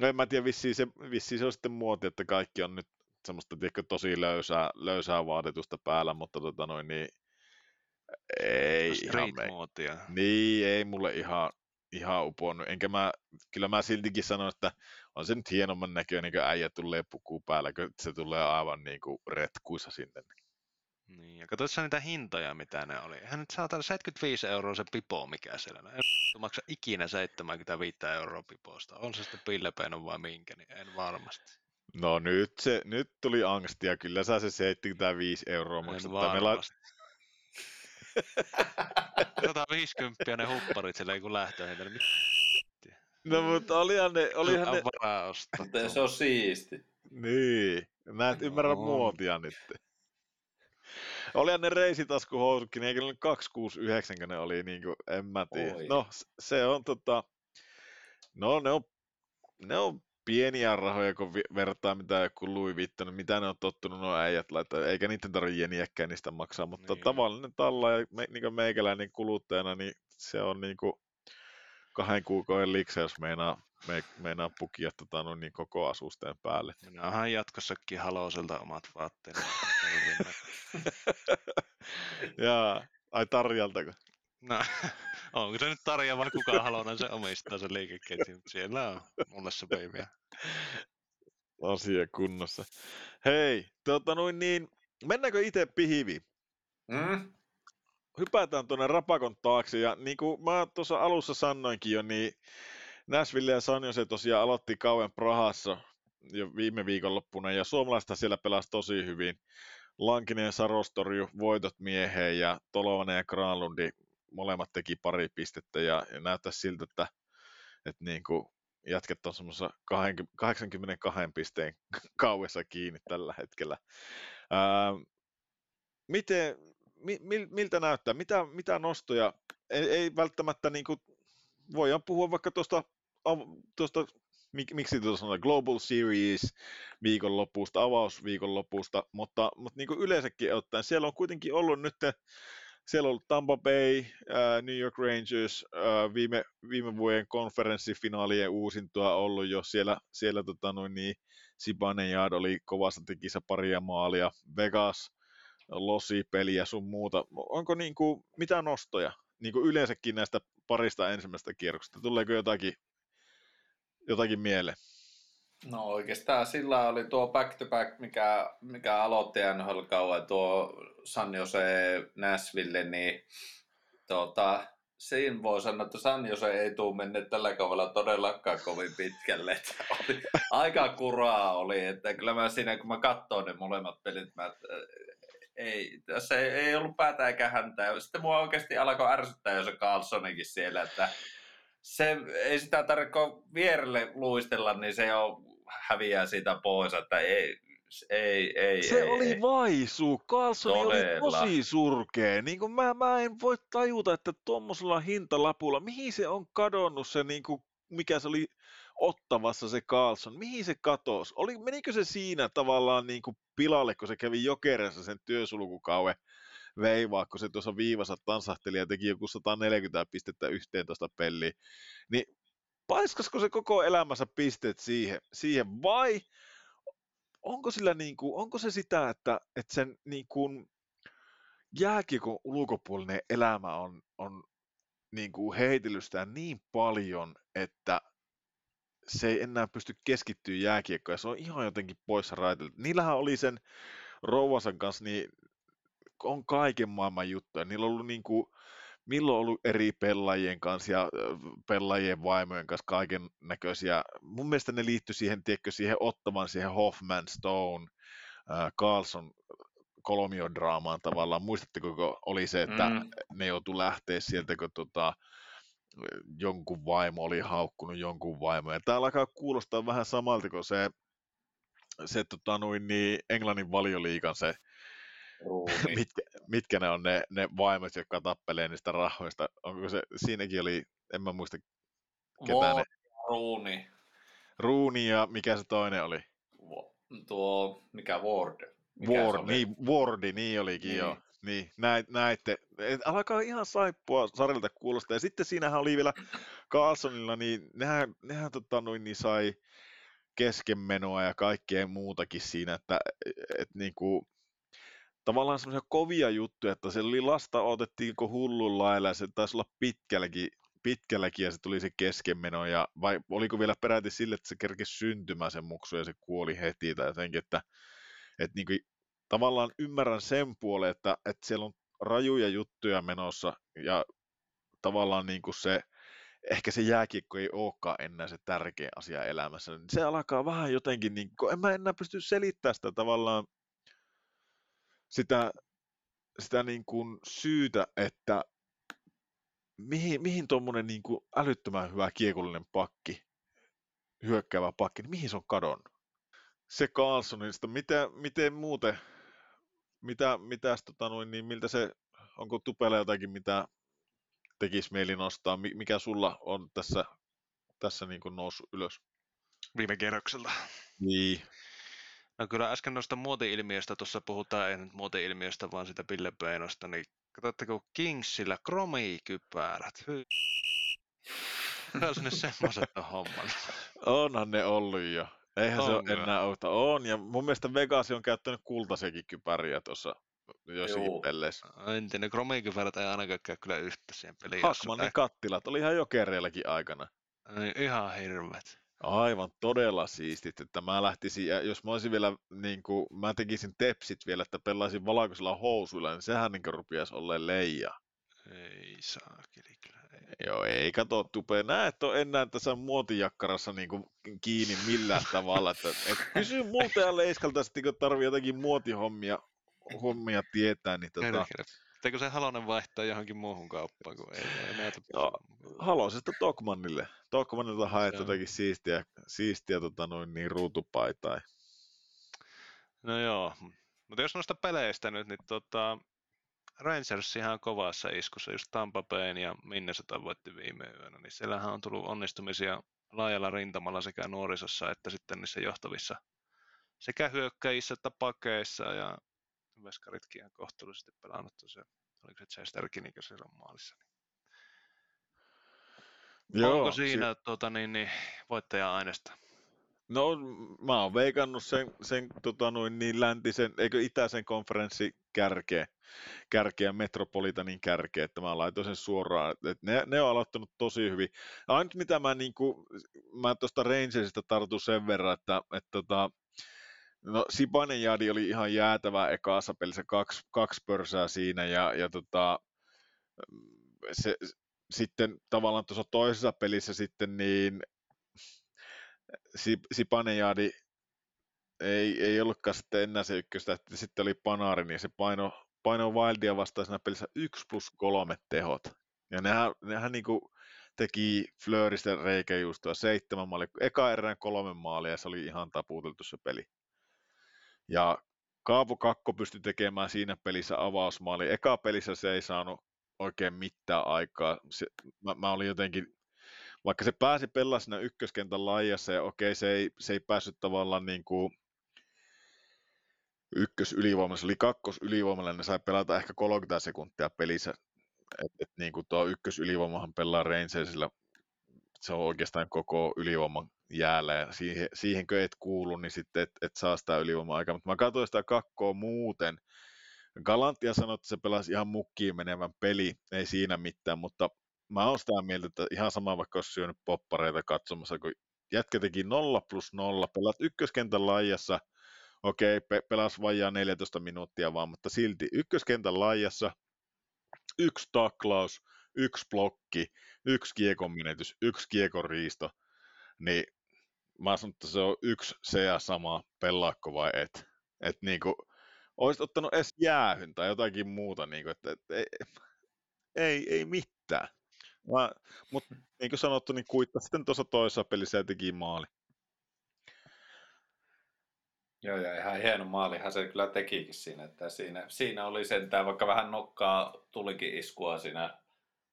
no en mä tiedä, vissiin se, vissiin se on sitten muoti, että kaikki on nyt semmoista tiedätkö, tosi löysää, löysää vaatetusta päällä, mutta tota noin, niin ei ihan me... Niin, ei mulle ihan, ihan uponnut. Enkä mä, kyllä mä siltikin sanon, että on se nyt hienomman näköinen, kun äijä tulee puku päällä, kun se tulee aivan niin kuin retkuissa sinne. Niin, ja katsotaan niitä hintoja, mitä ne oli. Eihän nyt saatana 75 euroa se pipo, mikä siellä on. En maksa ikinä 75 euroa piposta. On se sitten pillepeinon vai minkä, niin en varmasti. No nyt, se, nyt tuli angstia. Kyllä sä se 75 euroa maksat. En varmasti. Meillä... 50 ne hupparit siellä kun lähtöä Niin... No mutta olihan ne... Olihan ne... Varaa ostaa. se on siisti. Niin. Mä et ymmärrä muotia nyt. Olihan ne reisitaskuhousutkin, eikö ne 269 ne oli, niin kuin, en mä tiedä. Oi. No, se on tota, no ne on, ne on pieniä rahoja, kun vertaa mitä joku Louis Vuitton, niin mitä ne on tottunut nuo äijät laittaa, eikä niiden tarvitse jeniäkään niistä maksaa, mutta niin. tavallinen talla ja me, niin meikäläinen kuluttajana, niin se on niin kuin kahden kuukauden liksa, jos meinaa, me, meinaa pukia tota, no, niin koko asusteen päälle. Minä onhan jatkossakin haloselta omat vaatteet. Jaa, ai Tarjaltako? No, onko se nyt Tarja vai kuka haluaa se omistaa se liikeketju, siellä on mulle sopivia. Asia kunnossa. Hei, tota noin niin, mennäänkö itse pihiviin? Mm? Hypätään tuonne Rapakon taakse ja niin kuin mä tuossa alussa sanoinkin jo, niin Nashville ja San Jose tosiaan aloitti kauan Prahassa jo viime viikonloppuna ja suomalaista siellä pelasi tosi hyvin. Lankinen ja Saros torju voitot mieheen ja Tolvanen ja Granlundi molemmat teki pari pistettä ja, ja näyttää siltä, että, että niin kuin jätket on semmoisessa 82 pisteen kauessa kiinni tällä hetkellä. Ää, miten, mi, miltä näyttää? Mitä, mitä nostoja? Ei, ei välttämättä, niin kuin, voidaan puhua vaikka tuosta tuosta mik, miksi tuota sanotaan, Global Series viikonlopusta, avausviikonlopusta, mutta, mutta niin kuin yleensäkin ottaen, siellä on kuitenkin ollut nyt, siellä on ollut Tampa Bay, New York Rangers, viime, viime vuoden konferenssifinaalien uusintoa ollut jo siellä, siellä tota noin niin, Sibanen Yard oli kovassa tekissä paria maalia, Vegas, Losi-peliä sun muuta. Onko niin kuin, mitä nostoja niin kuin yleensäkin näistä parista ensimmäistä kierroksesta? Tuleeko jotakin jotakin mieleen? No oikeastaan sillä oli tuo back to back, mikä, mikä aloitti NHL kauan, tuo San Jose Nashville, niin tuota, siinä voi sanoa, että San Jose ei tule mennyt tällä kaudella todellakaan kovin pitkälle. Oli, aika kuraa oli, että kyllä mä siinä kun mä katsoin ne molemmat pelit, mä, ei, tässä ei, ei ollut päätä eikä häntä. Sitten mua oikeasti alkoi ärsyttää jo se Carlsonikin siellä, että se, ei sitä tarvitse vierelle luistella, niin se on häviää siitä pois, että ei, ei, ei, Se ei, oli ei. vaisu. Carlson oli tosi surkea. Niin kuin mä, mä en voi tajuta, että tuommoisella hintalapulla, mihin se on kadonnut se, niin kuin, mikä se oli ottavassa se Carlson, mihin se katosi? Oli, menikö se siinä tavallaan niin kuin pilalle, kun se kävi jokeressa sen työsulkukauden veivaa, kun se tuossa viivassa tansahteli ja teki joku 140 pistettä 11 peliä, niin paiskasko se koko elämänsä pisteet siihen, siihen vai onko, sillä niin kuin, onko se sitä, että, että sen niin kuin jääkiekon ulkopuolinen elämä on, on niin kuin heitellystään niin paljon, että se ei enää pysty keskittyä jääkiekkoon ja se on ihan jotenkin poissa raitelta. Niillähän oli sen Rouvasan kanssa, niin on kaiken maailman juttuja. Niillä on ollut niin kuin, milloin ollut eri pelaajien kanssa ja pelaajien vaimojen kanssa kaiken näköisiä. Mun mielestä ne liittyi siihen, tiedätkö, siihen ottamaan siihen Hoffman, Stone, äh, Carlson kolmiodraamaan tavallaan. Muistatteko, kun oli se, että Mm. ne joutui lähteä sieltä, kun tota, jonkun vaimo oli haukkunut jonkun vaimo. Ja tää alkaa kuulostaa vähän samalta kuin se, se tota, noin, niin Englannin valioliikan se Ruumi. mitkä, mitkä ne on ne, ne vaimot, jotka tappelee niistä rahoista. Onko se, siinäkin oli, en mä muista ketään ne, Ruuni. Ruuni ja mikä se toinen oli? Tuo, mikä Ward? Mikä Ward, oli? niin, Wardi, niin olikin Niin. joo. Niin, näit, näitte. Et alkaa ihan saippua sarilta kuulostaa. Ja sitten siinähän oli vielä Carlsonilla, niin nehän, nehän tota, noin, niin sai keskenmenoa ja kaikkea muutakin siinä, että et, niinku, tavallaan semmoisia kovia juttuja, että se oli lasta otettiin kuin hullun lailla ja se taisi olla pitkälläkin, pitkälläkin ja se tuli se keskenmeno ja vai oliko vielä peräti sille, että se kerkesi syntymään sen muksu ja se kuoli heti tai jotenkin, että, että niin kuin, tavallaan ymmärrän sen puolen, että, että siellä on rajuja juttuja menossa ja tavallaan niin kuin se, ehkä se jääkiekko ei olekaan enää se tärkein asia elämässä, niin se alkaa vähän jotenkin, niin kuin, en mä enää pysty selittämään sitä tavallaan sitä, sitä niin kuin syytä, että mihin, mihin tuommoinen niin kuin älyttömän hyvä kiekollinen pakki, hyökkäävä pakki, niin mihin se on kadonnut? Se Carlsonista, miten, miten muuten, mitä, mitäs, tota noin, niin miltä se, onko Tupella jotakin, mitä tekisi mieli nostaa, Mi- mikä sulla on tässä, tässä niin kuin noussut ylös? Viime kierrokselta. Niin, No kyllä äsken noista muoti-ilmiöstä, tuossa puhutaan ei nyt muoti-ilmiöstä, vaan sitä Ville Peinosta, niin katsotteko Kingsillä kromikypärät? Hyi. Kyllä sinne semmoiset on homman. onhan ne ollut jo. Eihän se Onko? ole enää outa. On, ja mun mielestä Vegas on käyttänyt kultaisiakin kypäriä tuossa jossakin Juu. pelleissä. Entinen kromikypärät ei ainakaan käy kyllä yhtä siihen peliin. on Hakmanin kattilat oli ihan jokereillakin aikana. niin ihan hirveet. Aivan todella siistit, että mä lähtisin, ja jos mä olisin vielä, niin kuin, mä tekisin tepsit vielä, että pelaisin valkoisilla housuilla, niin sehän niin rupiaisi olleen leija. Ei saakeli kyllä. Ei. Joo, ei kato tupee. Nää et ole enää tässä muotijakkarassa niin kuin kiinni millään tavalla. Että, et kysy multa ja Leiskalta sitten, kun tarvii jotakin muotihommia hommia tietää, niin tota. Pitääkö se Halonen vaihtaa johonkin muuhun kauppaan, kun ei, ei näytä Joo. pysyvän. Halosesta Tokmanille. Tokmanilta haet jotakin siistiä, siistiä tota noin, niin ruutupaitaa. No joo, mutta jos noista peleistä nyt, niin tota, Rangers ihan kovassa iskussa, just Tampa Bayn ja Minnesota voitti viime yönä, niin siellähän on tullut onnistumisia laajalla rintamalla sekä nuorisossa että sitten niissä johtavissa sekä hyökkäjissä että pakeissa ja veskaritkin ihan kohtuullisesti pelannut tosiaan. Oliko se Chesterkin, siellä on maalissa. Niin. Onko siinä si- tota, niin, niin, voittaja aineesta? No, mä oon veikannut sen, sen tota noin, niin läntisen, eikö itäisen konferenssi kärkeä, kärkeä Metropolitanin kärkeä, että mä laitoin sen suoraan, että ne, ne on aloittanut tosi hyvin. Ainut mitä mä niinku, mä tuosta Rangersista tartun sen verran, että, että tota, No Sibanen Jadi oli ihan jäätävä ekaassa pelissä, kaksi, kaksi pörsää siinä ja, ja tota, se, sitten tavallaan tuossa toisessa pelissä sitten niin Sipanejadi ei, ei ollutkaan sitten enää se ykköstä, että sitten oli Panari, niin se paino, paino Wildia vastaisena pelissä 1 plus 3 tehot. Ja nehän, nehän niinku teki Flöristä reikäjuustoa seitsemän maalia, eka erään kolme maalia ja se oli ihan taputeltu se peli. Ja Kaavu Kakko pystyi tekemään siinä pelissä avausmaali. Eka pelissä se ei saanut oikein mitään aikaa. Se, mä, mä olin jotenkin vaikka se pääsi pelaa siinä ykköskentän laajassa ja okei, se ei, se ei päässyt tavallaan niin kuin ykkös ylivoimalla, se oli kakkos ylivoimalla, ne sai pelata ehkä 30 sekuntia pelissä. Et, et niin kuin tuo ykkös ylivoimahan pelaa Rangersilla, se on oikeastaan koko ylivoiman jäällä ja siihen, siihenkö et kuulu, niin sitten et, et saa sitä ylivoimaa-aikaa. Mutta mä katsoin sitä kakkoa muuten. Galantia sanoi, että se pelasi ihan mukkiin menevän peli, ei siinä mitään, mutta mä oon sitä mieltä, että ihan sama vaikka olisi syönyt poppareita katsomassa, kun jätkä teki 0 plus 0, pelaat ykköskentän laijassa, okei, pe- pelas vajaa 14 minuuttia vaan, mutta silti ykköskentän laijassa, yksi taklaus, yksi blokki, yksi kiekon menetys, yksi kiekon riisto, niin mä sanon, että se on yksi se ja sama, pelaakko vai et. Että niinku, olisit ottanut edes jäähyn tai jotakin muuta, niinku, että, että ei, ei, ei mitään. Mutta niin kuin sanottu, niin kuitta sitten tuossa toisessa pelissä ja teki maali. Joo, ja ihan hieno maalihan se kyllä tekikin siinä, että siinä, siinä oli sentään, vaikka vähän nokkaa tulikin iskua siinä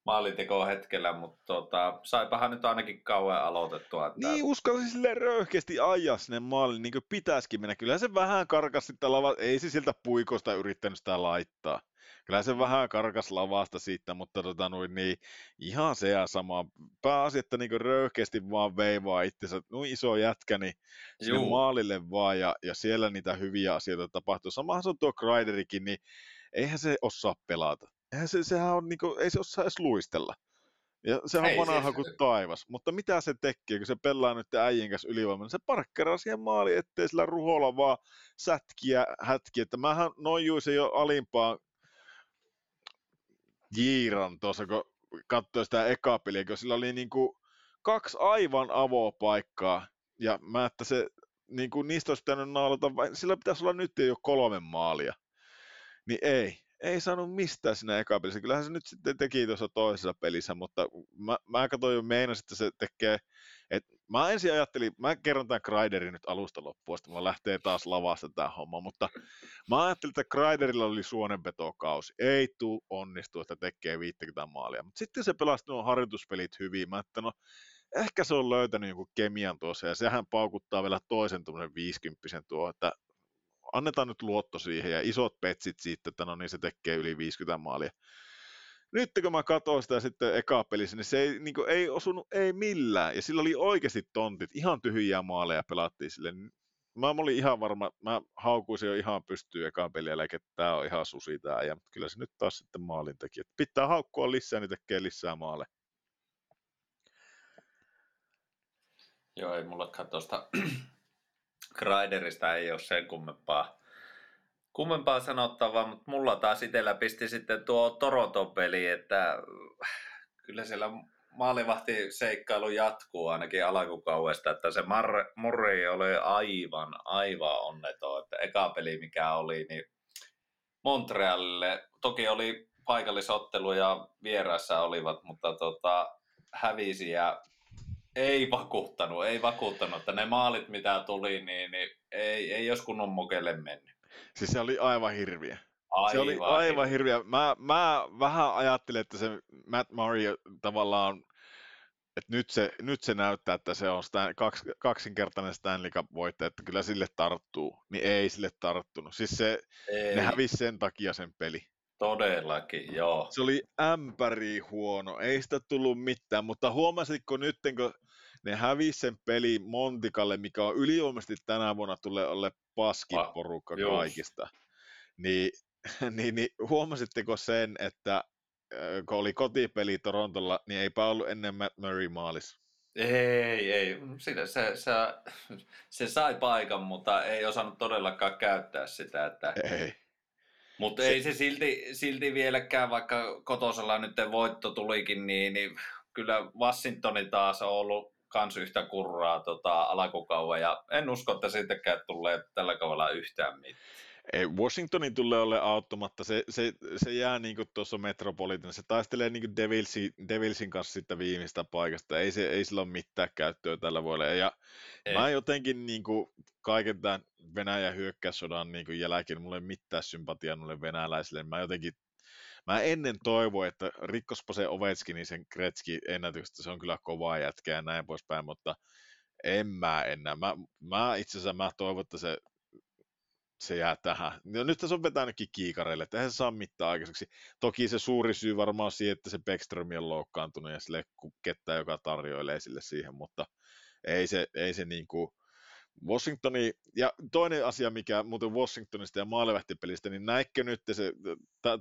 maalinteko hetkellä, mutta tota, saipahan nyt ainakin kauan aloitettua. Että... Niin, uskalsi sille röyhkeästi ajaa sinne maalin, niin kuin pitäisikin mennä. Kyllä se vähän karkas sitten lava, ei se siltä puikosta yrittänyt sitä laittaa kyllä se vähän karkas lavasta siitä, mutta tota, noin, niin, ihan se ja sama. Pääasi, että niin röyhkeästi vaan veivaa itsensä, noin iso jätkä, niin sinne maalille vaan ja, ja, siellä niitä hyviä asioita tapahtuu. Samahan se on tuo Kreiderikin, niin eihän se osaa pelata. Eihän se, sehän on, niin kuin, ei se osaa edes luistella. Ja se on vanha kuin taivas. Mutta mitä se tekee, kun se pelaa nyt äijien kanssa ylivoimaa, niin se parkkeraa siihen maaliin, ettei sillä ruholla vaan sätkiä, hätkiä. Että mähän nojuisin jo alimpaan Jiiran tuossa, kun katsoi sitä ekaa peliä, kun sillä oli niin kuin kaksi aivan avopaikkaa, ja mä, että se, niin kuin niistä olisi pitänyt naulata, sillä pitäisi olla nyt jo kolme maalia. Niin ei, ei saanut mistään siinä eka pelissä. Kyllähän se nyt sitten teki tuossa toisessa pelissä, mutta mä, mä katsoin jo meinas, että se tekee, et mä ensin ajattelin, mä kerron tämän Kreiderin nyt alusta loppuun, että mulla lähtee taas lavasta tämä homma, mutta mä ajattelin, että Kreiderilla oli suonenpetokausi, ei tuu onnistu, että tekee 50 maalia, mutta sitten se pelasi nuo harjoituspelit hyvin, mä että no ehkä se on löytänyt joku kemian tuossa, ja sehän paukuttaa vielä toisen tuommoisen 50 tuo, että annetaan nyt luotto siihen ja isot petsit siitä, että no niin se tekee yli 50 maalia. Nyt kun mä katsoin sitä sitten eka pelissä, niin se ei, niin ei osunut ei millään. Ja sillä oli oikeasti tontit, ihan tyhjiä maaleja pelattiin sille. Mä olin ihan varma, mä haukuisin jo ihan pystyy eka peliä, että tämä on ihan susi tää. Ja kyllä se nyt taas sitten maalin teki. Pitää haukkua lisää, niin tekee lisää maaleja. Joo, ei mullakaan tuosta Kreiderista ei ole sen kummempaa, kummempaa sanottavaa, mutta mulla taas itsellä pisti sitten tuo Toronto-peli, että kyllä siellä maalivahti seikkailu jatkuu ainakin alkukaudesta, että se Murray oli aivan, aivan onneton, että eka peli mikä oli, niin Montrealille, toki oli paikallisottelu ja vieraassa olivat, mutta tota, hävisi ja ei vakuuttanut, ei vakuuttanut, että ne maalit mitä tuli, niin, niin ei, ei jos kunnon mokelle mennyt. Siis se oli aivan hirviä. Aivan se oli aivan hirviä. hirviä. Mä, mä vähän ajattelin, että se Matt Murray tavallaan, että nyt se, nyt se näyttää, että se on Stan, kaks, kaksinkertainen Stanley Cup-voittaja, että kyllä sille tarttuu. Niin ei sille tarttunut. Siis se, ei. ne hävisi sen takia sen peli. Todellakin, joo. Se oli ämpäri huono, ei sitä tullut mitään, mutta huomasitko nyt, kun ne hävisi sen peli Montikalle, mikä on ylivoimaisesti tänä vuonna tulee ole paskin Ah, kaikista. Niin, niin, niin huomasitteko sen, että äh, kun oli kotipeli Torontolla, niin eipä ollut ennen Matt Murray maalis. Ei, ei. Se, se, se sai paikan, mutta ei osannut todellakaan käyttää sitä. Että, Ei. Mutta ei se silti, silti vieläkään, vaikka kotosella nyt voitto tulikin, niin, niin kyllä Washingtoni taas on ollut kans yhtä kurraa tota, alkukauden, ja en usko, että siitäkään tulee tällä kaudella yhtään mitään. Ei, Washingtonin tulee ole auttamatta, se, se, se jää niin kuin tuossa Metropolitan, se taistelee niin kuin Devilsin, Devilsin kanssa sitten viimeistä paikasta, ei, se, ei sillä ole mitään käyttöä tällä vuodella, ja Ei. mä jotenkin niin kuin kaiken tämän Venäjän hyökkäyssodan niin kuin jälkeen, mulla ei mitään sympatiaa noille venäläisille, mä jotenkin Mä ennen toivoin, että rikkospa se Ovechkinin sen Kretski ennätyksestä, se on kyllä kovaa jätkää ja näin poispäin, mutta en mä enää. Mä, mä itse asiassa mä toivon, että se se jää tähän. No nyt tässä on vetänytkin kiikareille, että eihän se saa mitään aikaiseksi. Toki se suuri syy varmaan on siihen, että se Beckström on loukkaantunut ja sille kettä, joka tarjoilee sille siihen, mutta ei se, ei se niin kuin Washingtoni, ja toinen asia, mikä muuten Washingtonista ja maalevähtipelistä, niin näikö nyt se,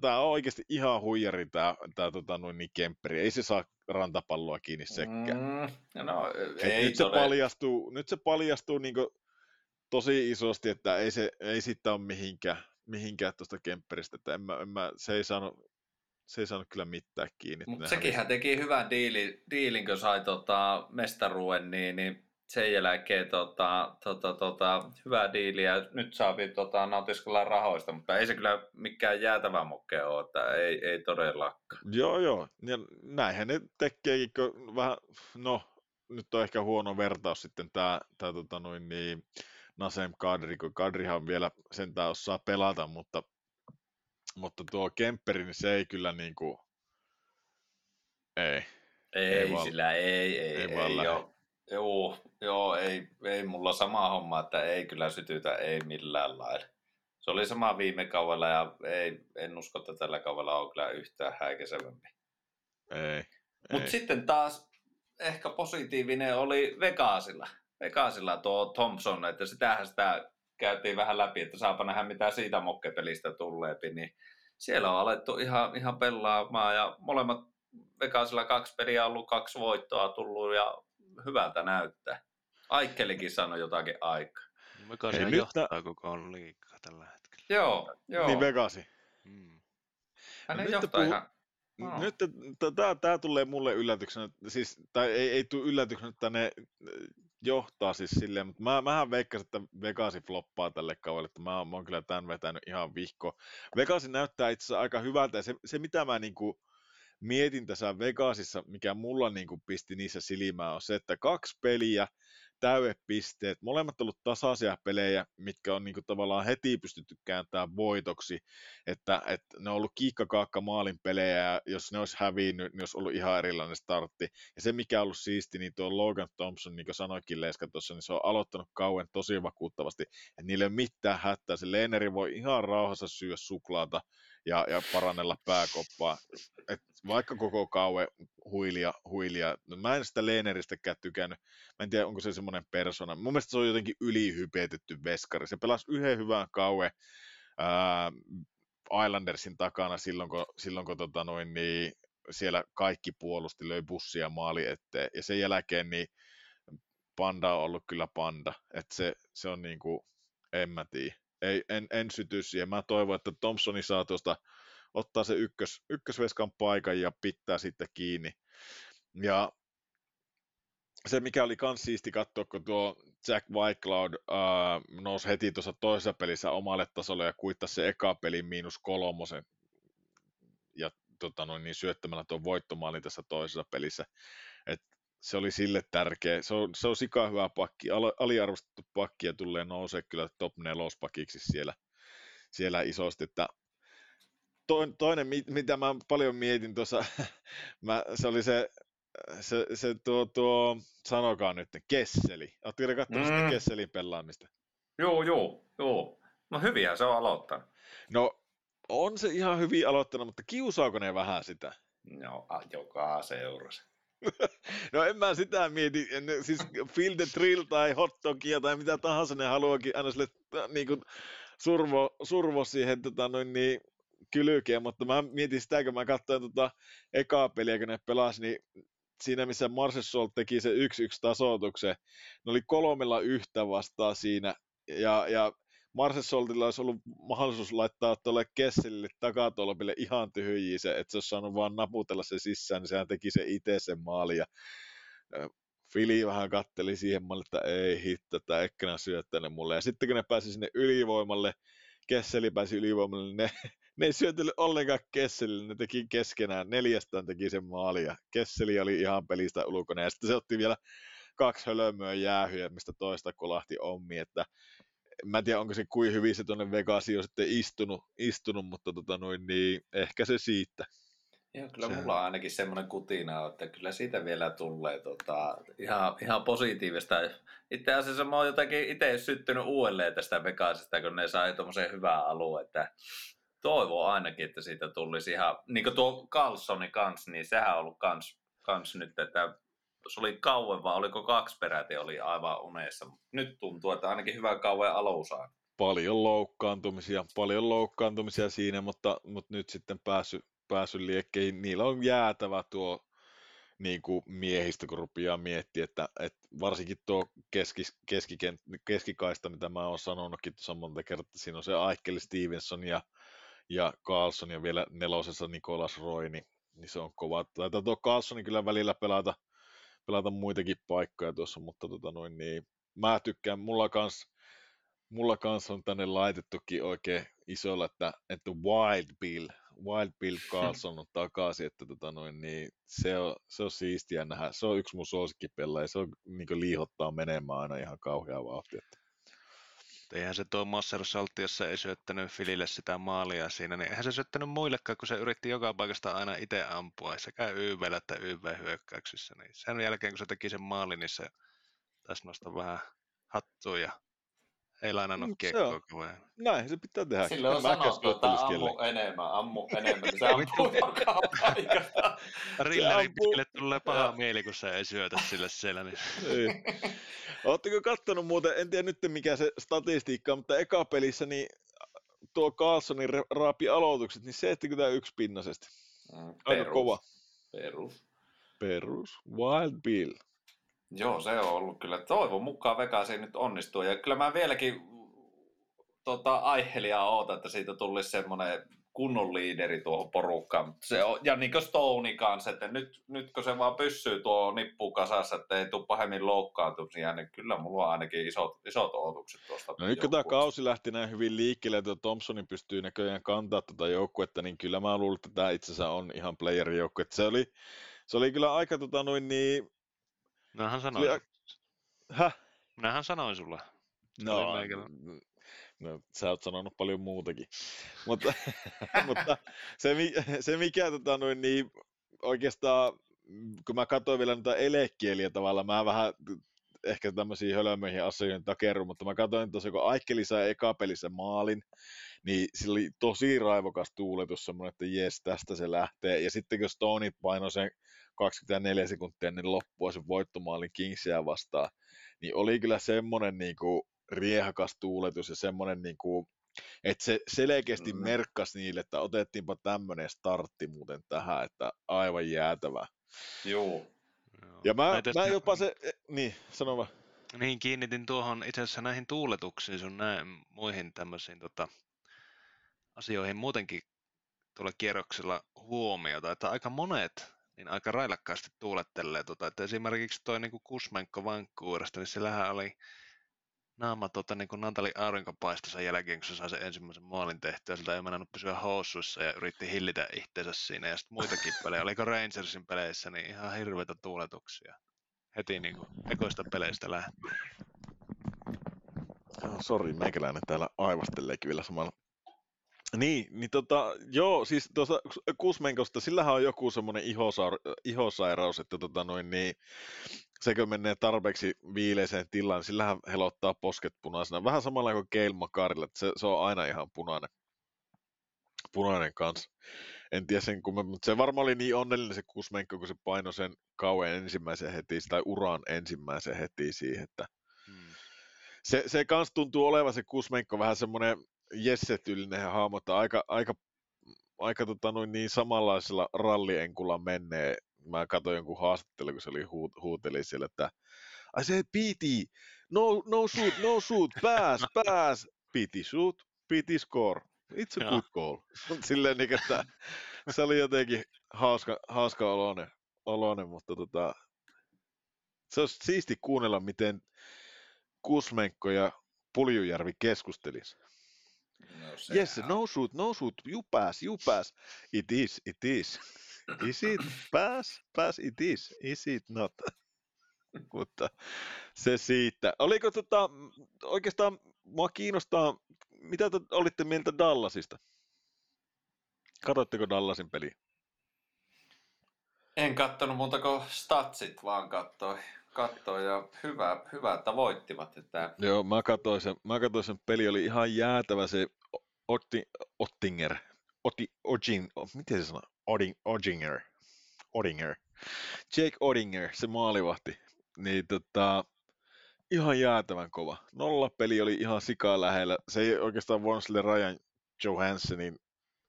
tämä on oikeasti ihan huijari tämä, tää, tota, noin niin kempperi, ei se saa rantapalloa kiinni sekään. Mm, no, ei nyt, se paljastuu, nyt se paljastuu niin tosi isosti, että ei, se, ei siitä ole mihinkään, mihinkään tuosta kempperistä, että en mä, en mä, se, ei saanut, se ei saanut kyllä mitään kiinni. Mutta sekin hän teki hyvän diili, diilin, kun sai tota, mestaruuden, niin, niin sen jälkeen tota, tota, tota, hyvä diili ja nyt saa tota, nautiskella rahoista, mutta ei se kyllä mikään jäätävä mokke ole, että ei, ei todellakaan. Joo, joo. Ja näinhän ne tekeekin, kun vähän, no, nyt on ehkä huono vertaus sitten tämä, tää, tota noin niin, Nasem Kadri, kun Kadrihan vielä sentään osaa pelata, mutta, mutta tuo Kempperi, niin se ei kyllä niin kuin, ei. Ei, Ei vaan- sillä ei, ei, ei ei, joo, joo, joo, ei, ei mulla sama homma, että ei kyllä sytytä, ei millään lailla. Se oli sama viime kaudella ja ei, en usko, että tällä kaudella on kyllä yhtään häikäisevämpi. Ei. Mutta sitten taas ehkä positiivinen oli Vegasilla. Vegasilla tuo Thompson, että sitähän sitä käytiin vähän läpi, että saapa nähdä mitä siitä mokkepelistä tuleepi, niin siellä on alettu ihan, ihan pelaamaan ja molemmat Vegasilla kaksi peliä on ollut kaksi voittoa tullut ja hyvältä näyttää. Aikkelikin sanoi jotakin aikaa. Vegasia nyt johtaa koko liikaa tällä hetkellä. Joo, joo. Niin Vegasi. Mm. Hän No ei nyt johtaa puhu- ihan... No. Nyt tämä tulee mulle yllätyksenä, siis, tai ei, ei tule yllätyksenä, että ne johtaa siis silleen, mutta mä, mähän veikkasin, että Vegasi floppaa tälle kaudelle, että mä, mä oon kyllä tämän vetänyt ihan vihko. Vegasi näyttää itse asiassa aika hyvältä, ja se, se mitä mä niinku mietin tässä Vegasissa, mikä mulla niinku pisti niissä silmään, on se, että kaksi peliä, täydepisteet, molemmat ollut tasaisia pelejä, mitkä on niinku tavallaan heti pystytty kääntämään voitoksi, että, että ne on ollut kiikkakaakka maalin pelejä, ja jos ne olisi hävinnyt, niin olisi ollut ihan erilainen startti. Ja se, mikä on ollut siisti, niin tuo Logan Thompson, niin kuin sanoikin Leska tuossa, niin se on aloittanut kauan tosi vakuuttavasti, että niillä ei ole mitään hätää. Se Leeneri voi ihan rauhassa syödä suklaata ja, ja parannella pääkoppaa. Et vaikka koko kauan huilia, huilia. No, mä en sitä Leeneristäkään tykännyt. Mä en tiedä, onko se semmoinen persona. Mun mielestä se on jotenkin ylihypetetty veskari. Se pelasi yhden hyvän kauan ää, Islandersin takana silloin, kun, silloin, kun tota noin, niin siellä kaikki puolusti, löi bussia maali eteen. Ja sen jälkeen niin panda on ollut kyllä panda. Että se, se on niin kuin, en mä tiedä. Ei, en, en syty siihen. Mä toivon, että Thompsoni saa tuosta ottaa se ykkös, ykkösveskan paikan ja pitää sitten kiinni. Ja se, mikä oli kans siisti katsoa, kun tuo Jack Whitecloud äh, nousi heti tuossa toisessa pelissä omalle tasolle ja kuittasi se eka pelin miinus kolmosen ja tota noin, niin syöttämällä tuon voittomaalin tässä toisessa pelissä. Se oli sille tärkeä. Se on, se on sika hyvä pakki, Al, aliarvostettu pakki ja tulee nousee kyllä top nelospakiksi siellä, siellä isosti. Että toinen, toinen, mi- mitä mä paljon mietin tuossa, mä, se oli se, se, se tuo, tuo, sanokaa nyt, Kesseli. Oletteko katsonut mm. sitä. Kesselin pelaamista? Joo, joo, joo. No hyviä se on aloittanut. No, on se ihan hyvin aloittanut, mutta kiusaako ne vähän sitä? No, joka seurasi. No en mä sitä mieti, en, siis Feel the Thrill tai Hot Dogia tai mitä tahansa ne haluakin aina sille niin kuin survo, survo siihen tota, noin niin, kylkeen, mutta mä mietin sitä, kun mä katsoin tota ekaa peliä, kun ne pelasi, niin siinä missä Marcel teki se 1-1 tasoituksen, ne oli kolmella yhtä vastaan siinä, ja, ja Marsesoltilla olisi ollut mahdollisuus laittaa tuolle Kesselille takatolpille ihan tyhjiä se, että se olisi saanut vaan naputella se sisään, niin sehän teki se itse sen maali. Ja, Fili vähän katteli siihen malli, että ei hitto, että ekkänä syöttänyt mulle. Ja sitten kun ne pääsi sinne ylivoimalle, Kesseli pääsi ylivoimalle, niin ne, ne ei syötellyt ollenkaan Kesselille, ne teki keskenään, neljästään teki sen maali, ja Kesseli oli ihan pelistä ulkona, ja sitten se otti vielä kaksi hölmöä jäähyä, mistä toista kolahti ommi, että mä en tiedä, onko se kuin hyvin se tuonne Vegasiin on sitten istunut, istunut mutta tota noin, niin ehkä se siitä. Joo, kyllä se... mulla on ainakin semmoinen kutina, että kyllä siitä vielä tulee tota, ihan, ihan positiivista. Itse asiassa mä oon jotenkin itse syttynyt uudelleen tästä Vegasista, kun ne sai tuommoisen hyvää alueen, että toivon ainakin, että siitä tulisi ihan, niin kuin tuo Carlsoni kanssa, niin sehän on ollut kans, kans nyt, että se oli kauan, vai oliko kaksi peräti, oli aivan unessa. Nyt tuntuu, että ainakin hyvä kauan alusaa. Paljon loukkaantumisia, paljon loukkaantumisia siinä, mutta, mutta nyt sitten päässyt, päässyt liekkeihin. Niillä on jäätävä tuo niin kuin miehistä, kun rupeaa miettiä, että, että varsinkin tuo keski, keskikent, keskikaista, mitä mä oon sanonutkin tuossa monta kertaa, siinä on se Aikeli Stevenson ja, ja Carlson ja vielä nelosessa Nikolas Roy, niin, niin se on kova. Taitaa tuo Carlsonin kyllä välillä pelata, pelata muitakin paikkoja tuossa, mutta tota noin, niin mä tykkään, mulla kans, mulla kans on tänne laitettukin oikein isolla, että, että Wild Bill, Wild Bill Carlson on takaisin, että tota noin, niin se, on, se on siistiä nähdä. Se on yksi mun suosikkipelejä, se on niin liihottaa menemään aina ihan kauheaa vauhtia. Eihän se tuo jos se ei syöttänyt Filille sitä maalia siinä, niin eihän se syöttänyt muillekaan, kun se yritti joka paikasta aina itse ampua, sekä YVllä että YV-hyökkäyksissä. Niin sen jälkeen, kun se teki sen maalin, niin se taisi nostaa vähän hattua ja ei lainannut kiekkoa kovaa. Näin se pitää tehdä. Silloin on sanottu, että ammu enemmän, ammu enemmän, niin se ampuu joka paikasta. Rillerin ampuu... tulee paha ja. mieli, kun se ei syötä sille siellä. Niin. Oletteko kattonut muuten, en tiedä nyt mikä se statistiikka, mutta eka pelissä niin tuo Carlsonin raapi aloitukset, niin 71 pinnasesti. Mm, Aika kova. Perus. Perus. Wild Bill. Joo, se on ollut kyllä. Toivon mukaan Vegasi nyt onnistuu. Ja kyllä mä vieläkin tota, aihelia ootan, että siitä tulisi semmoinen kunnon liideri tuohon porukkaan. Se on, ja niin kuin Stone kanssa, että nyt, nyt kun se vaan pysyy tuo nippu kasassa, että ei tule pahemmin loukkaantumisia, niin kyllä mulla on ainakin isot, isot odotukset tuosta. No nyt kun tämä kausi lähti näin hyvin liikkeelle, että Thompsonin pystyy näköjään kantaa tuota joukkuetta, niin kyllä mä luulen, että tämä itse asiassa on ihan playerin joukkue. Se oli, se oli kyllä aika tota, noin niin Minähän sanoin. Oli... Häh? Minähän sanoin sulle. No, no, sä oot sanonut paljon muutakin. mutta, mutta se, se, mikä tota, noin, niin, oikeastaan, kun mä katsoin vielä niitä elekieliä tavalla, mä vähän ehkä tämmöisiin hölmöihin asioihin takerun, mutta mä katsoin tuossa, kun Aikkeli sai eka pelissä maalin, niin sillä oli tosi raivokas tuuletus semmoinen, että jes, tästä se lähtee. Ja sitten kun Stone painoi sen 24 sekuntia ennen loppua sen voittomaalin Kingsia vastaan, niin oli kyllä semmoinen niin kuin riehakas tuuletus ja semmoinen, niin kuin, että se selkeästi mm. merkkasi niille, että otettiinpa tämmöinen startti muuten tähän, että aivan jäätävä. Joo. Ja mä, mä jopa se, e, niin, sano vaan. Niin, kiinnitin tuohon itse asiassa näihin tuuletuksiin sun näin muihin tämmöisiin tota, asioihin muutenkin tuolla kierroksella huomiota, että aika monet niin aika railakkaasti tuulettelee. Tota, että esimerkiksi toi niin Kusmenko Vancouverista, niin sillähän oli naama tota, niin kuin Natali aurinkopaistossa jälkeen, kun se sai sen ensimmäisen maalin tehtyä, siltä ei mennä pysyä housuissa ja yritti hillitä itseensä siinä. Ja sitten muitakin pelejä, oliko Rangersin peleissä, niin ihan hirveitä tuuletuksia heti niin kuin ekoista peleistä lähtien. Sori, meikäläinen täällä aivasteleekin vielä samalla niin, niin tota, joo, siis tuossa Kusmenkosta, sillähän on joku semmoinen ihosaur- ihosairaus, että tota noin niin, sekö menee tarpeeksi viileiseen tilaan, niin sillähän helottaa posket punaisena. Vähän samalla kuin Gail Makarilla, että se, se, on aina ihan punainen, punainen kanssa. en tiedä sen kumman, mutta se varmaan oli niin onnellinen se Kusmenko, kun se painoi sen kauan ensimmäisen heti, tai uran ensimmäisen heti siihen, että hmm. se, se kans tuntuu olevan se Kusmenko vähän semmoinen Jesse-tyylinen hahmo, että aika, aika, aika tota noin niin samanlaisella rallienkulla menee. Mä katsoin jonkun haastattelun, kun se oli huut, huuteli siellä, että I said, PT, no, no shoot, no shoot, pass, pass, PT shoot, PT score. It's a good goal. Silleen, niin, että se oli jotenkin hauska, hauska oloinen, oloinen mutta tota, se olisi siisti kuunnella, miten Kusmenko ja Puljujärvi keskustelis. No, yes, no shoot, no shoot, you pass, you pass. It is, it is. Is it pass? Pass it is. Is it not? Mutta se siitä. Oliko tota, oikeastaan mua kiinnostaa, mitä te olitte mieltä Dallasista? Katoitteko Dallasin peli? En kattonut muuta kuin statsit, vaan kattoi, kattoi ja hyvä, hyvä, että voittivat. Että... Joo, mä katsoin sen, mä katsoin sen peli, oli ihan jäätävä se Otti, Ottinger, Otti, Odin, miten se sanoo? Odin, Odinger, Odinger, Jake Odinger, se maalivahti, niin tota, ihan jäätävän kova. Nolla peli oli ihan sikaa lähellä. Se ei oikeastaan voinut sille Ryan Johanssonin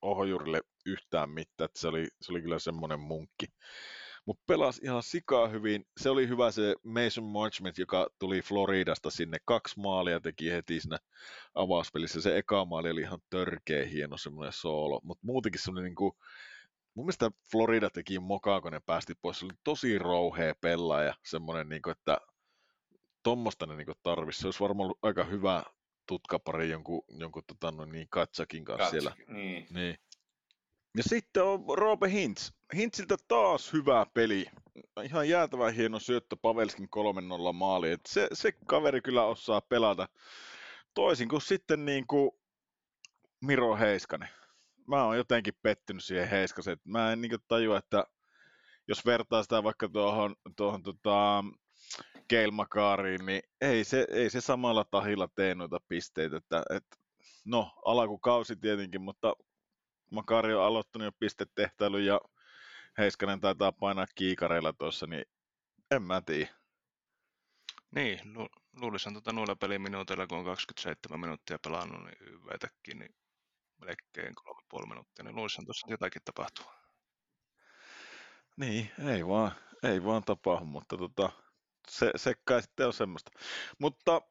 ohjurille yhtään mitään, se oli, se oli kyllä semmoinen munkki. Mutta pelasi ihan sikaa hyvin. Se oli hyvä se Mason Marchment, joka tuli Floridasta sinne. Kaksi maalia teki heti siinä avauspelissä. Se eka maali oli ihan törkeä hieno semmoinen soolo. Mutta muutenkin se oli niinku, mun mielestä Florida teki mokaa, kun ne päästi pois. Se oli tosi rouhea pelaaja. Semmoinen, niinku, että tuommoista ne niinku tarvisi. Se olisi varmaan ollut aika hyvä tutkapari jonkun, jonkun tota, no niin, Katsakin kanssa Katsak, siellä. Niin. niin. Ja sitten on Roope Hintz. Hintziltä taas hyvä peli. Ihan jäätävän hieno syöttö Pavelskin 3-0 maali. Et se, se kaveri kyllä osaa pelata. Toisin kuin sitten niin kuin Miro Heiskanen. Mä oon jotenkin pettynyt siihen Heiskaseen. Mä en niin tajua, että jos vertaa sitä vaikka tuohon, tuohon tota, Keilmakaariin, niin ei se, ei se samalla tahilla tee noita pisteitä. Että, et, no, alkukausi tietenkin, mutta Makari on aloittanut jo pistetehtailun ja Heiskanen taitaa painaa kiikareilla tuossa, niin en mä tiedä. Niin, lu- luulisin tuota noilla peliminuuteilla, kun on 27 minuuttia pelannut, niin YVtäkin, niin melkein 3,5 minuuttia, niin luulisin tuossa jotakin tapahtuu. Niin, ei vaan, ei vaan tapahdu, mutta tota, se, se kai sitten on semmoista. Mutta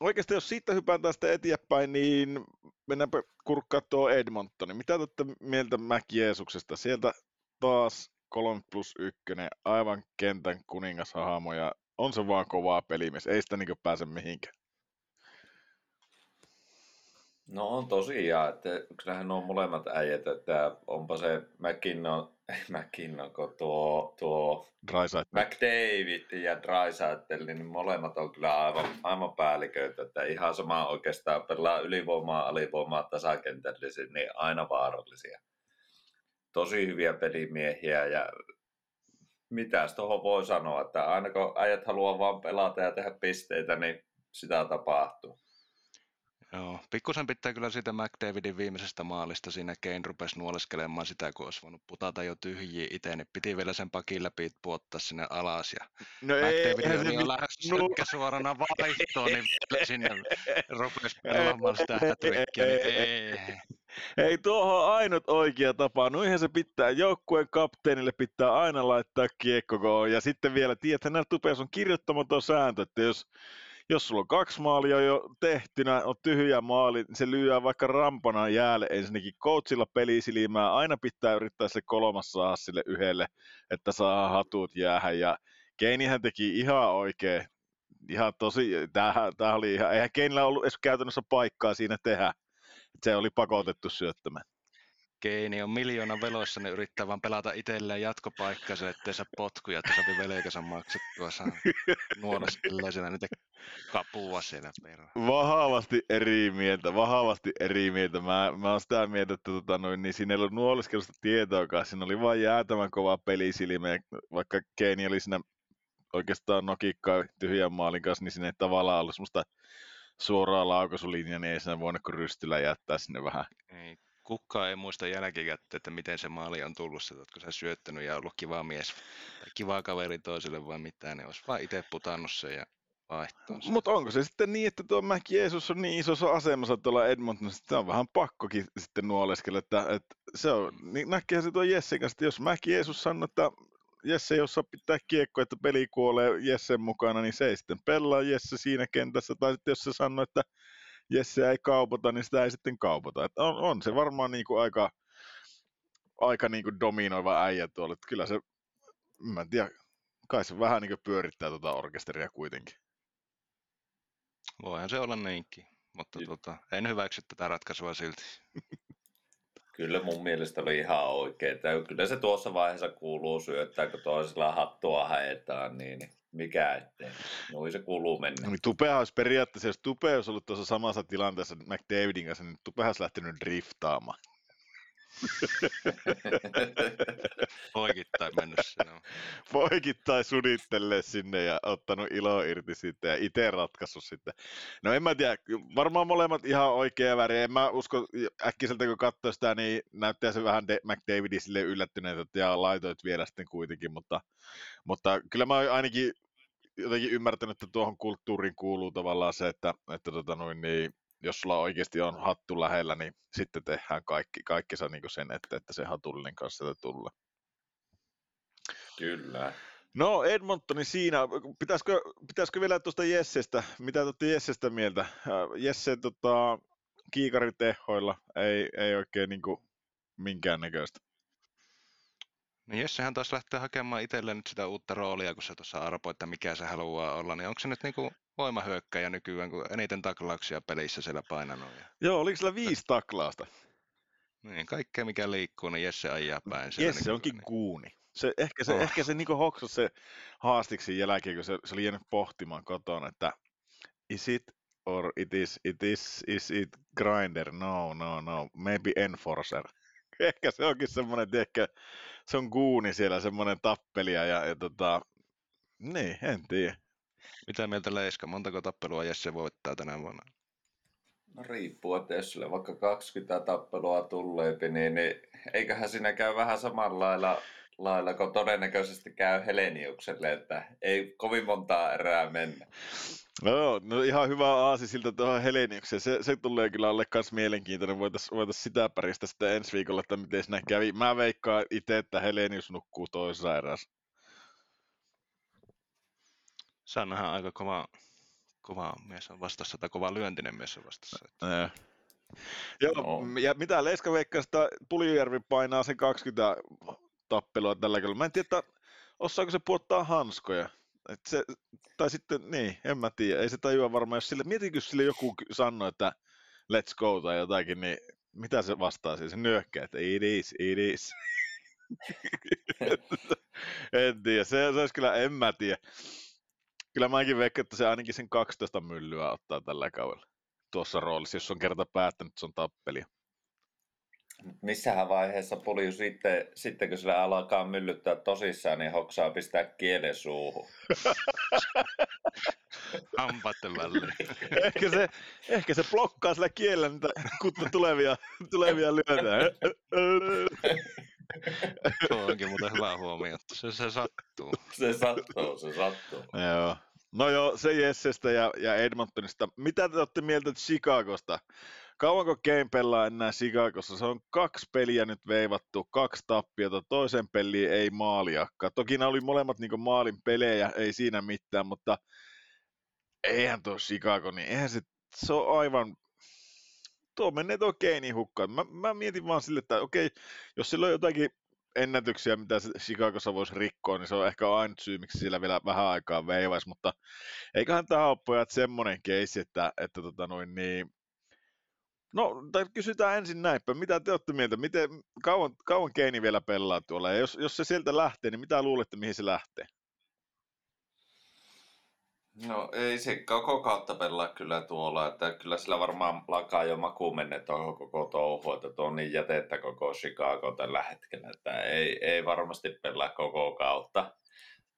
oikeasti jos siitä hypätään sitten eteenpäin, niin mennäänpä kurkkaa tuo Edmontoni. Mitä te olette mieltä Mäki Jeesuksesta? Sieltä taas 3 plus 1, aivan kentän kuningashahmo ja on se vaan kovaa pelimies, ei sitä niin pääse mihinkään. No on tosiaan, että kyllähän on molemmat äijät, että onpa se McKinnon, kun tuo, tuo McDavid ja Drysaitel, niin molemmat on kyllä aivan, aivan päälliköitä, että ihan sama oikeastaan pelaa ylivoimaa, alivoimaa, tasakentällisiä, niin aina vaarallisia. Tosi hyviä pelimiehiä ja mitäs tuohon voi sanoa, että aina kun äijät haluaa vaan pelata ja tehdä pisteitä, niin sitä tapahtuu. Joo, pikkusen pitää kyllä siitä McDavidin viimeisestä maalista. Siinä Kane rupesi nuoleskelemaan sitä, kun olisi voinut putata jo tyhjiä itse, niin piti vielä sen pakin läpi puottaa sinne alas. Ja no McDavid ei, oli jo lähes no. suorana vaihtoon, niin sinne rupesi pelaamaan sitä hätrikkiä, niin ei. Ei, tuohon on ainut oikea tapa. Noihän se pitää, joukkueen kapteenille pitää aina laittaa kiekko Ja sitten vielä, tiedätkö, näillä tupeissa on kirjoittamaton sääntö, että jos jos sulla on kaksi maalia jo tehtynä, on tyhjä maali, niin se lyö vaikka rampana jäälle ensinnäkin coachilla pelisilmää. Aina pitää yrittää se kolmas saa sille yhdelle, että saa hatut jäähän. Ja Keinihän teki ihan oikein. Ihan tosi, tämähän, tämähän oli ihan, eihän Keinillä ollut edes käytännössä paikkaa siinä tehdä. Se oli pakotettu syöttämään. Keini on miljoona veloissa, ne yrittää vaan pelata itselleen jatkopaikkansa, ettei saa potkuja, että saapi velkansa maksettua. Saa nuoleskelleen niitä kapua siellä perään. Vahvasti eri mieltä, vahvasti eri mieltä. Mä, mä oon sitä mieltä, että tota, noin, niin siinä ei ollut nuoleskelusta tietoakaan. Siinä oli vain jäätävän kova pelisilmä, vaikka Keini oli siinä oikeastaan nokikkaa tyhjän maalin kanssa, niin siinä ei tavallaan ollut semmoista suoraa laukaisulinjaa, niin ei siinä voinut kuin rystillä jättää sinne vähän. Ei kukaan ei muista jälkikäteen, että miten se maali on tullut, että oletko sä syöttänyt ja ollut kiva mies tai kiva kaveri toiselle vai mitään, niin olisi vaan itse putannut sen ja vaihtoon. Mutta onko se sitten niin, että tuo Mac Jeesus on niin isossa asemassa tuolla Edmontonissa, että on vähän pakkokin sitten nuoleskella, että, että se on, niin näkee se tuo Jessen kanssa, että jos Mac Jeesus sanoo, että Jesse ei osaa pitää kiekkoa, että peli kuolee Jessen mukana, niin se ei sitten pelaa Jesse siinä kentässä, tai sitten jos se sanoo, että Jesse ei kaupata, niin sitä ei sitten kaupata. Että on, on se varmaan niin kuin aika, aika niin kuin dominoiva äijä tuolla, että kyllä se, mä en tiedä, kai se vähän niin kuin pyörittää tuota orkesteria kuitenkin. Voihan se olla niinkin, mutta tuota, en hyväksy tätä ratkaisua silti. Kyllä mun mielestä oli ihan. Että kyllä se tuossa vaiheessa kuuluu syöttää, kun toisella hattua haetaan, niin, mikä ettei. Noin se kuuluu mennä. No niin Tupehan olisi periaatteessa, jos Tupe olisi ollut tuossa samassa tilanteessa McDavidin kanssa, niin Tupehan olisi lähtenyt driftaamaan. Poikittain mennyt sinne. Poikittain sudittelee sinne ja ottanut ilo irti sitten ja itse ratkaissut sitten. No en mä tiedä, varmaan molemmat ihan oikea väri. En mä usko, äkkiseltä kun katsoo sitä, niin näyttää se vähän McDavidin sille yllättyneet, ja laitoit vielä sitten kuitenkin, mutta, mutta kyllä mä ainakin jotenkin ymmärtänyt, että tuohon kulttuuriin kuuluu tavallaan se, että, että tota noin, niin jos sulla oikeasti on hattu lähellä, niin sitten tehdään kaikki, kaikki niin sen, että, että se hatullinen kanssa sieltä tulee. Kyllä. No Edmontoni siinä, pitäisikö, pitäisikö vielä tuosta Jessestä, mitä olette Jessestä mieltä? Äh, Jesse tota, kiikaritehoilla ei, ei oikein niin minkäännäköistä. Niin Jessehän taas lähtee hakemaan itselleen nyt sitä uutta roolia, kun se tuossa arpoi, että mikä se haluaa olla, niin onko se nyt niinku voimahyökkäjä nykyään, kun eniten taklauksia pelissä siellä painanut. Ja... Joo, oliko sillä viisi taklausta? Niin, kaikkea mikä liikkuu, niin Jesse ajaa päin. Jesse niin onkin niin. kuuni. Se, ehkä se, oh. ehkä se niin hoksasi se haastiksi jälkeen, kun se, se oli jäänyt pohtimaan kotona, että is it or it is, it is, is it grinder? No, no, no, maybe enforcer. Ehkä se onkin semmoinen, ehkä se on kuuni siellä, semmoinen tappelija ja, ja tota, niin, en tiedä. Mitä mieltä Leiska? Montako tappelua Jesse voittaa tänä vuonna? No riippuu, että jos sille vaikka 20 tappelua tulee, niin, niin eiköhän siinä käy vähän samalla lailla, lailla kun todennäköisesti käy Heleniukselle, että ei kovin montaa erää mennä. No, no ihan hyvä aasi siltä tuohon Heleniukseen. Se, se tulee kyllä alle myös mielenkiintoinen. Voitaisiin voitais sitä päristä sitten ensi viikolla, että miten siinä kävi. Mä veikkaan itse, että Helenius nukkuu toisessa erässä. Sannahan aika kova, kova mies on vastassa, tai kova lyöntinen mies on vastassa. Että... Ja. Joo, no. ja mitä Leiska veikkaa Puljujärvi painaa sen 20 tappelua tällä kerralla. Mä en tiedä, osaako se puottaa hanskoja. Et se, tai sitten, niin, en mä tiedä. Ei se tajua varmaan, jos sille, mietinkö sille joku sanoo, että let's go tai jotakin, niin mitä se vastaa siihen? Se nyökkää, että it is, it is. en tiedä, se, se olisi kyllä, en mä tiedä kyllä mäkin veikkaan, että se ainakin sen 12 myllyä ottaa tällä kaudella tuossa roolissa, jos on kerta päättänyt, että se on tappelija. Missähän vaiheessa Pulju sitten, sitten kun sillä alkaa myllyttää tosissaan, niin hoksaa pistää kielen suuhun. Hampaiden väliin. ehkä, se, ehkä se blokkaa sillä kielellä niitä kutta tulevia, tulevia lyötä. Tuo onkin muuten hyvä huomio, että se, se sattuu. Se sattuu, se sattuu. Joo. No joo, se Jessestä ja, ja Edmontonista. Mitä te olette mieltä Chicagosta? Kauanko Game pelaa enää Chicagossa? Se on kaksi peliä nyt veivattu, kaksi tappiota, toisen peliin ei maaliakaan. Toki nämä oli molemmat niin maalin pelejä, ei siinä mitään, mutta eihän tuo Chicago, niin eihän se, se on aivan, tuo menee tuo Keini hukkaan. Mä, mä, mietin vaan sille, että okei, jos sillä on jotakin ennätyksiä, mitä Chicagossa voisi rikkoa, niin se on ehkä ainut syy, miksi sillä vielä vähän aikaa veivaisi, mutta eiköhän tämä ole pojat semmoinen keissi, että, että tota noin, niin, No, tai kysytään ensin näinpä, mitä te olette mieltä, miten, kauan, kauan Keini vielä pelaa tuolla, ja jos, jos se sieltä lähtee, niin mitä luulette, mihin se lähtee? No ei se koko kautta pelaa kyllä tuolla, että kyllä sillä varmaan lakaa jo maku menne tuohon koko touhu, että tuo on niin jätettä koko Chicago tällä hetkellä, että ei, ei varmasti pelaa koko kautta.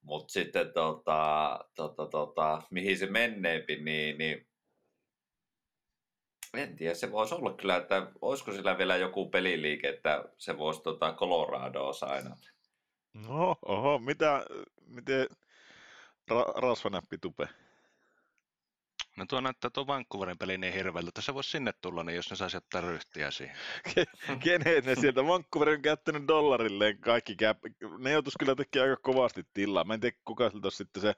Mutta sitten tota, tota, tota, mihin se menneepi, niin, niin En tiedä, se voisi olla kyllä, että olisiko sillä vielä joku peliliike, että se voisi tota Coloradoa sainata. No, oho, mitä, miten ra- rasvanäppi tupe? No tuo näyttää tuo Vancouverin peli niin hirveältä, että se voisi sinne tulla, niin jos ne saisi ottaa ryhtiä siihen. Kenet ne sieltä? Vancouver on käyttänyt dollarilleen kaikki käp... Ne joutuisi kyllä tekemään aika kovasti tilaa. Mä en tiedä, kuka siltä sitten se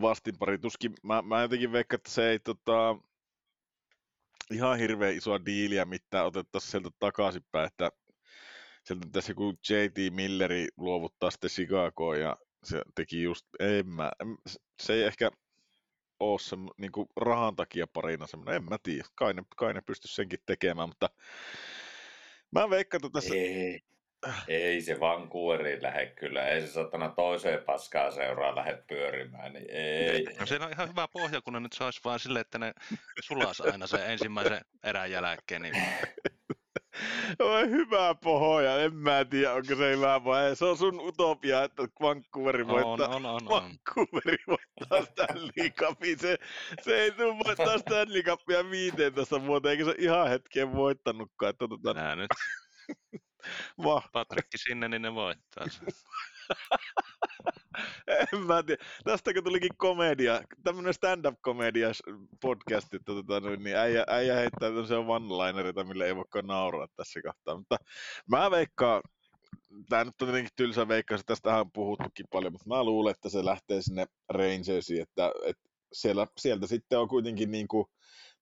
vastinpari. Tuskin, mä, mä jotenkin veikkaan, että se ei tota, ihan hirveän isoa diiliä mitään otettaisiin sieltä takaisinpäin, että sieltä tässä joku JT Milleri luovuttaa sitten Chicagoon ja se teki just, en mä, se ei ehkä ole se niin kuin rahan takia parina semmoinen, en mä tiedä, kai ne, kai ne pysty senkin tekemään, mutta mä veikkaan, että tässä... Ei, ei se Vancouveriin lähde kyllä, ei se satana toiseen paskaan seuraa lähde pyörimään, niin ei. No se on ihan hyvä pohja, kun ne nyt saisi vaan silleen, että ne sulas aina sen ensimmäisen erän jälkeen, niin Oi hyvä pohja, en mä tiedä onko se hyvä pohja. Se on sun utopia, että Vancouveri voittaa, on, on, on, on. Vancouveri voittaa Stanley Cupin. Se, se ei tule voittaa Stanley Cupia 15 vuoteen, eikä se ihan hetken voittanutkaan. Että, tota, Nää nyt va, Patrikki sinne, niin ne voittaa en mä tiedä. Tästäkö tulikin komedia, tämmönen stand-up-komedia podcast, että tota, noin, niin äijä, äijä heittää tämmöisiä one-linereita, mille ei voikaan nauraa tässä kohtaa. Mutta mä veikkaan, tämä nyt on tietenkin tylsä veikkaus, tästä on puhuttukin paljon, mutta mä luulen, että se lähtee sinne Rangersiin, että, että siellä, sieltä sitten on kuitenkin niin kuin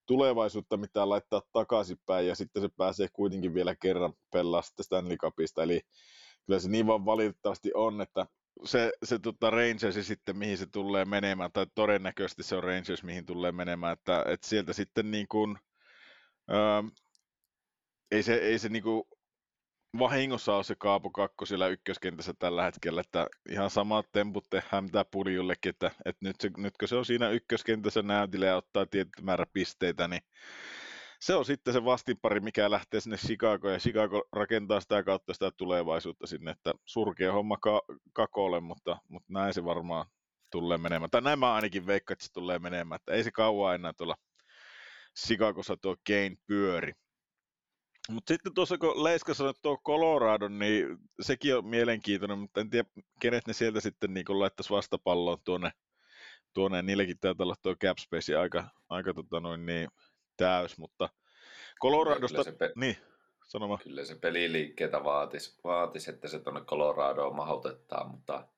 tulevaisuutta, mitä laittaa takaisinpäin, ja sitten se pääsee kuitenkin vielä kerran pelaa sitten Stanley Cupista, eli kyllä se niin vaan valitettavasti on, että se, se tota Rangers sitten, mihin se tulee menemään, tai todennäköisesti se on Rangers, mihin tulee menemään, että, että sieltä sitten niin kuin, ää, ei se, ei se niin kuin vahingossa ole se Kaapo Kakko siellä ykköskentässä tällä hetkellä, että ihan samat temput tehdään mitä puljullekin, että, että nyt se, nytkö se on siinä ykköskentässä näytillä ja ottaa tietty määrä pisteitä, niin se on sitten se vastinpari, mikä lähtee sinne Chicagoon, ja Chicago rakentaa sitä kautta sitä tulevaisuutta sinne, että surkea homma ka- kakolle, mutta, mutta näin se varmaan tulee menemään. Tai näin mä ainakin veikkaan, että se tulee menemään, että ei se kauan enää tuolla Chicagossa tuo Kane pyöri. Mutta sitten tuossa kun Leiska sanoi tuo Colorado, niin sekin on mielenkiintoinen, mutta en tiedä, kenet ne sieltä sitten niin laittaisi vastapalloon tuonne, tuonne. Niilläkin taitaa olla tuo cap space aika, aika tota noin, niin, täys, mutta Coloradosta, Kyllä se pe- niin, sanoma. Kyllä se peliliikkeitä vaatisi, vaatis, että se tuonne Coloradoon mahdotetaan, mutta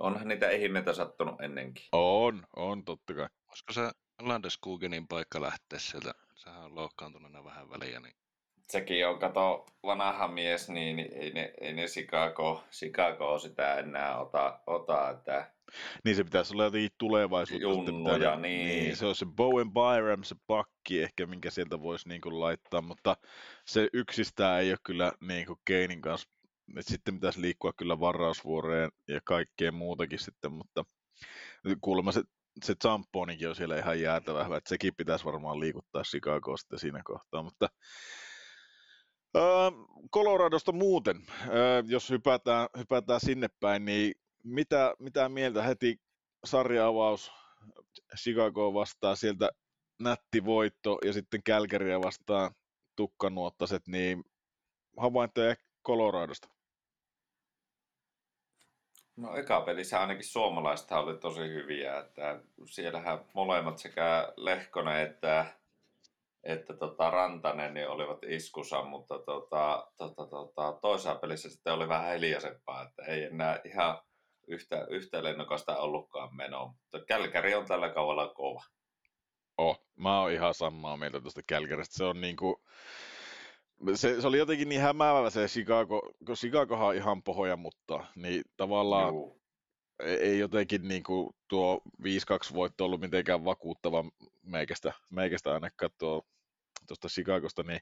onhan niitä ihmeitä sattunut ennenkin. On, on totta kai. Olisiko se Landeskugenin paikka lähteä sieltä? Sehän on loukkaantuneena vähän väliä, niin Sekin on, kato, vanha mies, niin ei ne, ei ne Chicago, Chicago sitä enää ota, ota että Niin se pitäisi olla jotenkin tulevaisuutta. sitten Junnuja, pitää- niin. niin. Se on se Bowen Byram, se pakki ehkä, minkä sieltä voisi niin kuin laittaa, mutta se yksistään ei ole kyllä niin kuin Keinin kanssa. Et sitten pitäisi liikkua kyllä varausvuoreen ja kaikkea muutakin sitten, mutta kuulemma se, se Zamponikin on siellä ihan jäätävä hyvä, että sekin pitäisi varmaan liikuttaa Chicagoa sitten siinä kohtaa, mutta Öö, Coloradosta muuten, öö, jos hypätään, hypätään sinne päin, niin mitä, mitä mieltä heti sarjaavaus Chicago vastaa sieltä nätti voitto ja sitten Kälkäriä vastaan tukkanuottaset, niin havaintoja Coloradosta. No eka pelissä ainakin suomalaiset oli tosi hyviä, että siellähän molemmat sekä Lehkonen että, että tota Rantanen niin olivat iskussa, mutta tota, tota, tota, toisessa pelissä sitten oli vähän hiljaisempaa, että ei enää ihan yhtä, yhtä lennokasta ollutkaan menoa, mutta Kälkäri on tällä kaudella kova. Oh, mä oon ihan samaa mieltä tuosta Kälkäristä. Se on niinku, se, se, oli jotenkin niin hämäävä se Chicago, kun Chicagohan on ihan pohoja, mutta niin tavallaan Juu. Ei, jotenkin niin kuin tuo 5-2 voitto ollut mitenkään vakuuttava meikästä, meikästä ainakaan tuo, tuosta Chicagosta, niin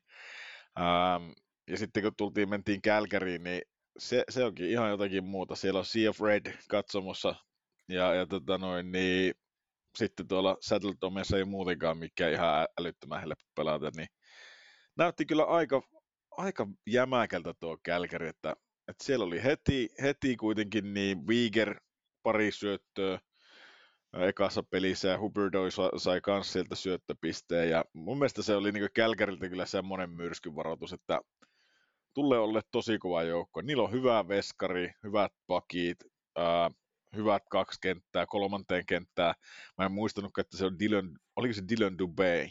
ähm, ja sitten kun tultiin, mentiin Kälkäriin, niin se, se onkin ihan jotakin muuta. Siellä on Sea of Red katsomossa ja, ja tota noin, niin sitten tuolla Saddletomessa ei muutenkaan mikään ihan älyttömän helppo pelata, niin näytti kyllä aika, aika jämäkältä tuo Kälkäri, että, että siellä oli heti, heti kuitenkin niin Viger pari syöttöä, ekassa pelissä ja Huberdo sai kans sieltä syöttöpisteen ja mun mielestä se oli niin Kälkäriltä kyllä semmoinen myrskyvaroitus, että tulee olla tosi kova joukko. Niillä on hyvä veskari, hyvät pakit, ää, hyvät kaksi kenttää, kolmanteen kenttää. Mä en muistanut, että se on Dylan, oliko se Dylan Dubé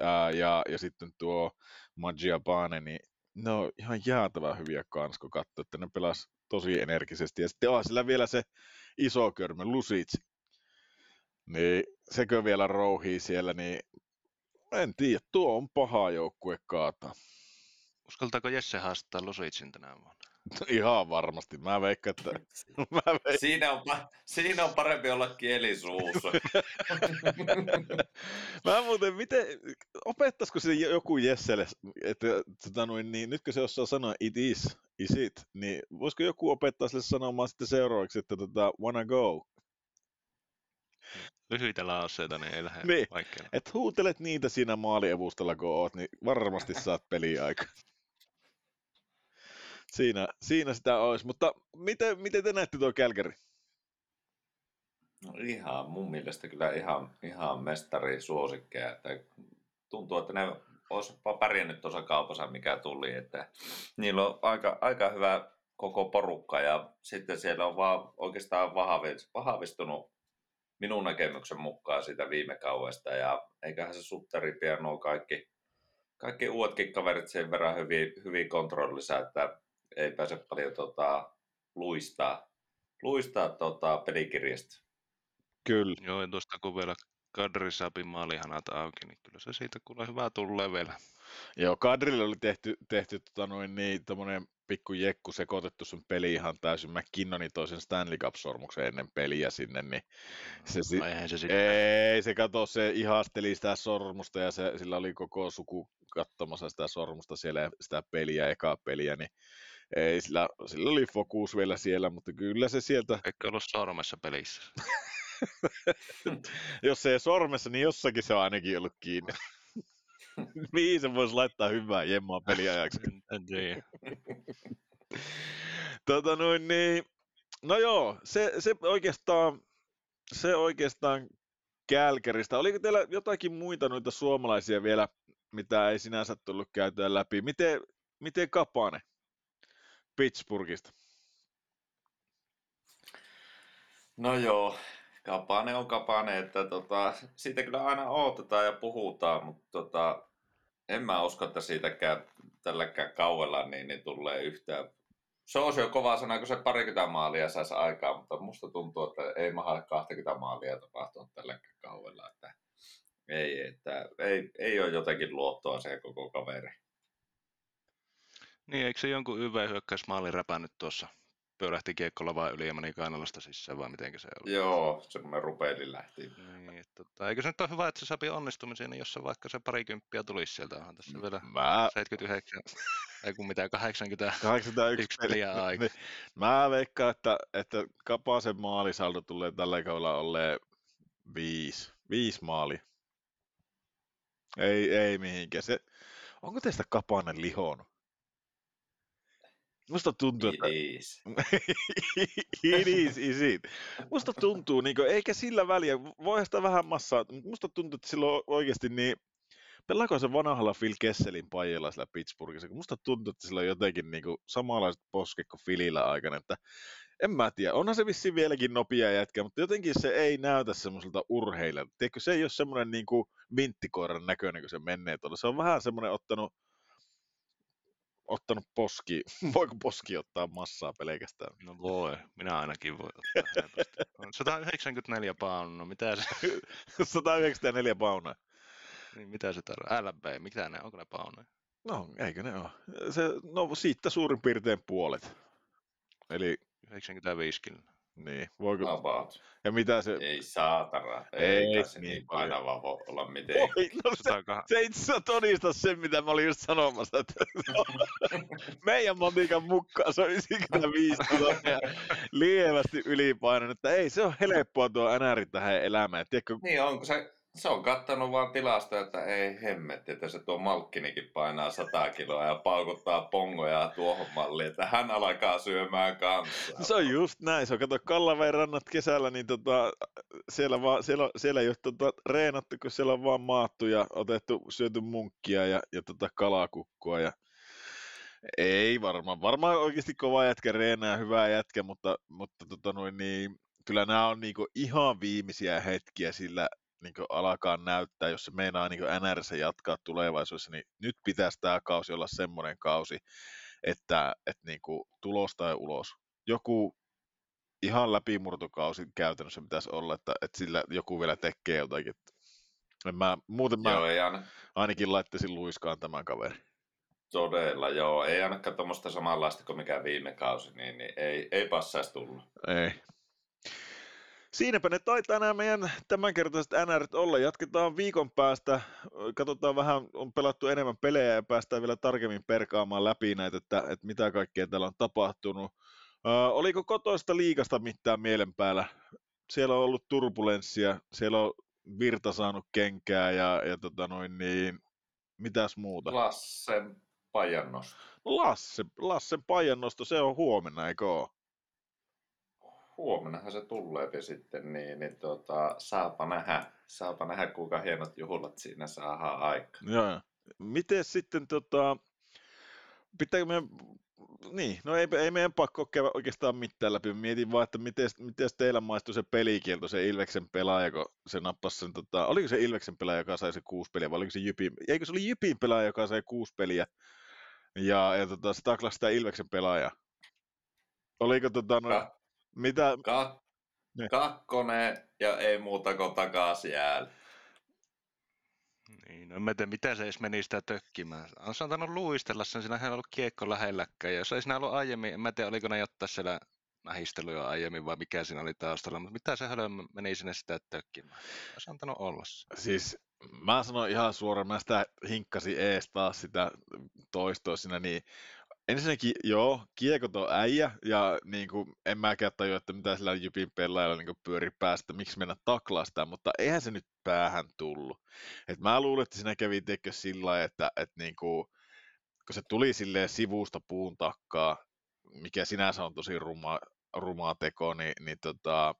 ää, ja, ja sitten tuo Magia Bane, niin ne on ihan jäätävän hyviä kans, kun katsoo, että ne pelas tosi energisesti. Ja sitten on sillä vielä se iso körmä, Lusic. Niin sekö vielä rouhii siellä, niin en tiedä, tuo on paha joukkue kaata. Uskaltaako Jesse haastaa Lusicin tänä vuonna? Ihan varmasti. Mä veikkaan, että... Mä veikkaan. Siinä, on, siinä on parempi olla kieli suussa. Mä muuten, miten, opettaisiko se joku Jesselle, että tota noin, niin, nyt kun se osaa sanoa it is, is it, niin voisiko joku opettaa sille sanomaan sitten seuraavaksi, että tota, wanna go? Lyhyitä lauseita, niin ei lähde Niin. Et huutelet niitä siinä maalievustalla, kun oot, niin varmasti saat peliaika. Siinä, siinä sitä olisi, mutta miten, miten te näette tuo Kälkäri? No ihan, mun mielestä kyllä ihan, ihan mestari suosikkeja. Että tuntuu, että ne olisipa pärjännyt tuossa kaupassa, mikä tuli. Että niillä on aika, aika hyvä koko porukka ja sitten siellä on vaan oikeastaan vahvis- vahvistunut minun näkemyksen mukaan siitä viime kauesta. Ja eiköhän se Sutteri pian kaikki, kaikki uudetkin kaverit sen verran hyvin, hyvin kontrollissa, että ei pääse paljon tota, luistaa, luistaa tota, pelikirjasta. Kyllä. Joo, ja tuosta kun vielä Kadri saapi maalihanat auki, niin kyllä se siitä kuule hyvää tulee vielä. Joo, Kadrille oli tehty, tehty tota noin, niin, tommonen pikku jekku sekoitettu sun peli ihan täysin. McKinnoni toisen Stanley Cup-sormuksen ennen peliä sinne, niin se, si- No se sitten. ei, se kato, se ihasteli sitä sormusta ja se, sillä oli koko suku katsomassa sitä sormusta siellä ja sitä peliä, ekaa peliä, niin ei, sillä, sillä oli fokus vielä siellä, mutta kyllä se sieltä, Eikö ollut sormessa pelissä? jos se ei sormessa, niin jossakin se on ainakin ollut kiinni. Mihin se voisi laittaa hyvää jemmaa peliajaksi? En, en tiedä. Tota noin, niin, no joo, se, se oikeastaan, se oikeastaan Kälkäristä. Oliko teillä jotakin muita noita suomalaisia vielä, mitä ei sinänsä tullut käytyä läpi? Miten, miten Kapane Pittsburghista? No joo, kapane on kapane, että tota, siitä kyllä aina odotetaan ja puhutaan, mutta tota, en mä usko, että siitäkään tälläkään kauella niin, niin tulee yhtään. Se olisi jo kova sana, kun se parikymmentä maalia saisi aikaa, mutta musta tuntuu, että ei maha 20 maalia tapahtunut tälläkään kauella. Että ei, että ei, ei ole jotenkin luottoa se koko kaveri. Niin, eikö se jonkun YV-hyökkäysmaali räpännyt tuossa? Pyörähti kiekkolla vaan yli ja meni kainalasta sisään, vai mitenkä se oli? Joo, semmoinen rupeili lähti. Niin, tota, eikö se nyt ole hyvä, että se sopii onnistumisen, niin jos se vaikka se parikymppiä tulisi sieltä, onhan tässä vielä Mä, 79, ei kun mitään, 80 81 yksi peliä aika. Niin, mä veikkaan, että, että Kapasen maalisaldo tulee tällä kaudella olleen viisi, viisi maali. Ei, ei mihinkään. Se, onko teistä Kapanen lihonut? Musta tuntuu, että Idis. it is, is it. Musta tuntuu, niin kuin, eikä sillä väliä, voihan sitä vähän massaa, mutta musta tuntuu, että silloin oikeasti niin, pelaako se vanhalla Phil Kesselin pajilla sillä Pittsburghissa, kun musta tuntuu, että sillä on jotenkin niin kuin, samanlaiset posket kuin Philillä aikana, että en mä tiedä, onhan se vissiin vieläkin nopea jätkä, mutta jotenkin se ei näytä semmoiselta urheilijalta. Tiedätkö, se ei ole semmoinen niin kuin vinttikoiran näköinen, kun se menee tuolla. Se on vähän semmoinen ottanut, ottanut poski, voiko poski ottaa massaa pelkästään? No voi, minä ainakin voi ottaa helposti. On 194 pounds, no mitä se, 194 paunaa. niin mitä se tarvitsee? LB, mitä ne, onko ne poundeja? No, eikö ne ole? Se, no siitä suurin piirtein puolet. Eli, 95 kiloa. Niin, voiko, About. ja mitä se, Ei saatana. Ei Ei, se niin niin painava voi olla mitenkään. Oi, no se, 102. se itse asiassa todista sen, mitä mä olin just sanomassa, että meidän matikan mukaan se on 95 kiloa ja lievästi ylipainoinen, että ei se ole helppoa tuo NR tähän elämään. Tiedätkö, Niin onko se, Se on kattanut vaan tilasta, että ei hemmetti, että se tuo Malkkinikin painaa 100 kiloa ja paukuttaa pongoja tuohon malliin, että hän alkaa syömään kanssa. Se on just näin. Se on, kato, Kallaveen rannat kesällä, niin tota, siellä, vaan, siellä, siellä ei ole tota, reenattu, kun siellä on vaan maattu ja otettu, syöty munkkia ja, ja tota, kalakukkua ja ei varmaan. Varmaan oikeasti kova jätkä, reenaa ja hyvä jätkä, mutta, mutta tota noin, niin, kyllä nämä on niinku ihan viimeisiä hetkiä sillä niin alkaa näyttää, jos se meinaa niin NRS jatkaa tulevaisuudessa, niin nyt pitäisi tämä kausi olla semmoinen kausi, että, että niin tulos tai ulos. Joku ihan läpimurtokausi käytännössä pitäisi olla, että, että sillä joku vielä tekee jotakin. En mä, muuten mä joo, ei aina. ainakin laittaisin luiskaan tämän kaveri. Todella, joo. Ei ainakaan tuommoista samanlaista kuin mikä viime kausi, niin, niin ei, ei passaisi tulla. Ei. Siinäpä ne taitaa nämä meidän tämänkertaiset NRt olla. Jatketaan viikon päästä. Katsotaan vähän, on pelattu enemmän pelejä ja päästään vielä tarkemmin perkaamaan läpi näitä, että, että mitä kaikkea täällä on tapahtunut. Ö, oliko kotoista liikasta mitään mielen päällä? Siellä on ollut turbulenssia, siellä on Virta saanut kenkää ja, ja tota noin, niin, mitäs muuta? Lassen pajannosto. Lasse, Lassen pajannosto, se on huomenna, eikö ole? Huomennahan se tulee sitten, niin, niin tota, saapa nähdä, saapa nähdä, kuinka hienot juhlat siinä saadaan aika. Joo. Miten sitten, tota, pitääkö meidän, niin, no ei, ei meidän pakko käydä oikeastaan mitään läpi. Mietin vaan, että miten, miten teillä maistui se pelikielto, se Ilveksen pelaaja, kun se nappasi sen, tota, oliko se Ilveksen pelaaja, joka sai se kuusi peliä, vai oliko se Jypin, eikö se oli Jypin pelaaja, joka sai kuusi peliä, ja, ja tota, se taklasi sitä Ilveksen pelaajaa. Oliko tota, no, mitä? Ka- niin. Kakkonen ja ei muuta kuin takaisin jäällä. Niin, no en tiedä, mitä se edes meni sitä tökkimään. On antanut luistella sen, siinä ei ollut kiekko lähelläkään. Ja jos ei siinä ollut aiemmin, en mä tiedä, oliko ne ottaa siellä nahisteluja aiemmin vai mikä siinä oli taustalla, mutta mitä se hölö meni sinne sitä tökkimään. Olisi antanut olla Siis mä sanon ihan suoraan, mä sitä hinkkasin ees taas sitä toistoa siinä, niin ensinnäkin joo, kiekot on äijä, ja niin kuin, en mäkään tajua, että mitä sillä Jypin pelaajalla niin pyöri päästä, miksi mennä taklaa sitä, mutta eihän se nyt päähän tullut. Et mä luulen, että siinä kävi tekö sillä että, että niin kuin, kun se tuli silleen sivusta puun takkaa, mikä sinänsä on tosi ruma, rumaa teko, niin, niin tota,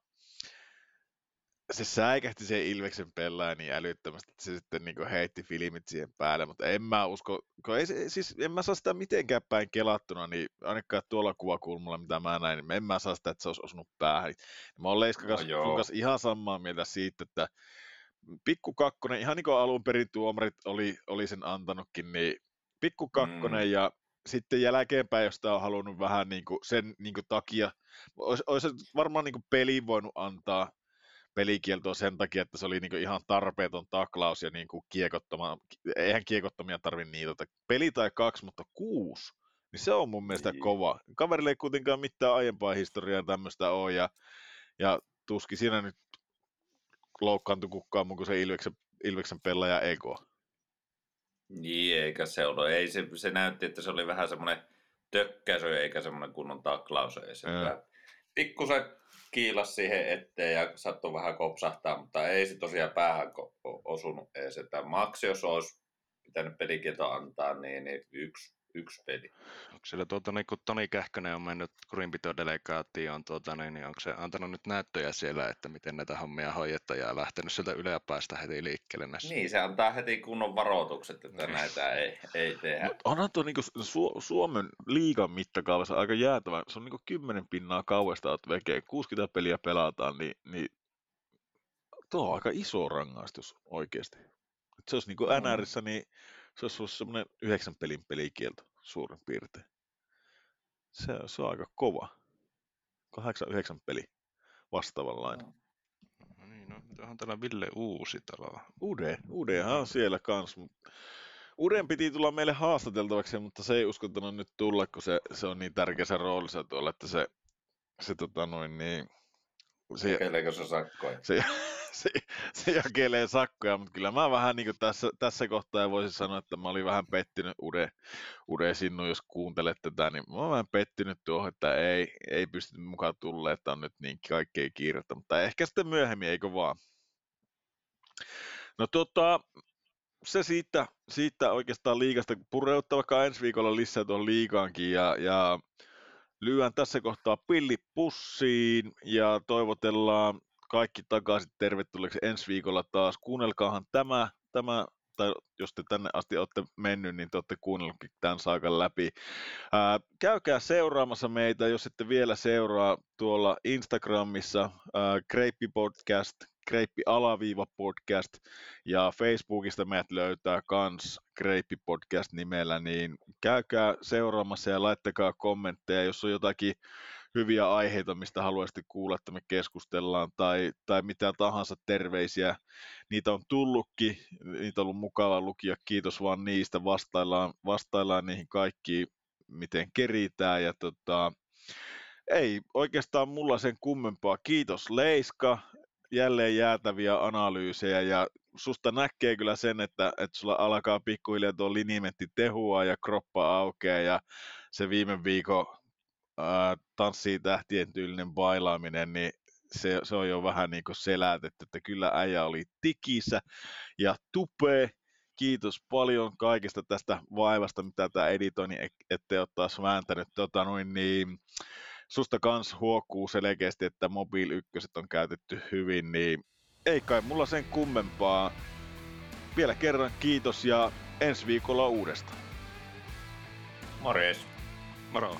se säikähti se Ilveksen pelaaja niin älyttömästi, että se sitten niin heitti filmit siihen päälle, mutta en mä usko, kun ei, siis en mä saa sitä mitenkään päin kelattuna, niin ainakaan tuolla kuvakulmalla, mitä mä näin, niin en mä saa sitä, että se olisi osunut päähän. Mä oon Leiska no, kanssa ihan samaa mieltä siitä, että pikku kakkonen, ihan niin kuin alun perin tuomarit oli, oli sen antanutkin, niin pikku kakkonen mm. ja sitten jälkeenpäin, jos tämä on halunnut vähän niin kuin sen niin kuin takia, olisi, olisi varmaan niin kuin peli voinut antaa, pelikieltoa sen takia, että se oli niinku ihan tarpeeton taklaus ja niinku kiekottoma, eihän kiekottomia tarvi niitä. Peli tai kaksi, mutta kuusi, niin se on mun mielestä niin. kova. Kaverille ei kuitenkaan mitään aiempaa historiaa tämmöistä ole ja, ja tuski siinä nyt loukkaantui kukaan mun kuin se Ilveksen, Ilveksen pelaaja Ego. Niin, eikä se ollut. Ei se, se näytti, että se oli vähän semmoinen tökkäsy eikä semmoinen kunnon taklaus. Ei se pikkusen kiilas siihen eteen ja sattui vähän kopsahtaa, mutta ei se tosiaan päähän osunut edes. Että maksi, jos olisi pitänyt pelikielto antaa, niin, niin yksi, yksi peli. Onko siellä tuota, niin kun Toni Kähkönen on mennyt kurinpitodelegaatioon, tuota, niin, niin onko se antanut nyt näyttöjä siellä, että miten näitä hommia hoidetaan ja lähtenyt sieltä yläpäästä heti liikkeelle näissä? Niin, se antaa heti kunnon varoitukset, että niin. näitä ei, ei tehdä. Mut onhan tuo niin Su- Suomen liigan mittakaavassa aika jäätävä. Se on niin 10 pinnaa kauesta, että vekee 60 peliä pelataan, niin, niin tuo on aika iso rangaistus oikeasti. Et se olisi niin kuin mm. NRissä, niin se olisi ollut semmoinen yhdeksän pelin pelikielto suurin piirtein. Se, se on aika kova. 8-9 peli vastaavanlainen. No niin, no onhan täällä Ville Uusitalo. Ude, Udehan on siellä kans. Uden piti tulla meille haastateltavaksi, mutta se ei uskottanut nyt tulla, kun se, se on niin tärkeässä roolissa tuolla, että se, se tota noin niin... Se, Tekeleekö se sakkoja? Se, se, se jakelee sakkoja, mutta kyllä mä vähän niin tässä, tässä kohtaa voisin sanoa, että mä olin vähän pettynyt Ude, Ude Sinnu, jos kuuntelet tätä, niin mä olen vähän pettynyt tuohon, että ei, ei pysty mukaan tulle, että on nyt niin kaikkea kiirettä, mutta ehkä sitten myöhemmin, eikö vaan? No tota, se siitä, siitä oikeastaan liikasta, pureutta vaikka ensi viikolla lisää tuon liikaankin ja, ja lyön tässä kohtaa pilli pussiin ja toivotellaan kaikki takaisin tervetulleeksi ensi viikolla taas. Kuunnelkaahan tämä, tämä tai jos te tänne asti olette mennyt, niin te olette kuunnellutkin tämän saakan läpi. Ää, käykää seuraamassa meitä, jos ette vielä seuraa tuolla Instagramissa, ää, Kreippi Podcast, Kreippi alaviiva podcast ja Facebookista meidät löytää kans Kreippi podcast nimellä, niin käykää seuraamassa ja laittakaa kommentteja, jos on jotakin hyviä aiheita, mistä haluaisitte kuulla, että me keskustellaan, tai, tai mitä tahansa terveisiä. Niitä on tullutkin, niitä on ollut mukava lukia, kiitos vaan niistä, vastaillaan, vastaillaan niihin kaikkiin, miten keritään, ja tota, ei oikeastaan mulla sen kummempaa. Kiitos Leiska, jälleen jäätäviä analyysejä ja susta näkee kyllä sen, että, että sulla alkaa pikkuhiljaa tuo linimentti tehua ja kroppa aukeaa ja se viime viikon ää, tanssii tähtien tyylinen bailaaminen, niin se, se on jo vähän niin kuin selätetty, että kyllä äijä oli tikissä ja tupee. Kiitos paljon kaikesta tästä vaivasta, mitä tämä editoi, niin ettei ole taas vääntänyt. Tota, noin, niin, susta kans huokuu selkeästi, että mobiil ykköset on käytetty hyvin, niin ei kai mulla sen kummempaa. Vielä kerran kiitos ja ensi viikolla uudestaan. Morjes. Moro.